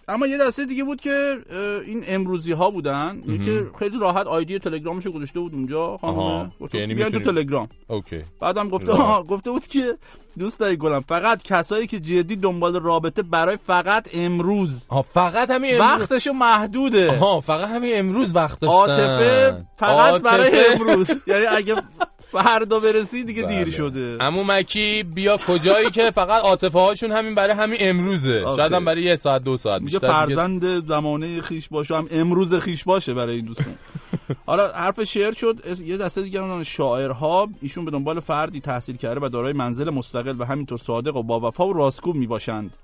اما یه دسته دیگه بود که این امروزی ها بودن که خیلی راحت آیدی تلگرامشو گذاشته بود اونجا. خانم یعنی بیاین تو تلگرام. اوکی. بعدم گفته گفته بود که دوستای گلم. فقط کسایی که جدی دنبال رابطه برای فقط امروز. ها فقط همین امروز. وقتشو محدوده. آها فقط همین امروز وقت داشتن. عاطفه فقط. برای امروز. یعنی اگه <laughs> فردا برسی دیگه دیر بله. شده. عمو مکی بیا کجایی که فقط عاطفه هاشون همین برای همین امروزه. شاید هم برای یه ساعت دو ساعت میگه بیشتر دیگه. فرزند زمانه خیش باشه هم امروز خیش باشه برای این دوستان. <laughs> حالا حرف شعر شد یه دسته دیگه هم شاعرها. ایشون به دنبال فردی تحصیل کرده و دارای منزل مستقل و همینطور صادق و با وفا و راستگو می‌باشند.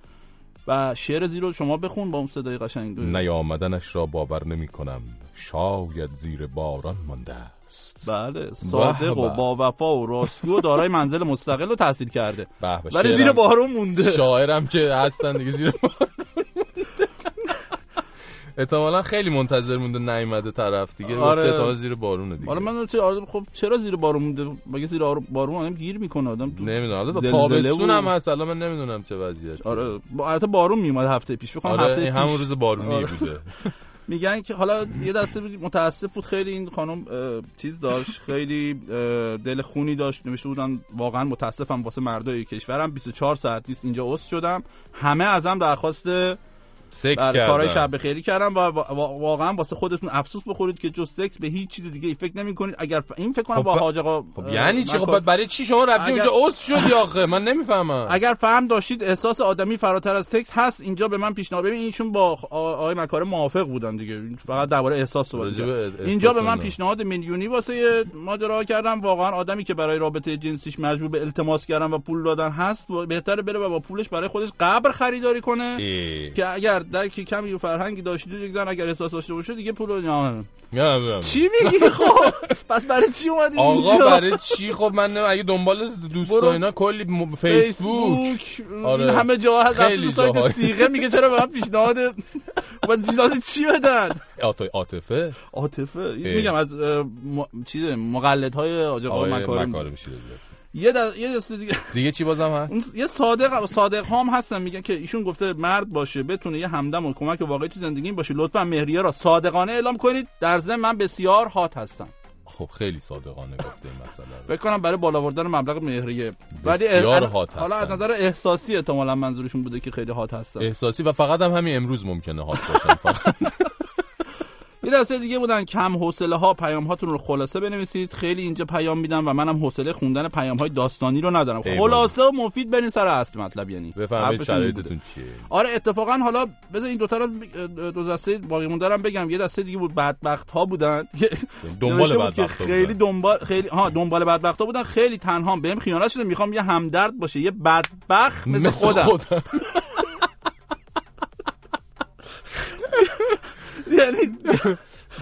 و شعر زیرو شما بخون با اون صدای قشنگ. نیامدنش را باور نمی کنم شاید زیر باران مانده است بله صادق و. با وفا و راستگو و دارای منزل مستقل رو تحصیل کرده. ولی زیر بارون مونده. شاعرم که هستن دیگه زیر بارون احتمالا خیلی منتظر مونده نیومده طرف دیگه. آره. آره. احتمالا زیر بارونه دیگه. حالا من آره، خب چرا زیر بارون مونده؟ مگه زیر بارون آدم گیر می‌کنه؟ آدم تو نمی‌دونم. حالا تابستون هم هست. الان من نمی‌دونم چه وضعیت آره با البته بارون میومد هفته پیش. فکر آره هفته پیش همون روز بارونی آره. بوده <laughs> میگن که حالا یه دسته متاسف بود خیلی این خانم چیز داشت خیلی دل خونی داشت نوشته بودن واقعا متاسفم واسه مردای کشورم 24 ساعت نیست اینجا اوست شدم. همه ازم درخواست سکس بله،. کارهای شب خیری کردم و وا- وا- واقعا واسه خودتون افسوس بخورید که جز سکس به هیچ چیز دیگه فکر نمی کنید اگر ف... این فکر کنم خب با حاج آقا خب یعنی چی؟ خب برای چی شما رفتی اگر- اونجا اوس شدی آخه؟ من نمی‌فهمم. اگر فهم داشتید احساس آدمی فراتر از سکس هست اینجا به من پیشنهاد ببین ایشون با آقای مکارم موافق بودن دیگه. فقط درباره احساس صحبت اینجا به من. پیشنهاد میلیونی واسه ماجرا کردم. واقعا آدمی که برای رابطه جنسیش مجبور به التماس کردن و پول دادن هست بهتره بره و با پولش برای خودش قبر خریداری کنه. ای. که اگر درک کمی و فرهنگی داشتید یک زن اگر احساس داشته باشه دیگه پول رو. چی میگی <laughs> خب پس برای چی اومدی آقا؟ برای چی خب من اگه دنبال دوست برو. اینا کلی م- فیسبوک این همه جا هست تو سایت. سیغه میگه چرا به من پیشنهاد <laughs> و پیشنهاد چی بدن عاط- عاطفه عاطفه. میگم از م... چیز مقلدهای آقا آقای مکارم مکارم. یه دست یه دست دیگه <laughs> دیگه چی بازم هست؟ یه صادق صادق هم هستن میگن که ایشون گفته مرد باشه بتونه یه همدم و کمک واقعی تو زندگی باشه. لطفا مهریه را صادقانه اعلام کنید. در ضمن من بسیار هات هستم. خب خیلی صادقانه گفته این مسئله. فکر کنم برای بالا آوردن مبلغ مهریه. ولی بسیار هات حالا از. نظر احساسی احتمالاً منظورشون بوده که خیلی هات هستن. احساسی و فقط هم همین امروز ممکنه هات باشن فقط. <laughs> یه دسته دیگه بودن کم حوصله ها پیام هاتون رو خلاصه بنویسید. خیلی اینجا پیام میدم و منم حوصله خوندن پیام های داستانی رو ندارم. خلاصه و مفید برین سر اصل مطلب یعنی. این شرایطتون. چیه؟ آره اتفاقا حالا بذار این دوتا رو دو دسته باقی مونده رو بگم. یه دسته دیگه بود بدبخت ها بودن <laughs> دنبال بدبختا خیلی. دنبال خیلی ها دنبال بدبخت ها بودن. خیلی تنها بهم خیانت شده. می‌خوام یه همدرد باشه. یه بدبخت مثل, خودم. <laughs> یعنی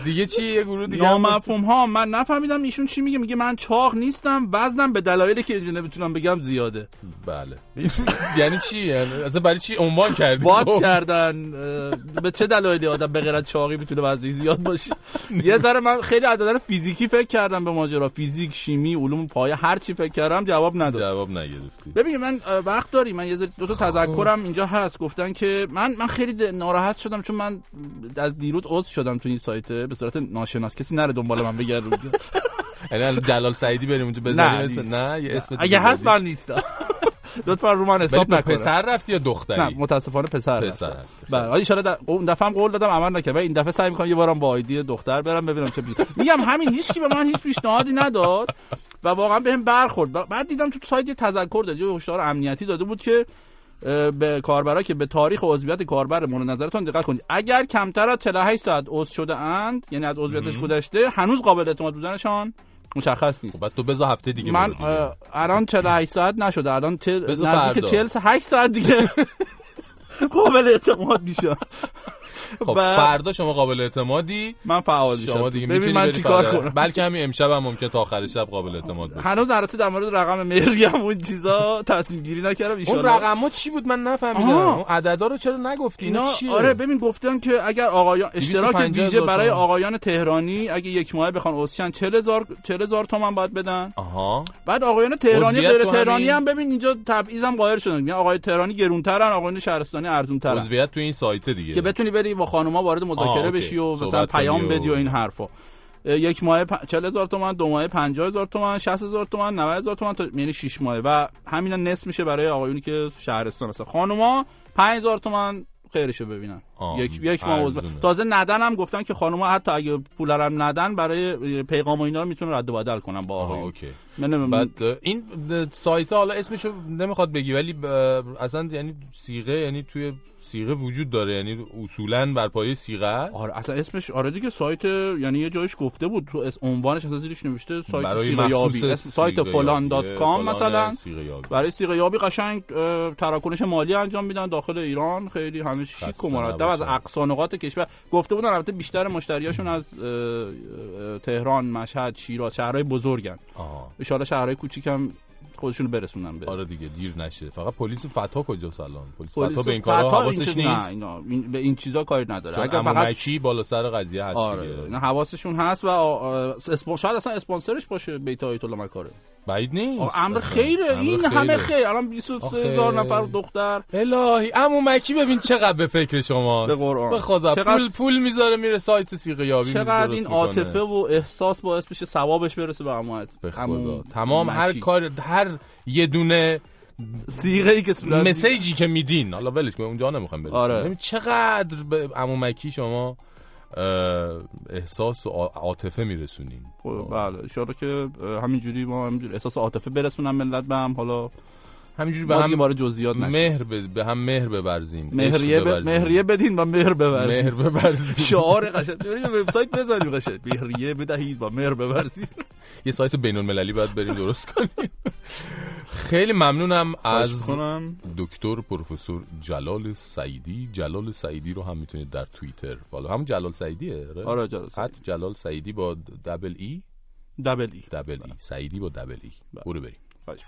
دیگه چی؟ یه گروه دیگه نامفهوم ها من نفهمیدم ایشون چی میگه میگه من چاق نیستم وزنم به دلایلی که نمی‌تونم بگم زیاده. بله. <laughs> یعنی چی؟ یعنی اصلا برای چی عنوان کردی تو؟ کردن به چه دلایلی آدم به غیر از چاقی می‌تونه وزنش زیاد باشه؟ یه ذره من خیلی از نظر فیزیکی فکر کردم به ماجرا. فیزیک شیمی علوم پایه هر چی فکر کردم جواب نداد. جواب نگرفتی. ببین من وقت داری. من یه ذره- دو تا تذکرم اینجا هست. گفتن که من من خیلی ناراحت شدم چون من از دیروز عضو شدم تو این سایت به صورت ناشناس. کسی نره دنبال من بگرد <laughs> یعنی الان جلال سعیدی بریم اونجا بزنیم نه، اسم. نه یه اسم اگه هست. من نیستم. <laughs> لطفا رو من حساب نکنه. پسر رفتی یا دختری؟ نه متاسفانه پسر پسر. هست. بله حالا ان شاء اون دفعه هم قول دادم عمل نکردم ولی این دفعه سعی می‌کنم یه بارم با آیدی دختر برم ببینم چه بی... میگم همین هیچ کی به من هیچ پیشنهادی نداد و واقعا بهم برخورد. بعد دیدم تو سایت یه تذکر داد یه هشدار امنیتی داده بود که به کاربرا که به تاریخ عضویت کاربر مورد نظرتون دقت کنید. اگر کمتر از 48 ساعت عضو شده اند یعنی از عضویتش گذشته هنوز قابل اعتماد بودنشان. مشخص نیست. خب بس تو بذار هفته دیگه من الان 48 ساعت نشده. الان چه نزدیک فردا. 48 ساعت دیگه. <laughs> <laughs> قابل اعتماد میشم خب و- فردا شما قابل اعتمادی. من فعال میشم. شما دیگه ببین من چیکار. کنم. بلکه همین امشب هم ممکن تا آخر شب قابل اعتماد باشه. هنوز البته در مورد رقم مهری هم اون چیزا تصمیم گیری نکردم اون ایشالا. رقم چی بود؟ من نفهمیدم. اون عددا رو چرا نگفتی؟ اینا آره ببین گفتن که اگر آقایان اشتراک 250 ویژه برای. آقایان تهرانی اگه یک ماه بخوان عضوشن 40000 40000 تومان باید بدن. آها. بعد آقایان تهرانی غیر تهرانی هم ببین اینجا تبعیض هم قائل شدن. میگن آقای تهرانی گرونترن آقایان شهرستانی ارزونترن. عضویت تو این سایت دیگه. که بتونی بری با خانوما وارد مذاکره. بشی و مثلا پیام بدی و این حرفا. یک ماه 40 هزار تومن دو ماه 50 هزار تومن 60 هزار تومن 90 هزار تومن تا یعنی 6 ماه. و همینا نصف میشه برای آقایونی که شهرستان هستن. خانوما 5000 تومن خیرشو ببینن. یک یک ماه عضو- ارزونه. تازه ندن هم گفتن که خانوما حتی اگه پول هم ندن برای پیغام و اینا رو می‌تونن رد و بدل کنن با آقایون. اوکی. من بعد این سایت حالا اسمشو نمی‌خواد بگی ولی اصلا یعنی صیغه یعنی توی صیغه وجود داره یعنی اصولا بر پایه صیغه است؟ آره اصلا اسمش آره دیگه سایت یعنی یه جایش گفته بود تو اس عنوانش اصلا زیرش نوشته سایت برای صیغه یابی. سایت فلان dot com مثلا. صیغه یابی. برای صیغه یابی قشنگ تراکنش مالی انجام میدن داخل ایران خیلی همه چی شیک و مرتب از. اقصی نقاط کشور. گفته بودن البته بیشتر مشتریاشون از تهران مشهد شیراز شهرهای بزرگن. ان شهرهای کوچیکم خودشون رو برسونن به آره دیگه دیر نشه. فقط پلیس فتا کجاست الان پلیس, فتا به این کارا حواسش نیست. نه اینا این- به این چیزا کاری نداره. اگر فقط امامکی بالا سر قضیه هست آره دیگه. اینا حواسشون هست و اسپون... شاید اصلا اسپانسرش باشه بیت آیت الله مکاره. بعید نیست. امر. خیره. امر این همه خیره. خیر. الان 23 هزار آخه. نفر دختر. الهی امو مکی ببین چقدر به فکر شماست. به قرآن. خدا چقدر- پول پول می‌ذاره میره سایت سیغه یابی چقدر این. عاطفه و احساس باعث بشه ثوابش برسه به عمویت به خدا. تمام هر کار هر یه دونه سیغه ای که صورت مسیجی که میدین. حالا ولش کن اونجا نمی‌خوام برسیم آره. چقدر به عمو مکی شما احساس و عا- عاطفه میرسونین. خب، بله ان که همینجوری ما همینجوری احساس عاطفه برسونم ملت به هم. حالا همینجوری به هم وارد جزئیات نشیم. مهر به, به هم مهر ببرزیم مهریه ب... ببرزیم. مهریه بدین و مهر بورزید مهر ببرزیم <laughs> شعار قشنگ. بریم وبسایت بزنیم قشنگ. مهریه بدهید و مهر بورزید یه سایت بین المللی باید بریم درست کنیم. <laughs> خیلی ممنونم از کنم. دکتر پروفسور جلال سعیدی. جلال سعیدی رو هم می‌تونید در توییتر فالو. هم جلال سعیدیه آره، جلال خط جلال سعیدی با دبل ای؟ دبل ای. دبل ای. سعیدی با دبل ای. برو بریم. خواهش.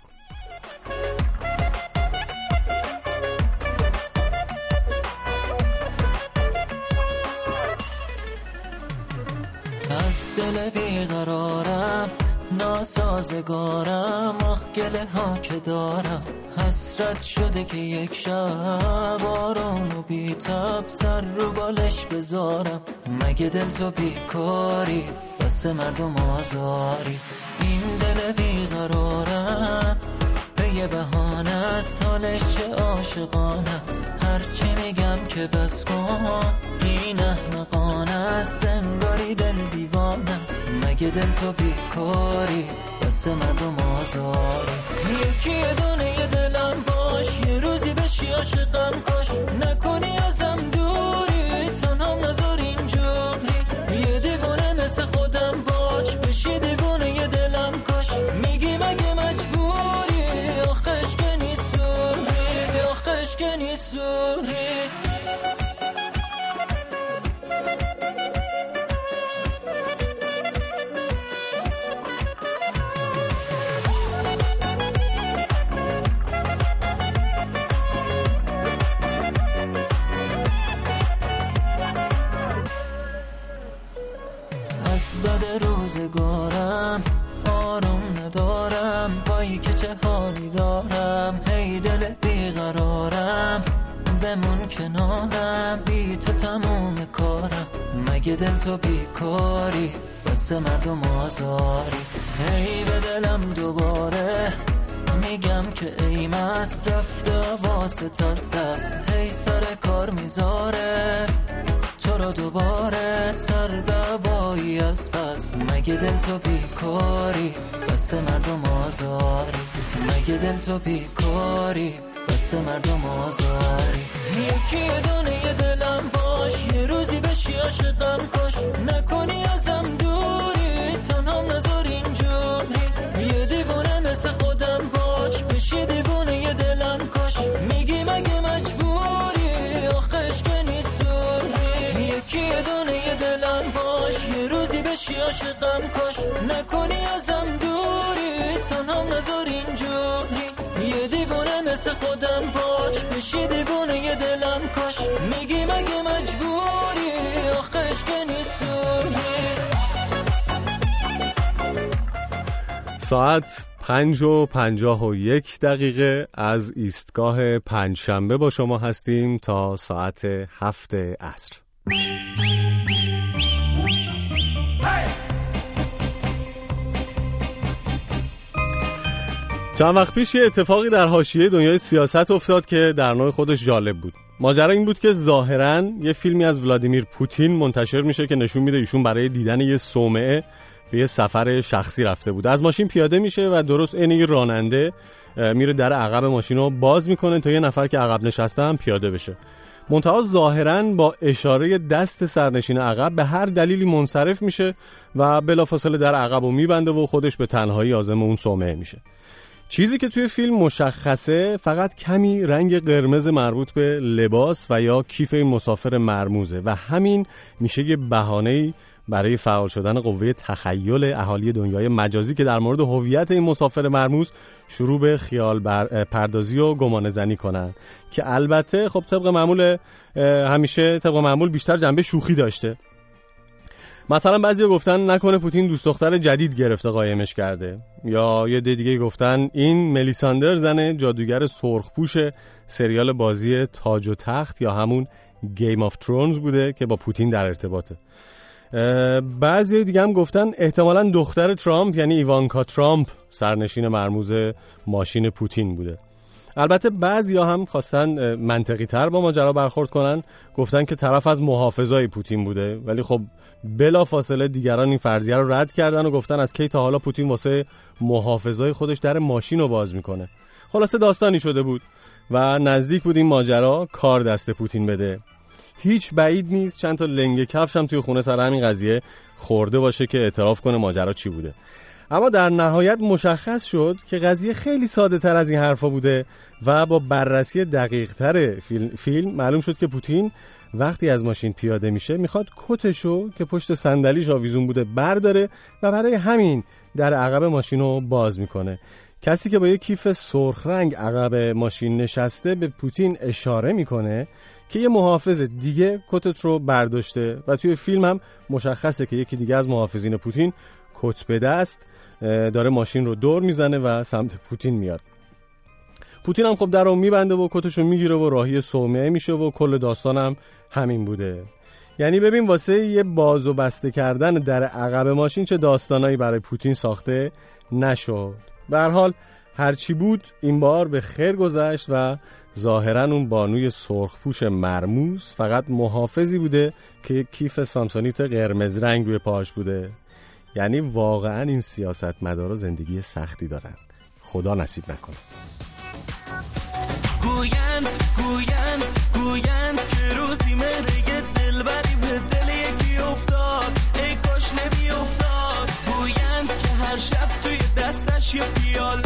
از دل بیقرارم ناسازگارم آخ گله ها که دارم. حسرت شده که یک شب آرام و بیتب سر رو بالش بذارم. مگه دل تو بیکاری؟ واسه مردم آزاری. این دل بیقرارم یه بهانه است. حالش چه عاشقانه است. هرچی میگم که بس کن این احمقانه است. انگاری دل دیوانه است. مگه دل تو بیکاری بس مردم آزاری یکی دونه یه دلم باش یه روزی بشی عاشقم کاش نکنی ازم دارم هی دل بیقرارم. بمون کنارم. بی تو تموم کارم. مگه دل تو بیکاری؟ بس مردم آزاری. هی به دلم دوباره میگم که ای مست رفته واسه است. هی سر کار می‌ذاره. تو دوباره سر دوایی از پس مگه دل تو بیکاری؟ بس مردم آزاری. مگه دل تو بیکاری؟ بس مردم آزاری. یکی دونه دلم باش. یه روزی بشی عاشقم کاش نکنی ازم عاشقم کاش نکنی ازم دوری تنها نذار اینجوری. یه دیوونه مثل خودم باش بشی دیوونه یه دلم کاش میگی مگه مجبوری؟ آخش که ساعت پنج و پنجاه و یک دقیقه از ایستگاه پنجشنبه با شما هستیم تا ساعت هفت عصر. چند وقت پیش یه اتفاقی در حاشیه دنیای سیاست افتاد که در نوع خودش جالب بود. ماجرا این بود که ظاهرا یه فیلمی از ولادیمیر پوتین منتشر میشه که نشون میده ایشون برای دیدن یه صومعه به یه سفر شخصی رفته بود. از ماشین پیاده میشه و درست عین راننده میره در عقب ماشین رو باز می‌کنه تا یه نفر که عقب نشسته هم پیاده بشه. منتها ظاهرا با اشاره دست سرنشین عقب به هر دلیلی منصرف میشه و بلافاصله در عقب رو میبنده و خودش به تنهایی عازم اون صومعه میشه. چیزی که توی فیلم مشخصه فقط کمی رنگ قرمز مربوط به لباس و یا کیف این مسافر مرموزه و همین میشه یه بهانه‌ای برای فعال شدن قوه تخیل اهالی دنیای مجازی که در مورد هویت این مسافر مرموز شروع به خیال بر پردازی و گمان زنی کنن. که البته خب طبق معمول همیشه طبق معمول بیشتر جنبه شوخی داشته. مثلا بعضی گفتن نکنه پوتین دوست دختر جدید گرفته قایمش کرده. یا یه دیگه گفتن این ملیساندر زن جادوگر سرخپوش سریال بازی تاج و تخت یا همون Game of Thrones بوده که با پوتین در ارتباطه. بعضی دیگه هم گفتن احتمالا دختر ترامپ یعنی ایوانکا ترامپ سرنشین مرموز ماشین پوتین بوده. البته بعضی هم خواستن منطقی تر با ماجرا برخورد کنن. گفتن که طرف از محافظای پوتین بوده. ولی خب بلا فاصله دیگران این فرضیه رو رد کردن و گفتن از کی تا حالا پوتین واسه محافظای خودش در ماشین رو باز می‌کنه. خلاصه داستانی شده بود و نزدیک بود این ماجرا کار دست پوتین بده. هیچ بعید نیست چند تا لنگ کفش هم توی خونه سر همین قضیه خورده باشه که اعتراف کنه ماجرا چی بوده. اما در نهایت مشخص شد که قضیه خیلی ساده تر از این حرفا بوده و با بررسی دقیق تر فیلم, فیلم معلوم شد که پوتین وقتی از ماشین پیاده میشه می‌خواد کتشو که پشت صندلیش آویزون بوده برداره و برای همین در عقب ماشین رو باز می‌کنه. کسی که با یک کیف سرخ رنگ عقب ماشین نشسته به پوتین اشاره می‌کنه که یه محافظ دیگه کتت رو برداشته و توی فیلم هم مشخصه که یکی دیگه از محافظین پوتین کت به دست داره ماشین رو دور می‌زنه و سمت پوتین میاد. پوتین هم خب در رو میبنده و کتش رو می‌گیره و راهی صومعه میشه و کل داستانم همین بوده. یعنی ببین واسه یه باز و بسته کردن در عقب ماشین چه داستانایی برای پوتین ساخته نشد. به حال هرچی بود این بار به خیر گذشت و ظاهرا اون بانوی سرخپوش مرموز فقط محافظی بوده که کیف سامسونیت قرمز رنگ روی پاش بوده. یعنی واقعا این سیاست مدارا زندگی سختی دارن. خدا نصیب نکنه. گویند گویند گویند که روزی مهره دلبری به دل یکی افتاد. ای کاش نمی افتاد گویند که هر شب توی دستش یه پیاله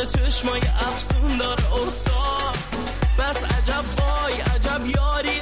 داره چشمای افسون داره استاد. بس عجب وای عجب یاری.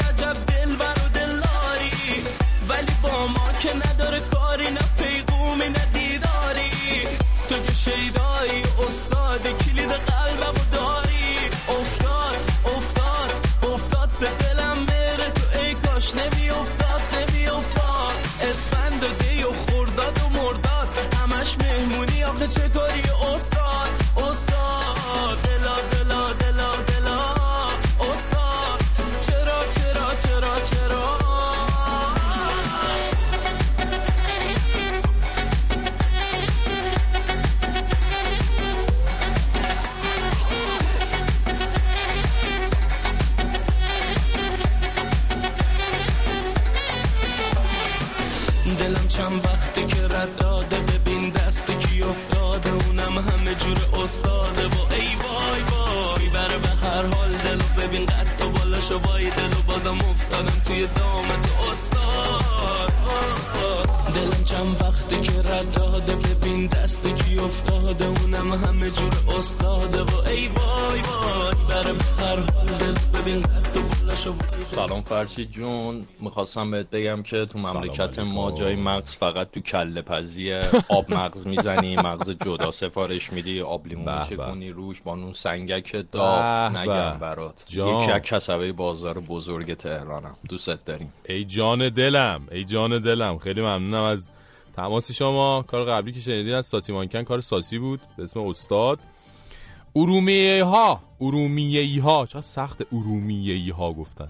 فرشی جون می‌خواستم بهت بگم که تو مملکت. ما جای مغز فقط تو کله پزیه آب مغز می‌زنی مغز جدا سفارش میدی آب لیمون. میچکونی روش با اون سنگک داغ به نگم. برات جان. یکی از کسبه بازار بزرگ تهرانم دوست داریم ای جان دلم ای جان دلم خیلی ممنونم از تماس شما کار قبلی که شنیدین از ساسی مانکن کار ساسی بود به اسم استاد ارومیه ها ارومیه ها چقدر سخت ارومیه ها گفتن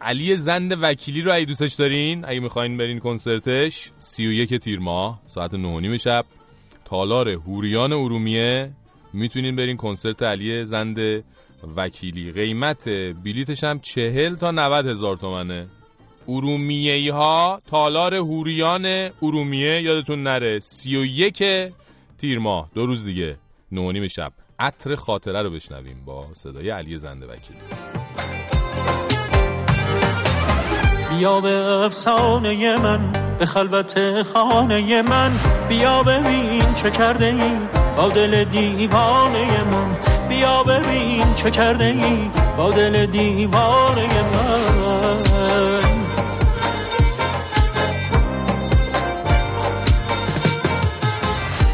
علی زند وکیلی رو اگه دوستش دارین اگه می‌خواین برین کنسرتش 31 تیر ماه ساعت 9 و نیم شب تالار هوریان ارومیه. می‌تونین برین کنسرت علی زند وکیلی. قیمت بلیتش هم 40 تا 90 هزار تومنه. ارومیه ها تالار هوریان ارومیه یادتون نره 31 تیر ماه دو روز دیگه 9 و نیم شب. عطر خاطره رو بشنویم با صدای علی زنده وکیلی. بیا به افسانه من به خلوت خانه من. بیا ببین چه کرده ای با دل دیوانه من. بیا ببین چه کرده ای با دل دیوانه من.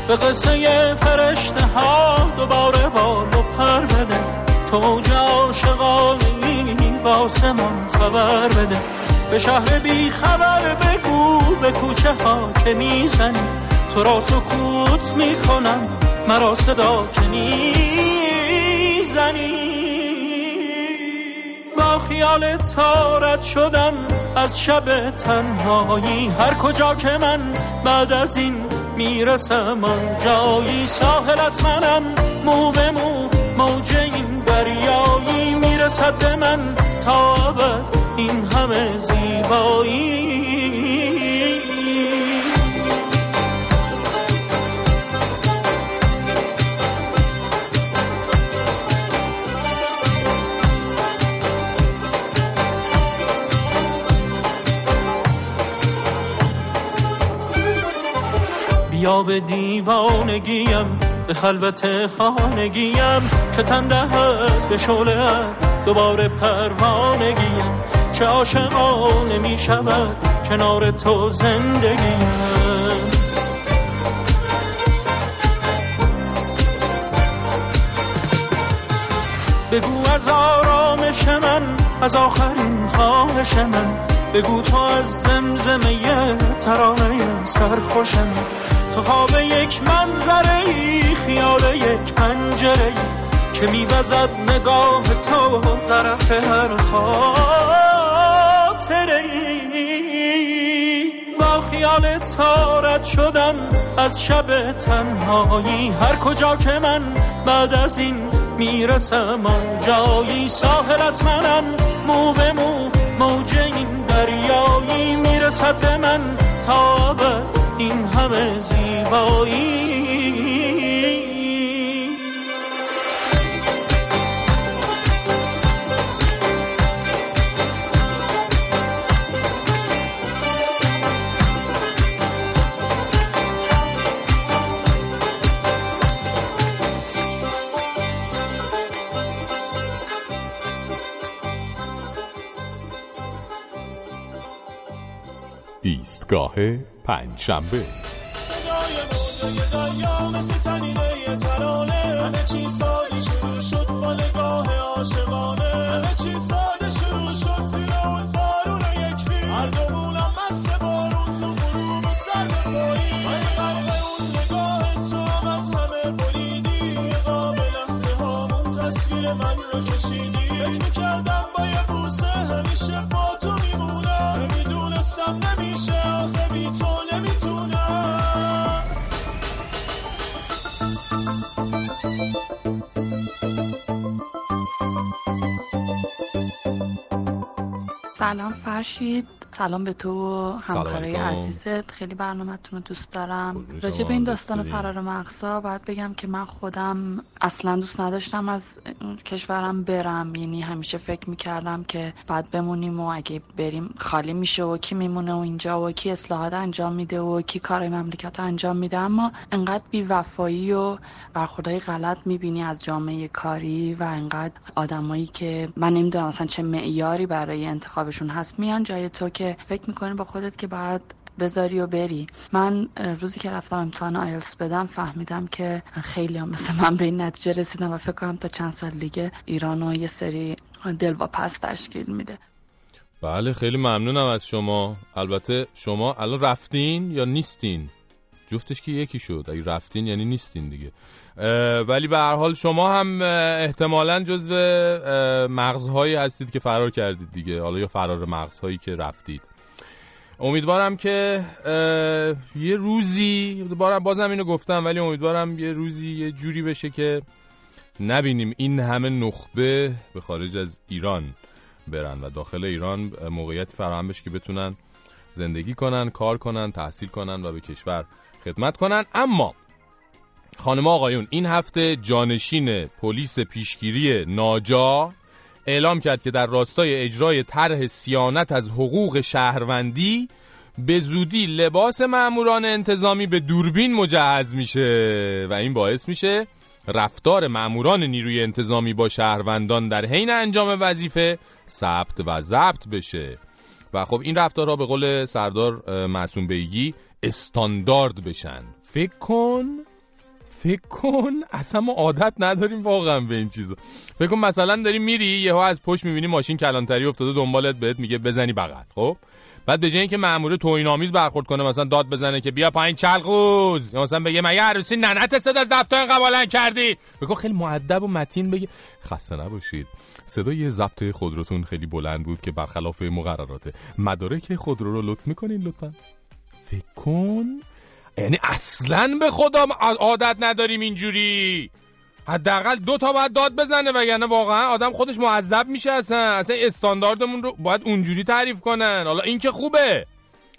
به قصه فرشته ها دوباره بال و پر بده. تو عاشقانه با آسمان خبر بده. به شهر بی خبر بگو به کوچه ها که می‌زنی. تو را سکوت می‌کنم مرا صدا که می‌زنی. با خیال تارت شدم از شب تنهایی. هر کجا که من بعد از این می‌رسم آن جایی ساحلت منم. مو به مو موج این دریایی می‌رسد به من تا این همه زیبایی. بیا به دیوانگیم به خلوت خانگیم که تنده به شعله دوباره پروانگیم. چه عاشقانه می شود کنار تو زندگیم بگو از آرامش من از آخرین خواهش من. بگو تو از زمزمه ترانه سرخوشم. تو خواب یک منظره ای خیال یک پنجره ای که میوزد نگاه تو طرف هر خاطره خیال تارت شدم از شب تنهایی. هر کجا که من بعد از این می‌رسم آن جایی ساحلت منم. مو به مو موج این دریایی می‌رسد به من. تا ابد این همه زیبایی. ایستگاه پنجشنبه. صدای سلام فرشید سلام به تو همکارای. عزیزت خیلی برنامهتون رو دوست دارم قربون راجع به این داستان. فرار مقصا باید بگم که من خودم اصلا دوست نداشتم از کشورم برم یعنی همیشه فکر می‌کردم که بعد بمونیم و اگه بریم خالی میشه و کی میمونه و اینجا و کی اصلاحات انجام میده و کی کار مملکت انجام میده اما انقدر بیوفایی و برخوردهای غلط می‌بینی از جامعه کاری و انقدر آدمایی که من نمی‌دونم اصلا چه معیاری برای انتخابشون هست میان جای تو که فکر می‌کنی با خودت که باید بذاری و بری. من روزی که رفتم امتحان آیلتس بدم فهمیدم که خیلی هم مثل من به این نتیجه رسیدم و فکر کنم تا چند سال دیگه ایران رو یه سری دلواپس تشکیل میده. بله خیلی ممنونم از شما. البته شما الان رفتین یا نیستین؟ جفتش که یکی شد اگه رفتین یعنی نیستین دیگه. ولی به هر حال شما هم احتمالا اه، مغزهایی هستید که فرار کردید دیگه. حالا یا فرار مغزهایی که رفتید. امیدوارم که یه روزی بازم اینو گفتم ولی امیدوارم یه روزی یه جوری بشه که نبینیم این همه نخبه به خارج از ایران برن و داخل ایران موقعیت فراهم بشه که بتونن زندگی کنن کار کنن تحصیل کنن و به کشور خدمت کنن. اما خانم آقایون این هفته جانشین پلیس پیشگیری ناجا اعلام کرد که در راستای اجرای طرح سیانت از حقوق شهروندی به زودی لباس ماموران انتظامی به دوربین مجهز میشه و این باعث میشه رفتار ماموران نیروی انتظامی با شهروندان در حین انجام وظیفه ثبت و ضبط بشه. و خب این رفتارها به قول سردار معصوم بیگی استاندارد بشن. فکر کن فکر کن اصلا ما عادت نداریم واقعا به این چیزا. فکر کن مثلا داری میری یهو از پشت می‌بینی ماشین کلانتری افتاده دنبالت بهت میگه بزنی بغل خب؟ بعد به جای اینکه مأمور توهین‌آمیز برخورد کنه مثلا داد بزنه که بیا پایین چلقوز یا مثلا بگه مگه عروسی ننت صدا ضبط اینقدر بلند کردی؟ بگو خیلی مؤدب و متین بگه خسته نباشید. صدای ضبط خودروتون خیلی بلند بود که برخلاف مقرراته. مدارک خودرو رو لطف می‌کنین لطفا. فکر کن یعنی اصلا به خدا عادت نداریم اینجوری. حداقل دو تا باید داد بزنه وگرنه واقعا آدم خودش معذب میشه اصلا. اصلا استانداردمون رو باید اونجوری تعریف کنن. حالا این که خوبه.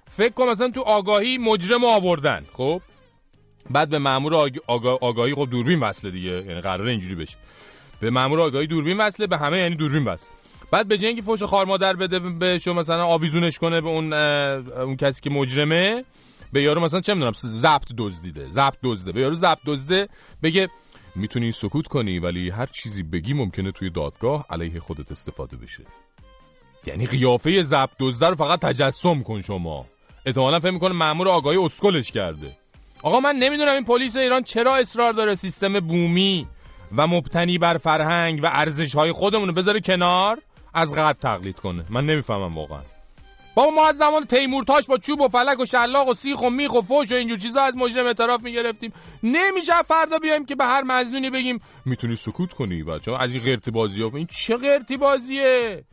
فکر کن مثلا تو آگاهی مجرم آوردن. خب؟ بعد به مامور آگ... آگا... آگاهی خب دوربین وصله دیگه. یعنی قراره اینجوری بشه. به مامور آگاهی دوربین وصله به همه یعنی دوربین وصل. بعد به اینکه فوش خار مادر بده به شما مثلا آویزونش کنه به اون اون کسی که مجرمه به یارو مثلا چه می‌دونم ضبط دزدیده ضبط دزده. به یارو ضبط دزده بگه می‌تونی سکوت کنی ولی هر چیزی بگی ممکنه توی دادگاه علیه خودت استفاده بشه. یعنی قیافه ضبط دزده رو فقط تجسم کن شما. احتمالا فکر می‌کنه مامور آگاهی اسکلش کرده. آقا من نمی‌دونم این پلیس ایران چرا اصرار داره سیستم بومی و مبتنی بر فرهنگ و ارزش های خودمون رو بذاره کنار؟ از غرب تقلید کنه. من نمی‌فهمم واقعا. بابا ما از زمان تیمورتاش با چوب و فلک و شلاق و سیخ و میخ و فوش و اینجور چیزا از مجرم اعتراف می‌گرفتیم. نمیشه فردا بیایم که به هر مزنونی بگیم می‌تونی سکوت کنی بچه از این قرتی بازی ها. این چه قرتی بازیه؟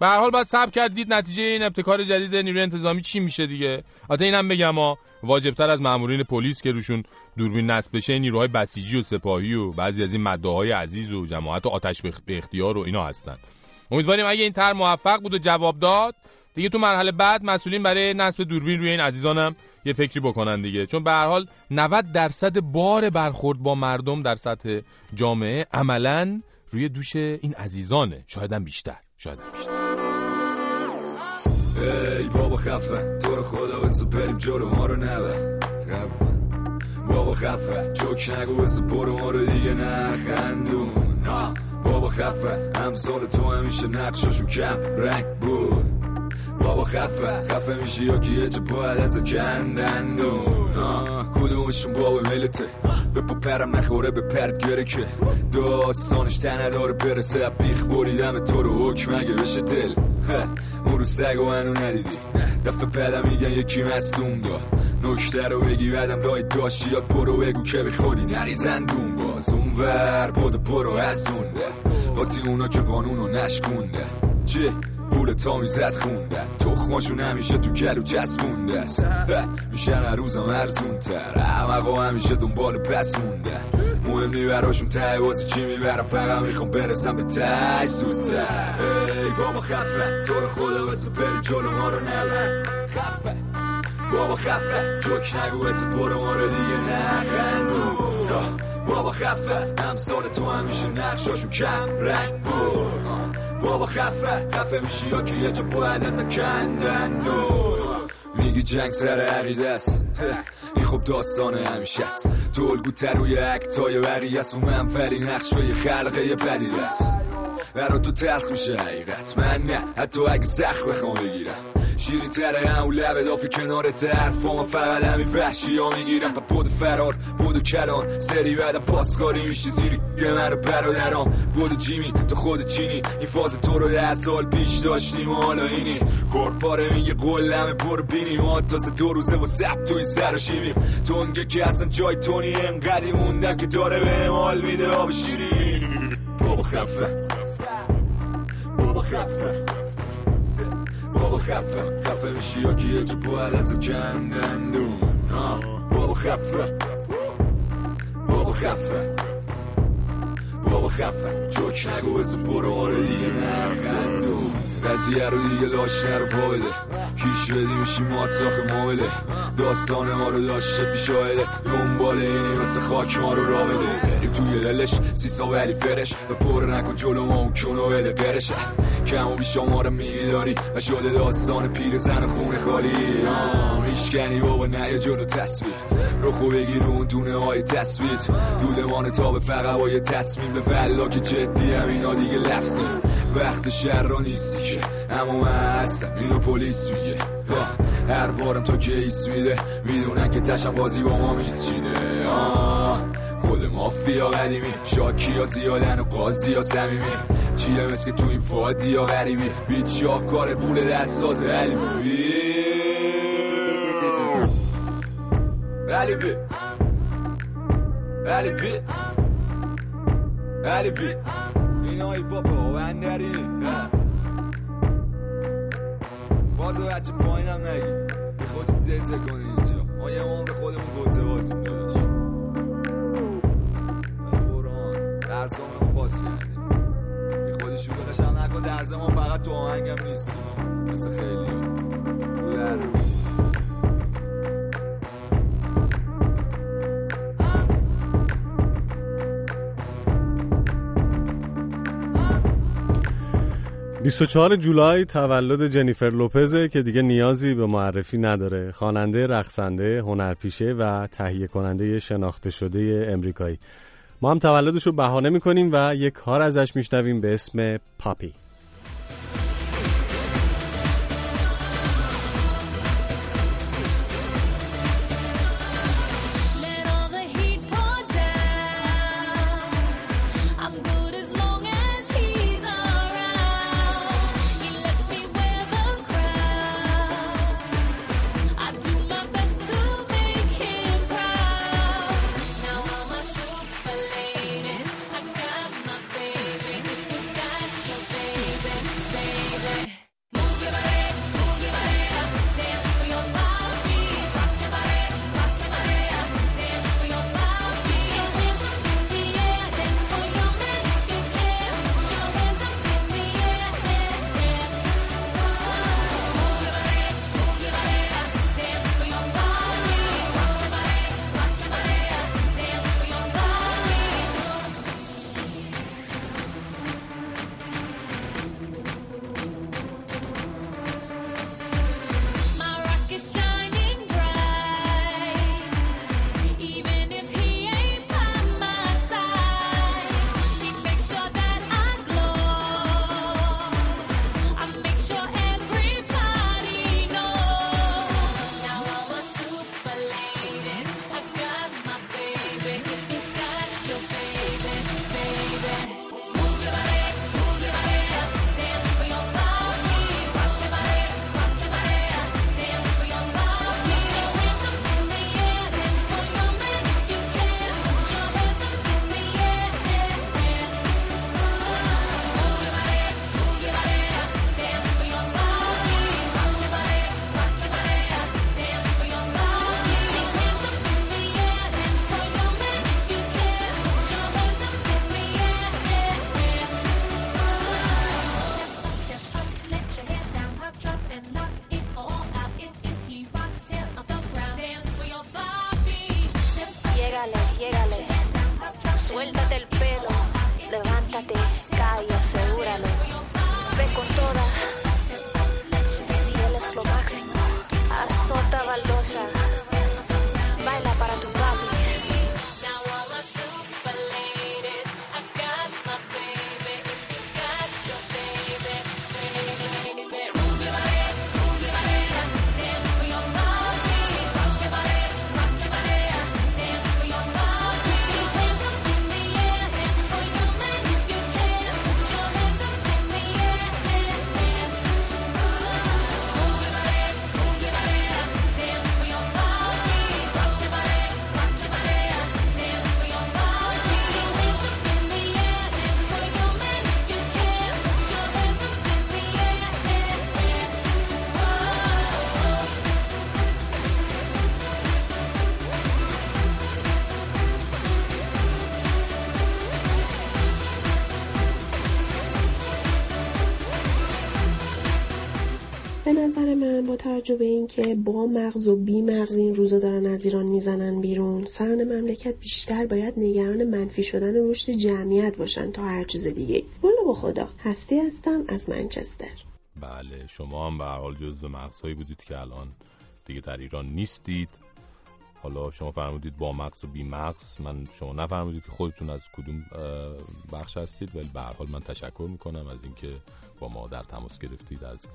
به هر حال باید صبر کردید نتیجه این ابتکار جدید نیروی انتظامی چی میشه دیگه؟ البته اینم بگم ها واجبتر از مامورین پلیس که روشون دوربین نصب بشه نیروهای بسیجی و سپاهی و بعضی از این مداهای عزیز و جماعت و آتش به اختیار و اینا هستن. امیدواریم اگه این طرح موفق بود و جواب داد دیگه تو مرحله بعد مسئولین برای نصب دوربین روی این عزیزانم یه فکری بکنن دیگه. چون به هر حال 90 درصد بار برخورد با مردم در سطح جامعه عملا روی دوش این عزیزانه. شایدم بیشتر. شایدم بیشتر. ای بابا خفه. تو رو خدا بس بریم جلو ما رو نبه. خفه. بابا خفه. جوک نگو بس برو ما رو دیگه نخندون. بابا خفه. همسال تو همیشه نقشاشون کم. رنگ بود. بابا خفه خفه میشه یا که یه جا باید از کندندون. کدومشون بابا ملته؟ به پا پرم نخوره به پرد گره که. داستانش تنه داره برسه بیخ بریدم تو رو حکم اگه بشه دل. اون رو سگ و منو ندیدی. دفعه بعدم میگن یکی مستون داد نکته رو بگی بعدم رای داشتی یا برو بگو که به خودی نری زندون باز اون ور بود برو هستونده قاطی اونا که قانونو نشکونده. چه؟ پول تا می‌زد خونده. تخماشون همیشه تو گلو چسبونده است میشن هر روزم ارزون تر احمقا همیشه دنبال پس مونده. مهم نی براشون ته بازی چی می‌برم؟ فقط می‌خوام برسم به تش زودتر. ای بابا خفه تو رو خدا بریم جلو ما رو نبر. خفه. بابا خفه جوک نگو بسه برو ما رو دیگه نخندو. بابا خفه همسال تو همیشه نقشاشون کم رنگ بود بابا خفه خفه میشی یا که یه جا باید از کندن. میگی جنگ سر عقیده است. <laughs> این خب داستان همیشه است. تو الگو روی اکتای بقیه است. و منفری نقش به یه خلقه بدی است. برا تو تلخ میشه حقیقت. من نه حتی اگه زخ بخوام بگیرم. شیرین تره هم لبه دافی کنار ما فقط همین وحشی ها می‌گیرم. با بود فرار بود کلان. سری بعدم پاسکاری میشی زیری من رو برادرام بود جیمی تو خود چینی. این فاز تو رو ده سال پیش داشتیم و حالا اینی. پاره میگه قلمه برو بینی. ما تازه دو روزه با سب توی سر و شیبیم تونگه که اصلا جای تونی انقدی موندم که داره به مال میده آب شیری بابا خفه. بابا خفه. بابا خفه خفه میشی یا که یه جا باید از کندندون بابا خفه بابا خفه بابا خفه جوک نگو بزن برو آره دیگه نخندون قضیه رو دیگه لاش رو فایده کیش بدی میشی مات ساخ مابله داستان ما رو داشته پیش دنبال اینی مثل خاک ما رو را بده بریم توی دلش سیسا ولی فرش. و پر نکن جلو ما اون کنو بده برشه. کم و بیشا ما رو میداری. و شده داستان پیر زن خونه خالی. میشکنی بابا نه جلو تصویر. رو خوب بگیر اون دونه های تصویر. دودمان تا به فقط با یه تصمیم. به ولا که جدی هم اینا دیگه لفظیم. وقت شهر را نیستی که اما من هستم. اینو پلیس میگه. هر بارم تو کیس میده. می‌دونن که تشم بازی با ما میسچیده خود مافیا قدیمی. شاکی ها زیادن و قاضی ها سمیمی چیه مثل که تو این فادی ها غریبی؟ بیت شاه کار بوله دست ساز علیبی علیبی علیبی اینا ای بابا و اندری باز بچه پایین هم نگی. به خودت زلزه کنی اینجا؟ ما یه به خودمون گوزه بازیم داشت قرآن. درسامون پاس کردیم. بی خودی شوگلش هم نکن درز ما فقط تو آهنگم نیستیم مثل خیلی. ها 24 جولای تولد جنیفر لوپزه که دیگه نیازی به معرفی نداره. خواننده رقصنده هنرپیشه و تهیه کننده شناخته شده امریکایی. ما هم تولدش رو بهانه می‌کنیم و یک کار ازش میشنویم به اسم پاپی. توجه به اینکه با مغز و بی مغز این روزا دارن از ایران می‌زنن بیرون سران مملکت بیشتر باید نگران منفی شدن رشد جمعیت باشن تا هر چیز دیگه والا با خدا هستی هستم از منچستر. بله شما هم به هر حال جزو مغزهایی بودید که الان دیگه در ایران نیستید. حالا شما فرمودید با مغز و بی مغز من شما نفرمودید که خودتون از کدوم بخش هستید ولی به هر حال من تشکر می‌کنم از اینکه با ما در تماس گرفتید از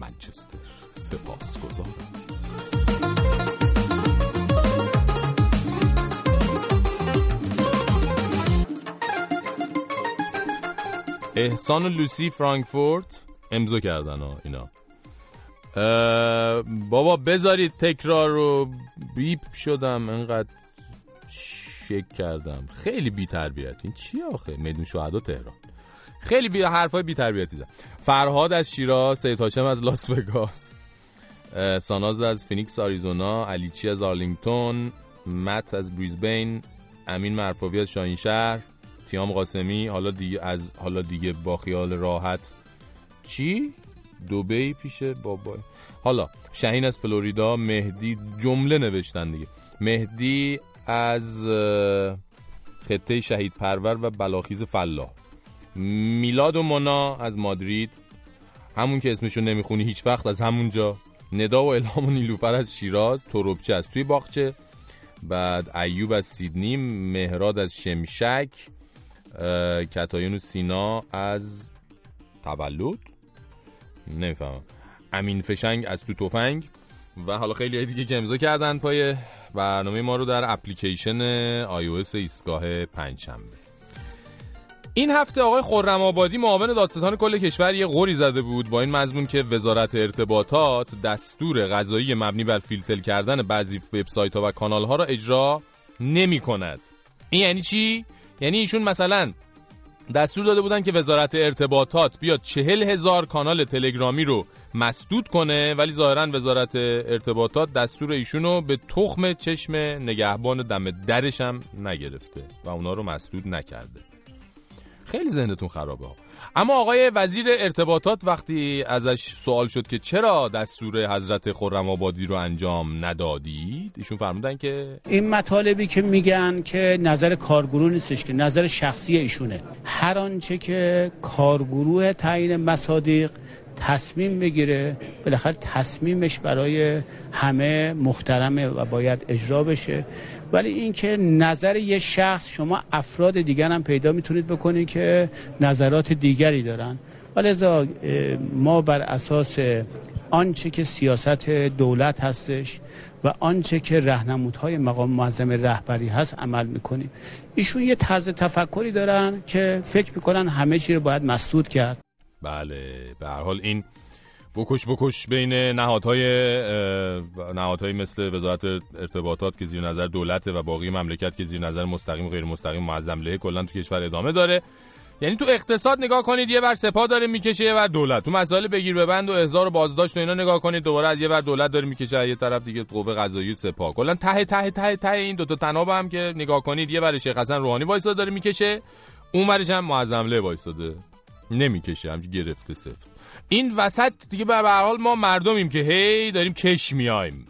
منچستر سپاس گذارم احسان لوسی فرانکفورت؟ امضا کردن ها اینا. بابا بذارید تکرار رو. بیپ شدم انقدر شک کردم. خیلی بی تربیت این چی آخه؟ میدون شهدا تهران. خیلی بی حرفای بی تربیتی زد. فرهاد از شیراز سید هاشم از لاس وگاس ساناز از فینیکس آریزونا علیچی از آرلینگتون مت از بریزبین امین مرفاوی از شاهین شهر تیام قاسمی حالا دیگه از حالا دیگه با خیال راحت. چی؟ دوبی پیش بابا حالا شهین از فلوریدا مهدی جمله نوشتن دیگه. مهدی از خطه شهید پرور و بلاخیز فلاح. میلاد و مونا از مادرید. همون که اسمشو نمی‌خونی هیچ وقت از همونجا ندا و الهام و نیلوفر از شیراز تروبچه از توی باغچه. بعد ایوب از سیدنی مهراد از شمشک کتایون و سینا از تولد؟ نمی‌فهمم. امین فشنگ از تو تفنگ. و حالا خیلی دیگه که امضا کردن پای برنامه ما رو در اپلیکیشن iOS ایستگاه پنجشنبه. این هفته آقای خرم آبادی معاون دادستان کل کشور یه قوری زده بود با این مضمون که وزارت ارتباطات دستور غذایی مبنی بر فیلتر کردن بعضی وبسایت ها و کانال ها را اجرا نمی کند این یعنی چی؟ یعنی ایشون مثلا دستور داده بودن که وزارت ارتباطات بیاد چهل هزار کانال تلگرامی رو مسدود کنه ولی ظاهرا وزارت ارتباطات دستور ایشونو به تخم چشم نگهبان دم درش هم نگرفته و اونا رو مسدود نکرده. خیلی ذهنتون خرابه. اما آقای وزیر ارتباطات وقتی ازش سوال شد که چرا دستور حضرت خرم آبادی رو انجام ندادید ایشون فرمودن که این مطالبی که میگن که نظر کارگروه نیستش که نظر شخصی ایشونه هر آنچه که کارگروه تعیین مصادیق تصمیم بگیره. بالاخره تصمیمش برای همه محترمه و باید اجرا بشه. ولی اینکه نظر یه شخص شما افراد دیگر هم پیدا می‌تونید بکنید که نظرات دیگری دارن. اه، ما بر اساس آنچه که سیاست دولت هستش و آنچه که رهنمودهای مقام معظم رهبری هست عمل می‌کنیم. ایشون یه طرز تفکری دارن که فکر می‌کنن همه چی رو باید مسدود کرد. بله به هر حال این بکش بکش بین نهادهای نهادهای مثل وزارت ارتباطات که زیر نظر دولته و باقی مملکت که زیر نظر مستقیم و غیر مستقیم معظم له کلا تو کشور ادامه داره. یعنی تو اقتصاد نگاه کنید یه ور سپاه داره می‌کشه یه ور دولت. تو مسائل بگیر ببند و احضار و بازداشت و اینا نگاه کنید دوباره از یه ور دولت داره می‌کشه یه طرف دیگه قوه قضاییه و سپاه. کلا ته ته ته ته این دو تا تناب هم که نگاه کنید یه ور شیخ حسن روحانی وایساده داره می‌کشه اون ورش هم معظم له وایساده. نمی‌کشه همچی گرفته سفت. این وسط دیگه به حال ما مردمیم که هی داریم کش میایم.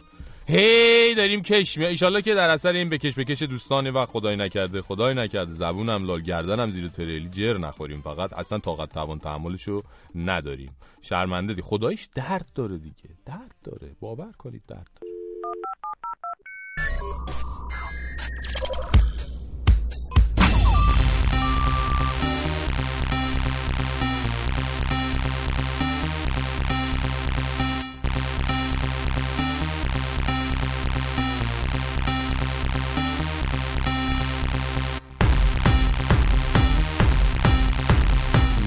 هی داریم کش میایم. ایشالله که در اثر این بکش بکش دوستانی و خدای نکرده خدای نکرده. زبونم لال گردنم زیر تریلی. جر نخوریم فقط. اصلا طاقت توان تحملشو نداریم. شرمنده دی. خدایش درد داره دیگه. درد داره. باور کنید درد داره.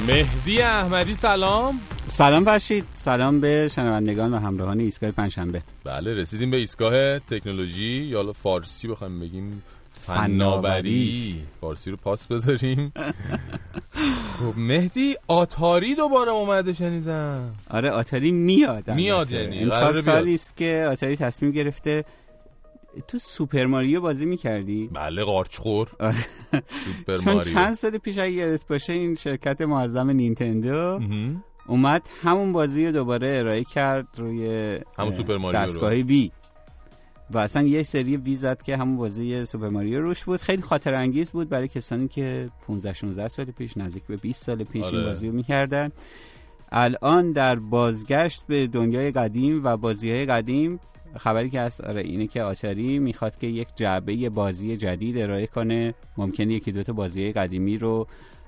مهدی احمدی سلام. سلام فرشید. سلام به شنوندگان و همراهان ایستگاه پنجشنبه. بله رسیدیم به ایستگاه تکنولوژی. یا فارسی بخوایم بگیم فناوری. فارسی رو پاس بذاریم. خب مهدی آتاری دوباره اومده شنیدم. آره آتاری میاد. میاد. یعنی، بیاد. سالی است که آتاری تصمیم گرفته تو سوپر ماریو بازی می‌کردی؟ بله قارچخور سوپر چون ماریو. چند سال پیش اگه یادت باشه این شرکت معظم نینتندو اومد همون بازی رو دوباره ارائه کرد روی همون سوپر ماریو رو. دستگاه Wii و اصلا یه سری Wii زد که همون بازی سوپر ماریو روش بود خیلی خاطره انگیز بود برای کسانی که 15 16 سال پیش نزدیک به 20 سال پیش آره. این بازی رو می‌کردن الان در بازگشت به دنیای قدیم و بازی های قدیم خبری که هست آره اینه که آچاری می‌خواد که یک جعبه بازی جدید ارائه کنه. ممکنه یکی دوتا بازی قدیمی رو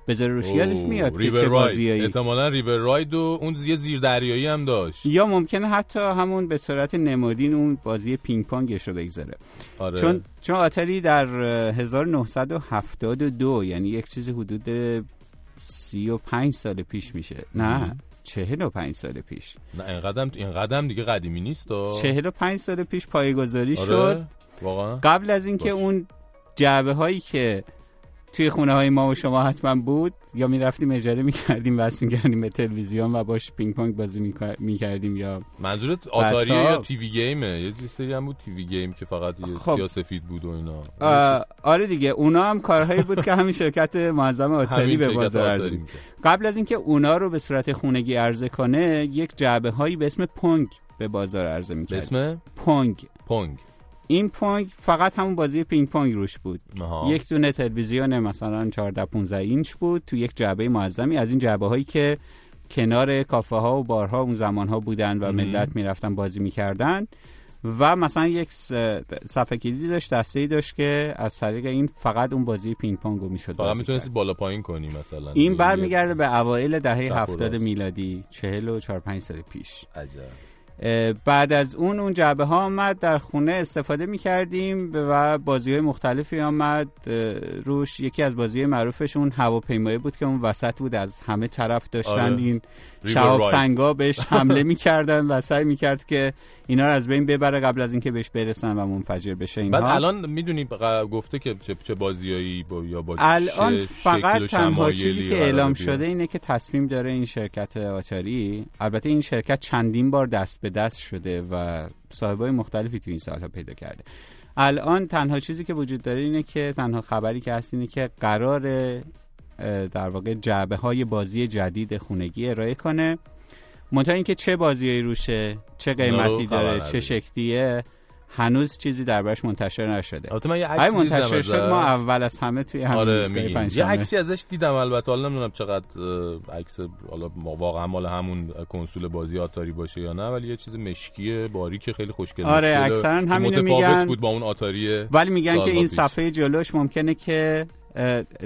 بذاره روش اوه، میاد که ریور چه. بازیایی. احتمالا ریور راید و اون یه زیر دریایی هم داشت. یا ممکنه حتی همون به صورت نمادین اون بازی پینگ پونگش رو بگذاره. آره. چون چون آتری در اه، 1972 یعنی یک چیز حدود 35 سال پیش میشه. نه. 45 سال پیش نه اینقدر اینقدر دیگه قدیمی نیست دا. 45 سال پیش پایه‌گذاری آره؟ شد واقعا قبل از اینکه اون جعبه هایی که توی خونه های ما و شما حتما بود. یا می‌رفتیم اجاره می‌کردیم وصل می‌کردیم به تلویزیون و باش پینگ پونگ بازی می‌کردیم یا منظورت بعدها- یا TV game ه؟ یه سری هم بود TV game که فقط یه خب. سیاه‌سفید بود و اینا. آه، آره دیگه اونا هم کارهایی بود که همین شرکت معظم آتاری به بازار آتاری عرضه می‌کرد. قبل از اینکه اونا رو به صورت خونگی عرضه کنه یک جعبه هایی به اسم پونگ به بازار عرضه می‌کرد. به اسم؟ Pong. Pong. این Pong فقط همون بازی پینگ پونگ روش بود. آها. یک دونه تلویزیون مثلا 14 15 اینچ بود تو یک جعبه معظمی. از این جعبه هایی که کنار کافه ها و بارها اون زمان ها بودن و. ملت می‌رفتن بازی می‌کردن. و مثلا یک صفحه کلیدی داشت دسته ای داشت که از طریق این فقط اون بازی پینگ پونگ رو می‌شد فقط می‌تونستی بالا پایین کنی مثلا. این یه- برمیگرده به اوایل دهه چپ و هفتاد راست. میلادی چهل و چهار پنج سال پیش. عجب. بعد از اون اون جعبه ها آمد در خونه استفاده می کردیم و بازی های مختلفی آمد روش یکی از بازی معروفش اون هواپیمایی بود که اون وسط بود از همه طرف داشتن آره. این شهاب Ride. سنگا بهش حمله <laughs> می کردن و سعی می کرد که اینا رو از بین ببره قبل از اینکه بهش برسن و منفجر بشه اینها. بعد الان می‌دونی گفته که چه, بازیایی با یا با الان فقط تنها چیزی که اعلام؟ شده اینه که تصمیم داره این شرکت آچاری البته این شرکت چندین بار دست به دست شده و صاحبای مختلفی تو این سالها پیدا کرده. الان تنها چیزی که وجود داره اینه که تنها خبری که هست اینه که قرار در واقع جعبه های بازی جدید خونگی ارائه کنه. منتها اینکه چه بازیایی روشه چه قیمتی داره چه. شکلیه هنوز چیزی دربارش منتشر نشده البته من یه دیدم منتشر شد ما. اول از همه توی همین آره. یه عکسی ازش دیدم البته حالا نمی‌دونم چقدر عکس حالا واقعا مال همون کنسول بازی آتاری باشه یا نه ولی یه چیز مشکی باریک خیلی خوشگل آره، اکثراً که متفاوت میگن. بود با اون آتاری ولی میگن که این. صفحه جلوش ممکنه که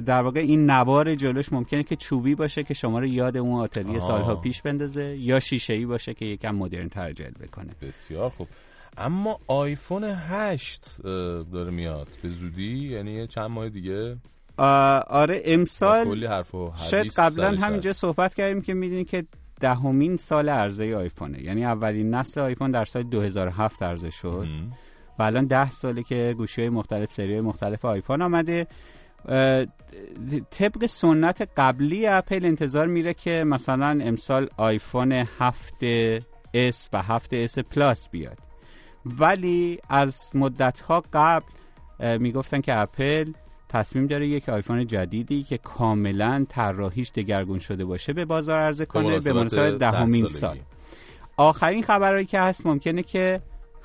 در واقع این نوار جلوش ممکنه که چوبی باشه که شما رو یاد اون آتاری آها. سالها پیش بندازه یا شیشه ای باشه که یکم مدرن تر جلوه کنه بسیار خوب. اما آیفون 8 اه، داره میاد. به زودی؟ یعنی چند ماه دیگه؟ آره امسال حرف و حدیث شاید قبلا همینجا. صحبت کردیم که می‌دونی که دهمین سال عرضه آیفونه. یعنی اولین نسل آیفون در سال 2007 عرضه شد. و الان ده ساله که گوشی های مختلف سری مختلف آیفون آمده. طبق سنت قبلی اپل انتظار میره که مثلا امسال آیفون 7 S و 7 S Plus بیاد ولی از مدت ها قبل می‌گفتن که اپل تصمیم داره یک آیفون جدیدی که کاملا طراحیش دگرگون شده باشه به بازار عرضه کنه به مناسبت مناسبت ده دهمین. سال آخرین خبرهایی که هست ممکنه که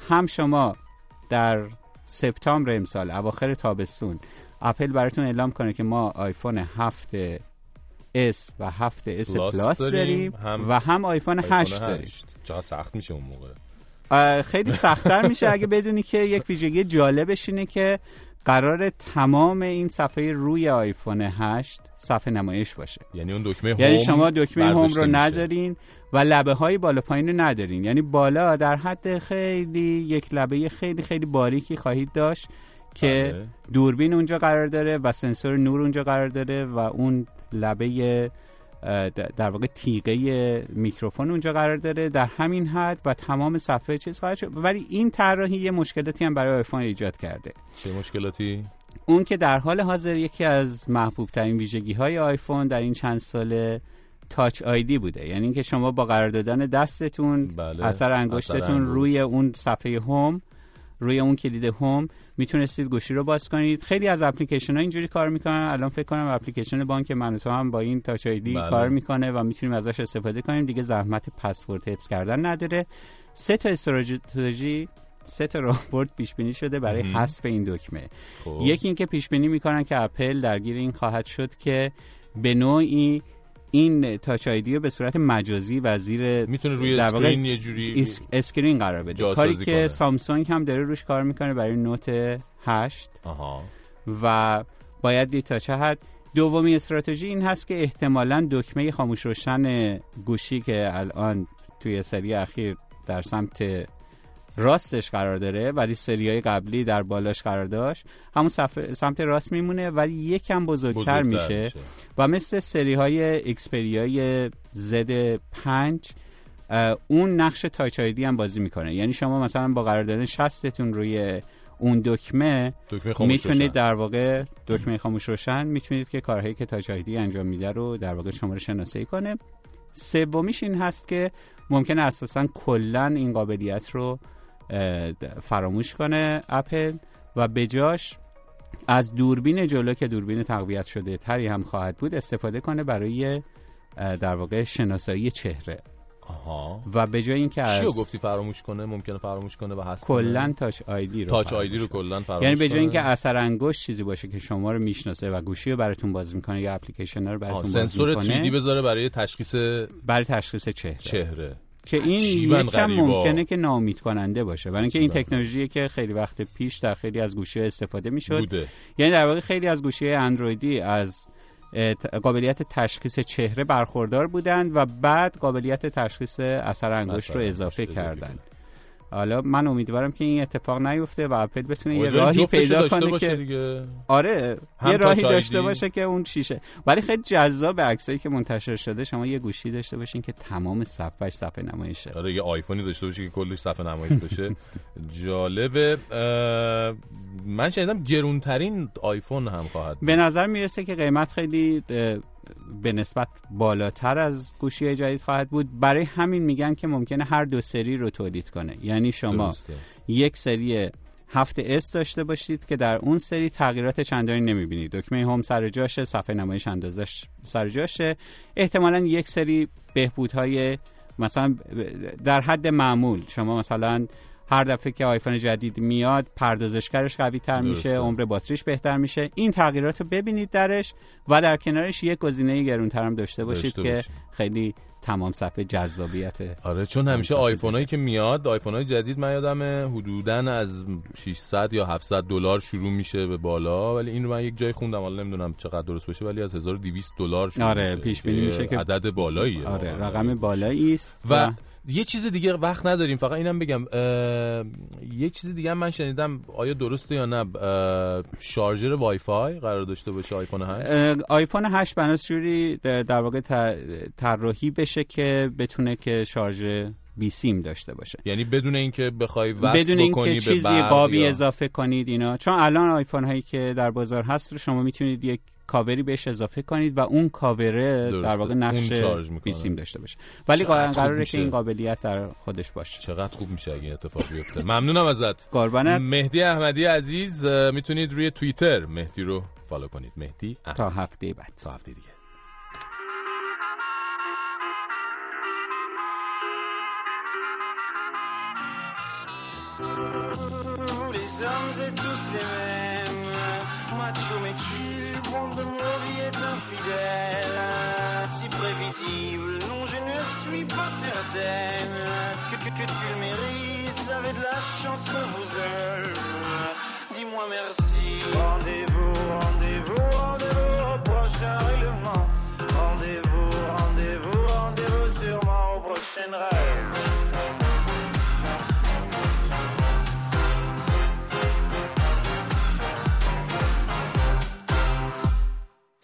هم شما در سپتامبر امسال اواخر تابستون اپل براتون اعلام کنه که ما آیفون 7 S و 7 S Plus داریم و هم آیفون 8 داریم. چقدر سخت میشه اون موقع. خیلی سختتر میشه اگه بدونی که یک ویژگی جالبش اینه که قرار تمام این صفحه روی آیفون 8 صفحه نمایش باشه. یعنی اون دکمه یعنی home شما دکمه home رو. ندارین و لبه های بالا پایین رو ندارین. یعنی بالا در حد خیلی یک لبه خیلی خیلی باریکی خواهید داشت. که بله. دوربین اونجا قرار داره و سنسور نور اونجا قرار داره و اون لبه در واقع تیغه میکروفون اونجا قرار داره در همین حد و تمام صفحه چیز خواهد شد ولی این طراحی یه مشکلاتی هم برای آیفون ایجاد کرده چه مشکلاتی اون که در حال حاضر یکی از محبوب ترین ویژگی های آیفون در این چند ساله تاچ آیدی بوده یعنی اینکه شما با قرار دادن دستتون بله، اثر انگشتتون انگشت. روی اون صفحه هوم روی اون کلید home می‌تونستید گوشی رو باز کنید خیلی از اپلیکیشن ها اینجوری کار می‌کنن الان فکر کنم اپلیکیشن بانک من تو هم با این Touch ID بله. کار می‌کنه و می‌تونیم ازش استفاده کنیم دیگه زحمت پسورد حفظ کردن نداره سه تا استراتژی سه تا راهبرد پیش بینی شده برای. حذف این دکمه خب. یکی اینکه پیش بینی می‌کنن که اپل درگیر این خواهد شد که به نوعی این Touch ID رو به صورت مجازی و زیر می‌تونه روی screen یه جوری اس- screen قرار بده. کاری که کنه. سامسونگ هم داره روش کار می‌کنه برای Note 8 آها. و باید دید تا چه حد دومی استراتژی این هست که احتمالا دکمه خاموش روشن گوشی که الان توی سری اخیر در سمت راستش قرار داره ولی سری های قبلی در بالاش قرار داشت همون سمت راست میمونه ولی یکم بزرگتر, بزرگتر میشه. میشه. و مثل سری های اکسپریای زد 5 اون نقش تاچ آیدی هم بازی می‌کنه یعنی شما مثلا با قرار دادن شستتون روی اون دکمه دکمه می‌تونید. در واقع دکمه خاموش روشن می‌تونید که کارهایی که تاچ آیدی انجام میده رو در واقع شما رو شناسایی کنه سومیش این هست که ممکنه اساسا کلا این قابلیت رو فراموش کنه اپل و بجاش از دوربین جلو که دوربین تقویت شده تری هم خواهد بود استفاده کنه برای در واقع شناسایی چهره آها و به جای اینکه چی از رو گفتی فراموش کنه ممکنه فراموش کنه و حذف کلا؟ تاچ آیدی رو تاچ آیدی رو. کلا فراموش یعنی به جای اینکه؟ اثر انگشت چیزی باشه که شما رو می‌شناسه و گوشی رو براتون باز می‌کنه یا اپلیکیشن رو براتون باز سنسور می‌کنه 3D بذاره برای تشخیص برای تشخیص چهره چهره که این یکم. ممکنه که ناامید کننده باشه برای اینکه این. تکنولوژی که خیلی وقت پیش در خیلی از گوشی استفاده می‌شد بوده. یعنی در واقع خیلی از گوشی اندرویدی از قابلیت تشخیص چهره برخوردار بودند و بعد قابلیت تشخیص اثر انگشت رو اضافه انگشت اضافه کردن حالا من امیدوارم که این اتفاق نیفته و اپل بتونه یه راهی پیدا کنه باشه که دیگه. آره یه راهی داشته. باشه که اون شیشه ولی خیلی جذاب عکسایی که منتشر شده شما یه گوشی داشته باشین که تمام صفحش صفحه نمایشه آره یه آیفونی داشته باشه که کلش صفحه نمایش <laughs> بشه جالبه من شنیدم گرونترین آیفون هم خواهد. به نظر می‌رسه که قیمت خیلی به نسبت بالاتر از گوشی جدید خواهد بود. برای همین میگن که ممکنه هر دو سری رو تولید کنه. یعنی شما درسته. یک سری هفت اس داشته باشید که در اون سری تغییرات چندانی نمی‌بینید. دکمه هوم سر جاشه صفحه نمایش اندازش سر جاشه. احتمالا یک سری بهبودهای مثلا در حد معمول. شما مثلا هر دفعه که آیفون جدید میاد پردازشگرش قوی تر میشه. عمر باتریش بهتر میشه این تغییرات رو ببینید درش و در کنارش یک گزینه گرونتر هم داشته باشید داشته که باشید. خیلی تمام صفحه جذابیت آره چون همیشه آیفون هایی که میاد آیفون های جدید من یادم حدودا از 600 یا 700 دلار شروع میشه به بالا ولی این رو من یک جای خوندم حالا نمی‌دونم چقدر درست باشه ولی از 1200 دلار شروع آره میشه پیش بینی میشه که عدد بالاییه آره. رقم بالایی است و یه چیز دیگه وقت نداریم فقط اینم بگم یه چیز دیگه من شنیدم آیا درسته یا نه؟ شارژر وای فای قرار داشته باشه آیفون 8 اه، آیفون 8 بناس جوری در واقع طراحی بشه که بتونه که شارژ بی سیم داشته باشه. یعنی بدون اینکه بخوای وصل بدون بکنی اینکه به چیزی برق قابی یا- اضافه کنید اینا. چون الان آیفون هایی که در بازار هست رو شما می‌تونید یک کاوری بهش اضافه کنید و اون کاوره درسته. در واقع نقش شارژ می‌کنه. بی سیم داشته باشه. ولی قراره. که این قابلیت در خودش باشه. چقدر خوب میشه اگه این اتفاق بیفته. ممنونم ازت. قربانت. مهدی احمدی عزیز می‌تونید روی توییتر مهدی رو فالو کنید. مهدی. تا هفته بعد. تا هفته دیگه. Les hommes tous les mêmes Macho métier, est infidèle. Si prévisible, non je ne suis pas certaine Que, que, que tu le mérites, avez de la chance qu'on vous aime Dis-moi merci. Rendez-vous, rendez-vous, rendez-vous au prochain règlement. Rendez-vous, rendez-vous, rendez-vous sûrement au prochain rêve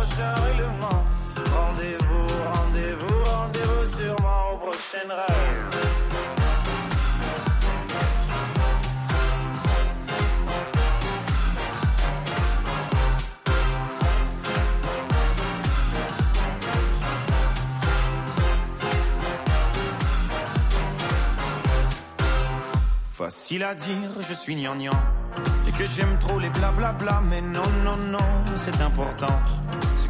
prochain règlement. Rendez-vous, rendez-vous, rendez-vous sûrement au prochain rêve. Facile à dire, je suis gnangnan Et que j'aime trop les blablabla Mais non, non, non, c'est important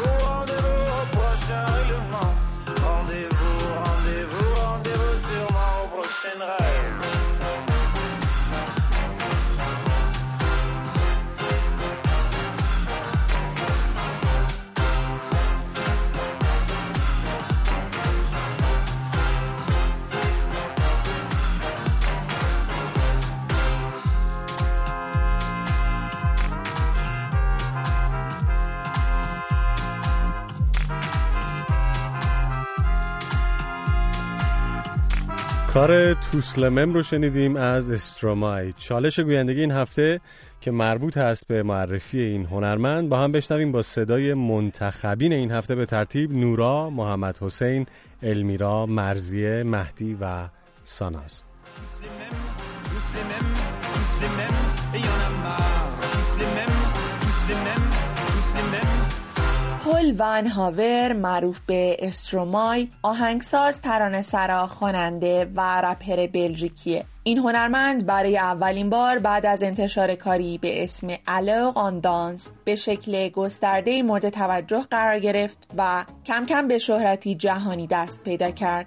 rendez-vous au prochain règlement. Rendez-vous, rendez-vous, rendez-vous sûrement au prochain rêve. کار توسلمم رو شنیدیم از استرومای چالش گویندگی این هفته که مربوط هست به معرفی این هنرمند با هم بشنویم با صدای منتخبین این هفته به ترتیب نورا، محمد حسین، المیرا، مرزیه، مهدی و ساناز. پل ون هاور معروف به استرومای آهنگساز ترانه‌سرا خواننده و رپر بلژیکیه. این هنرمند برای اولین بار بعد از انتشار کاری به اسم الوق آن دانس به شکل گسترده مورد توجه قرار گرفت و کم کم به شهرتی جهانی دست پیدا کرد.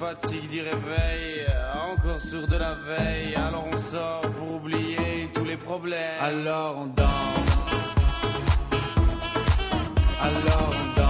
fatigue dit réveil Encore sourd de la veille Alors on sort pour oublier tous les problèmes. Alors on danse. Alors on danse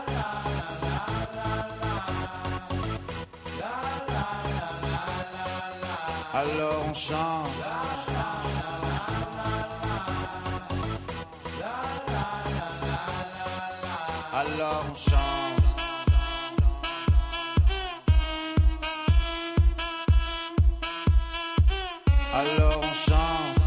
Alors on chante. Alors on chante. Alors on chante.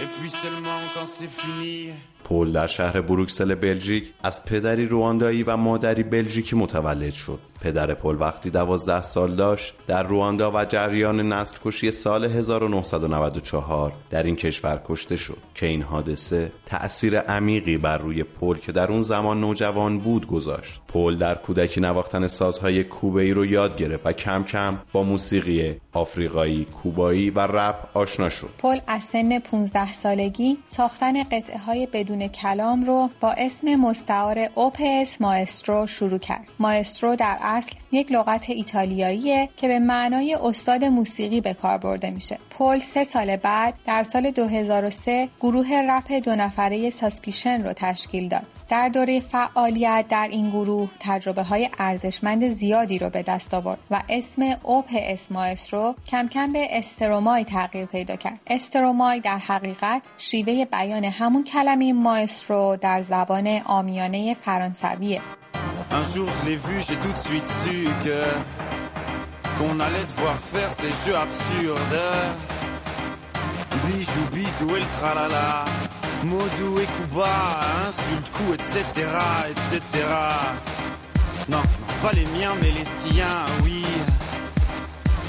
Et puis seulement quand c'est fini. پل در شهر بروکسل بلژیک از پدری رواندایی و مادری بلژیکی متولد شد. پدر پل وقتی دوازده سال داشت در رواندا و جریان نسل کشی سال 1994 در این کشور کشته شد که این حادثه تأثیر عمیقی بر روی پل که در اون زمان نوجوان بود گذاشت. پل در کودکی نواختن سازهای کوبه‌ای رو یاد گرفت و کم کم با موسیقی آفریقایی، کوبایی و رپ آشنا شد. پل از سن 15 سالگی ساختن قطعه های بدون کلام رو با اسم مستعار Opmaestro شروع کرد. ماسترو در اصل یک لغت ایتالیاییه که به معنای استاد موسیقی به کار برده میشه. پل سه سال بعد در سال 2003 گروه رپ دو نفره Suspicion رو تشکیل داد. در دوره فعالیت در این گروه تجربه های ارزشمند زیادی رو به دست آورد و اسم Opmaestro کم کم به Stromae تغییر پیدا کرد. Stromae در حقیقت شیوه بیان همون کلمه ماسترو در زبان آمیانه فرانسویه. Un jour je l'ai vu, j'ai tout de suite su que qu'on allait devoir faire ces jeux absurdes. Bijou, bisou et le tralala. Modou et Kuba, insulte, coup, etc., etc. Non, non, pas les miens, mais les siens, oui.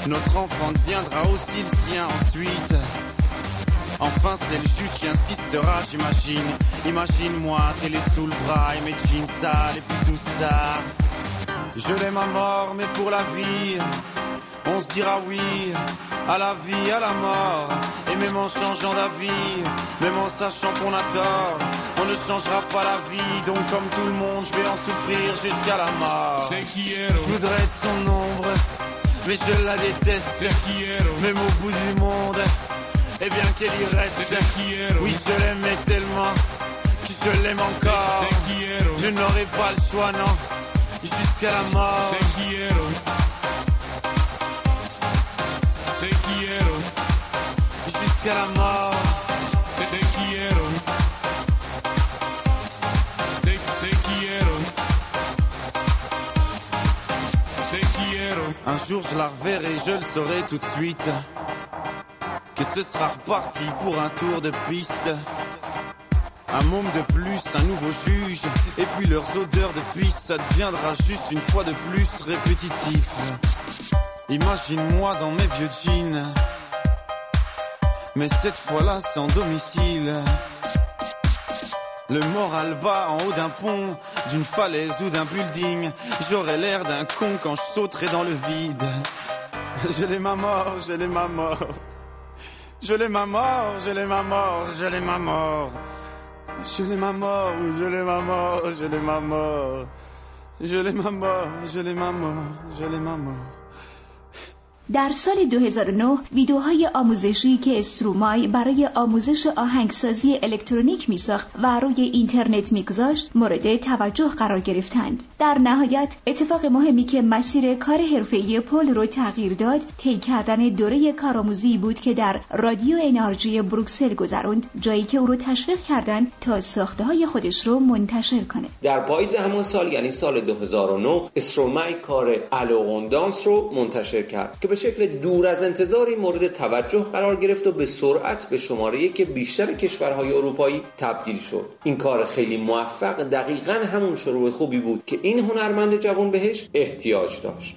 Notre enfant deviendra aussi le sien ensuite. Enfin, c'est le juge qui insistera, j'imagine. Imagine-moi, télé sous le bras et mes jeans sales et puis tout ça. Je l'aime à mort, mais pour la vie, on se dira oui à la vie, à la mort. Et même en changeant d'avis, même en sachant qu'on a tort, on ne changera pas la vie. Donc, comme tout le monde, je vais en souffrir jusqu'à la mort. Je voudrais être son ombre, mais je la déteste. Même au bout du monde, et bien qu'elle y reste. Oui, je l'aimais tellement que je l'aime encore. Je n'aurai pas le choix, non, jusqu'à la mort. Jusqu'à la mort. Un jour je la reverrai, je le saurai tout de suite. Que ce sera reparti pour un tour de piste. Un môme de plus, un nouveau juge. Et puis leurs odeurs de pisse, ça deviendra juste une fois de plus répétitif. Imagine-moi dans mes vieux jeans. Mais cette fois-là, sans domicile. Le moral bas en haut d'un pont, d'une falaise ou d'un building. J'aurais l'air d'un con quand je sauterai dans le vide. <laughs> Je l'ai ma mort, je l'ai ma mort. Je l'ai ma mort, je l'ai ma mort, je l'ai ma mort. Je l'ai ma mort, je l'ai ma mort, je l'ai ma mort. Je l'ai ma mort, je l'ai ma mort, je l'ai ma mort. در سال 2009 ویدیوهای آموزشی که استرومای برای آموزش آهنگسازی الکترونیک میساخت و روی اینترنت میگذاشت مورد توجه قرار گرفتند. در نهایت اتفاق مهمی که مسیر کار حرفه‌ای پل رو تغییر داد طی کردن دوره کارآموزی بود که در رادیو انرژی بروکسل گذروند جایی که او رو تشویق کردند تا ساخته های خودش رو منتشر کنه. در پاییز همون سال یعنی سال 2009 استرومای کار الوغوندانس رو منتشر کرد که به شکل دور از انتظاری مورد توجه قرار گرفت و به سرعت به شماره یک بیشتر کشورهای اروپایی تبدیل شد. این کار خیلی موفق دقیقا همون شروع خوبی بود که این هنرمند جوان بهش احتیاج داشت.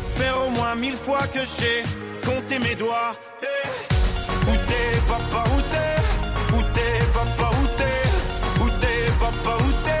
faire au moins mille fois que j'ai compté mes doigts. Eh, Où t'es, papa, où t'es? Où t'es, papa, où t'es? Où t'es, papa, Où t'es,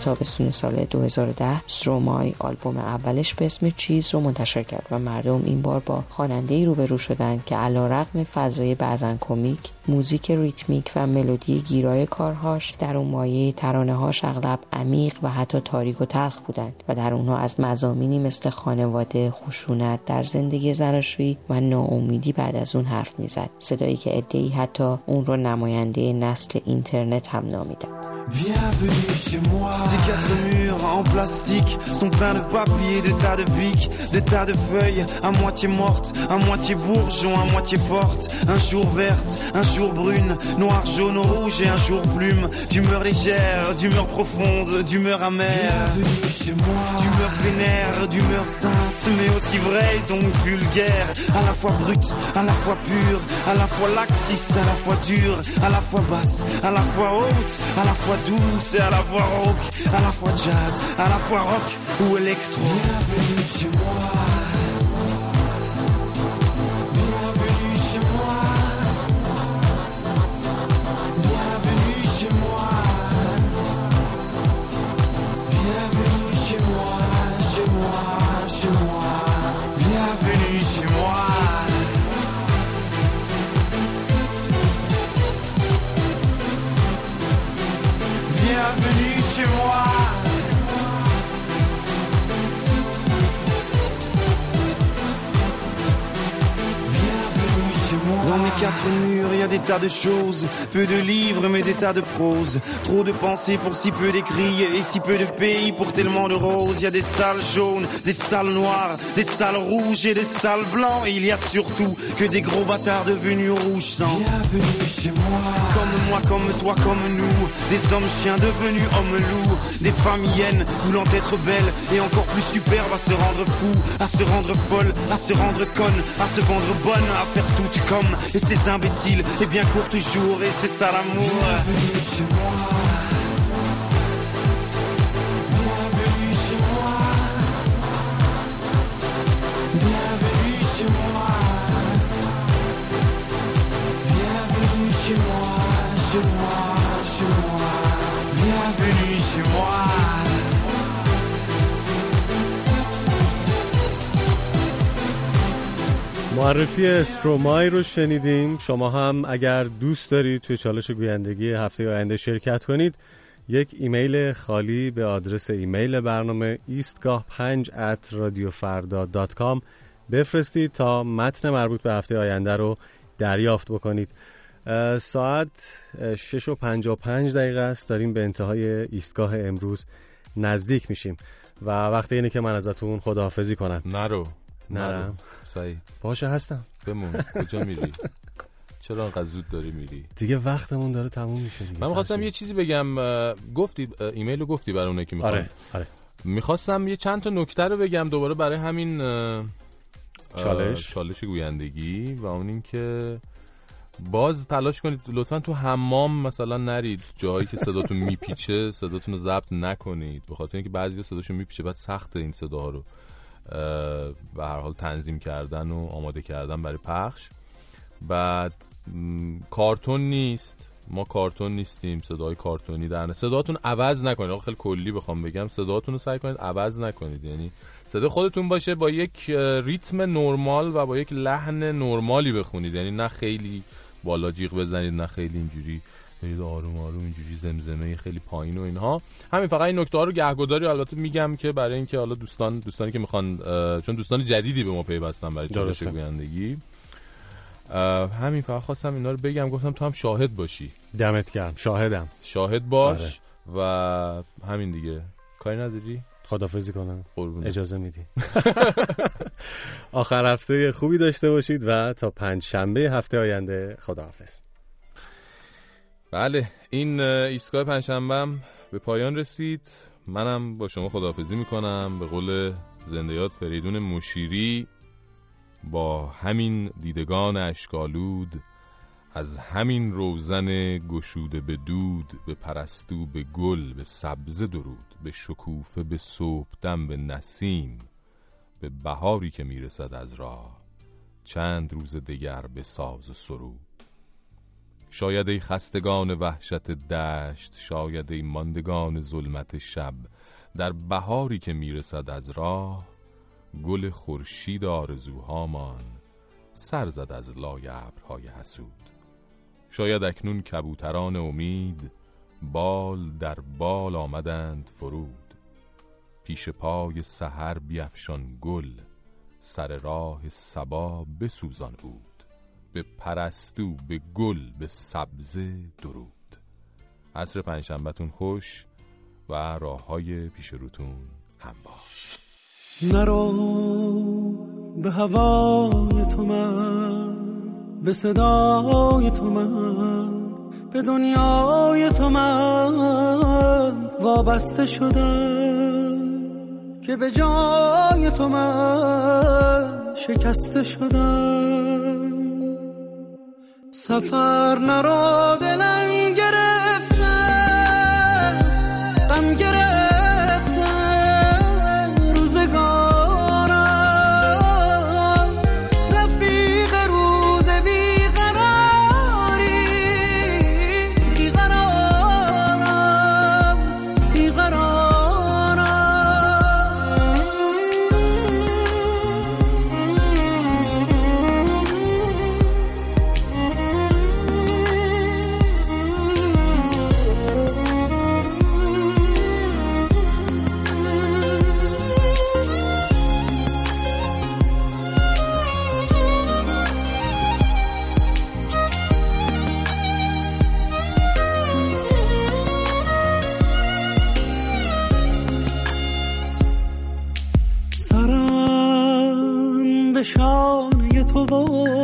تابستون سال 2010 سترومای آلبوم اولش به اسم چیز رو منتشر کرد و مردم این بار با خواننده ای روبرو شدند که علیرغم فضای بعضا کمیک موزیک ریتمیک و ملودی گیرای کارهاش در اون مایه ترانه هاش اغلب عمیق و حتی تاریک و تلخ بودند و در اونها از مزامینی مثل خانواده خشونت در زندگی زناشویی و ناامیدی بعد از اون حرف می‌زد صدایی که ادعی حتی اون رو نماینده نسل اینترنت هم نامیدند. Ces quatre murs en plastique sont pleins de papier, de tas de pics, de tas de feuilles, à moitié mortes, à moitié bourgeon, à moitié fortes. Un jour verte, un jour brune, noir, jaune, rouge et un jour plume. D'humeur légère, d'humeur profonde, d'humeur amère. Bienvenue chez moi. D'humeur vénère, d'humeur sainte, mais aussi vraie donc vulgaire. À la fois brute, à la fois pure, à la fois laxiste, à la fois dure, à la fois basse, à la fois haute, à la fois douce et à la fois rock, à la fois jazz, à la fois rock ou électro. Bienvenue chez moi. Chez moi. Dans mes quatre murs, il y a des tas de choses. Peu de livres, mais des tas de prose. Trop de pensées pour si peu d'écrits. Et si peu de pays pour tellement de roses. Il y a des salles jaunes, des salles noires, des salles rouges et des salles blancs. Et il y a surtout que des gros bâtards devenus rouges sang. Bienvenue chez moi. Comme moi, comme toi, comme nous. Des hommes chiens devenus hommes loups. Des femmes hyènes voulant être belles et encore plus superbes à se rendre fou, à se rendre folle, à se rendre conne, à se vendre bonne, à faire tout comme et ces imbéciles et bien court toujours et c'est ça l'amour. Bienvenue chez moi, chez moi. معرفی استرومای رو شنیدین شما هم اگر دوست دارید توی چالش گویندگی هفته آینده شرکت کنید یک ایمیل خالی به آدرس ایمیل برنامه ایستگاه 5 at radiofarda.com بفرستید تا متن مربوط به هفته آینده رو دریافت بکنید. ساعت اه، 6 و 55 دقیقه است. داریم به انتهای ایستگاه امروز نزدیک میشیم. و وقت اینه که من ازتون خداحافظی کنم. نرو. نرم سعید. باشه هستم. بمون. کجا میری؟ چرا انقدر زود داری میری؟ دیگه وقتمون داره تموم میشه دیگه. من می‌خواستم یه چیزی بگم. گفتی ایمیل رو گفتی برای اونایی که می‌خوان. آره آره. می‌خواستم یه چند تا نکته رو بگم دوباره برای همین چالش. چالش گویندگی و اون اینکه باز تلاش کنید لطفا تو حمام مثلا نرید. جاهایی که صداتون میپیچه صداتون رو ضبط نکنید. به خاطر اینکه بعضی صداشون میپیچه بعد سخت این صداها رو به هر حال تنظیم کردن و آماده کردن برای پخش. بعد کارتون نیست. ما کارتون نیستیم. صدای کارتونی در. صداتون عوض نکنید. خیلی کلی بخوام بگم. صداتون رو سعی کنید عوض نکنید. یعنی صدا خودتون باشه با یک ریتم نرمال و با یک لحن نرمالی بخونید. یعنی نه خیلی بالا جیغ بزنید نه خیلی اینجوری برید آروم آروم اینجوری زمزمه خیلی پایین و اینها. همین فقط این نکته ها رو گهگداری البته میگم که برای اینکه حالا دوستان دوستانی که می‌خوان چون دوستان جدیدی به ما پیوستن برای چالش. گویندگی. همین فقط خواستم اینا رو بگم گفتم تو هم شاهد باشی. دمت گرم شاهدم. شاهد باش و همین دیگه. کاری نداری؟ خدافزی کنم. قربونت. اجازه میدی. <laughs> آخر هفته خوبی داشته باشید و تا پنج شنبه هفته آینده خداحافظ. بله این اه، ایستگاه پنجشنبهم به پایان رسید. منم با شما خداحافظی می‌کنم. به قول زندیات فریدون مشیری با همین دیدگان اشکالود از همین روزن گشوده به دود به پرستو به گل به سبزه درود به شکوفه به صبحدم به نسیم به بهاری که می‌رسد از راه چند روز دگر به ساز و سرود. شاید ای خستگان وحشت دشت شاید ای ماندگان ظلمت شب. در بهاری که می‌رسد از راه گل خورشید آرزوهامان سر زد از لای ابرهای حسود. شاید اکنون کبوتران امید بال در بال آمدند فرود. پیش پای سحر بیفشان گل سر راه سبا بسوزان بود. به پرستو به گل به سبزه درود. عصر پنجشنبهتون خوش و راه های پیش روتون هموار. نرو به هوای تو من به صدای تو من به دنیای تو من وابسته شدم که به جای تو من شکسته شدم سفر نرو போவோம்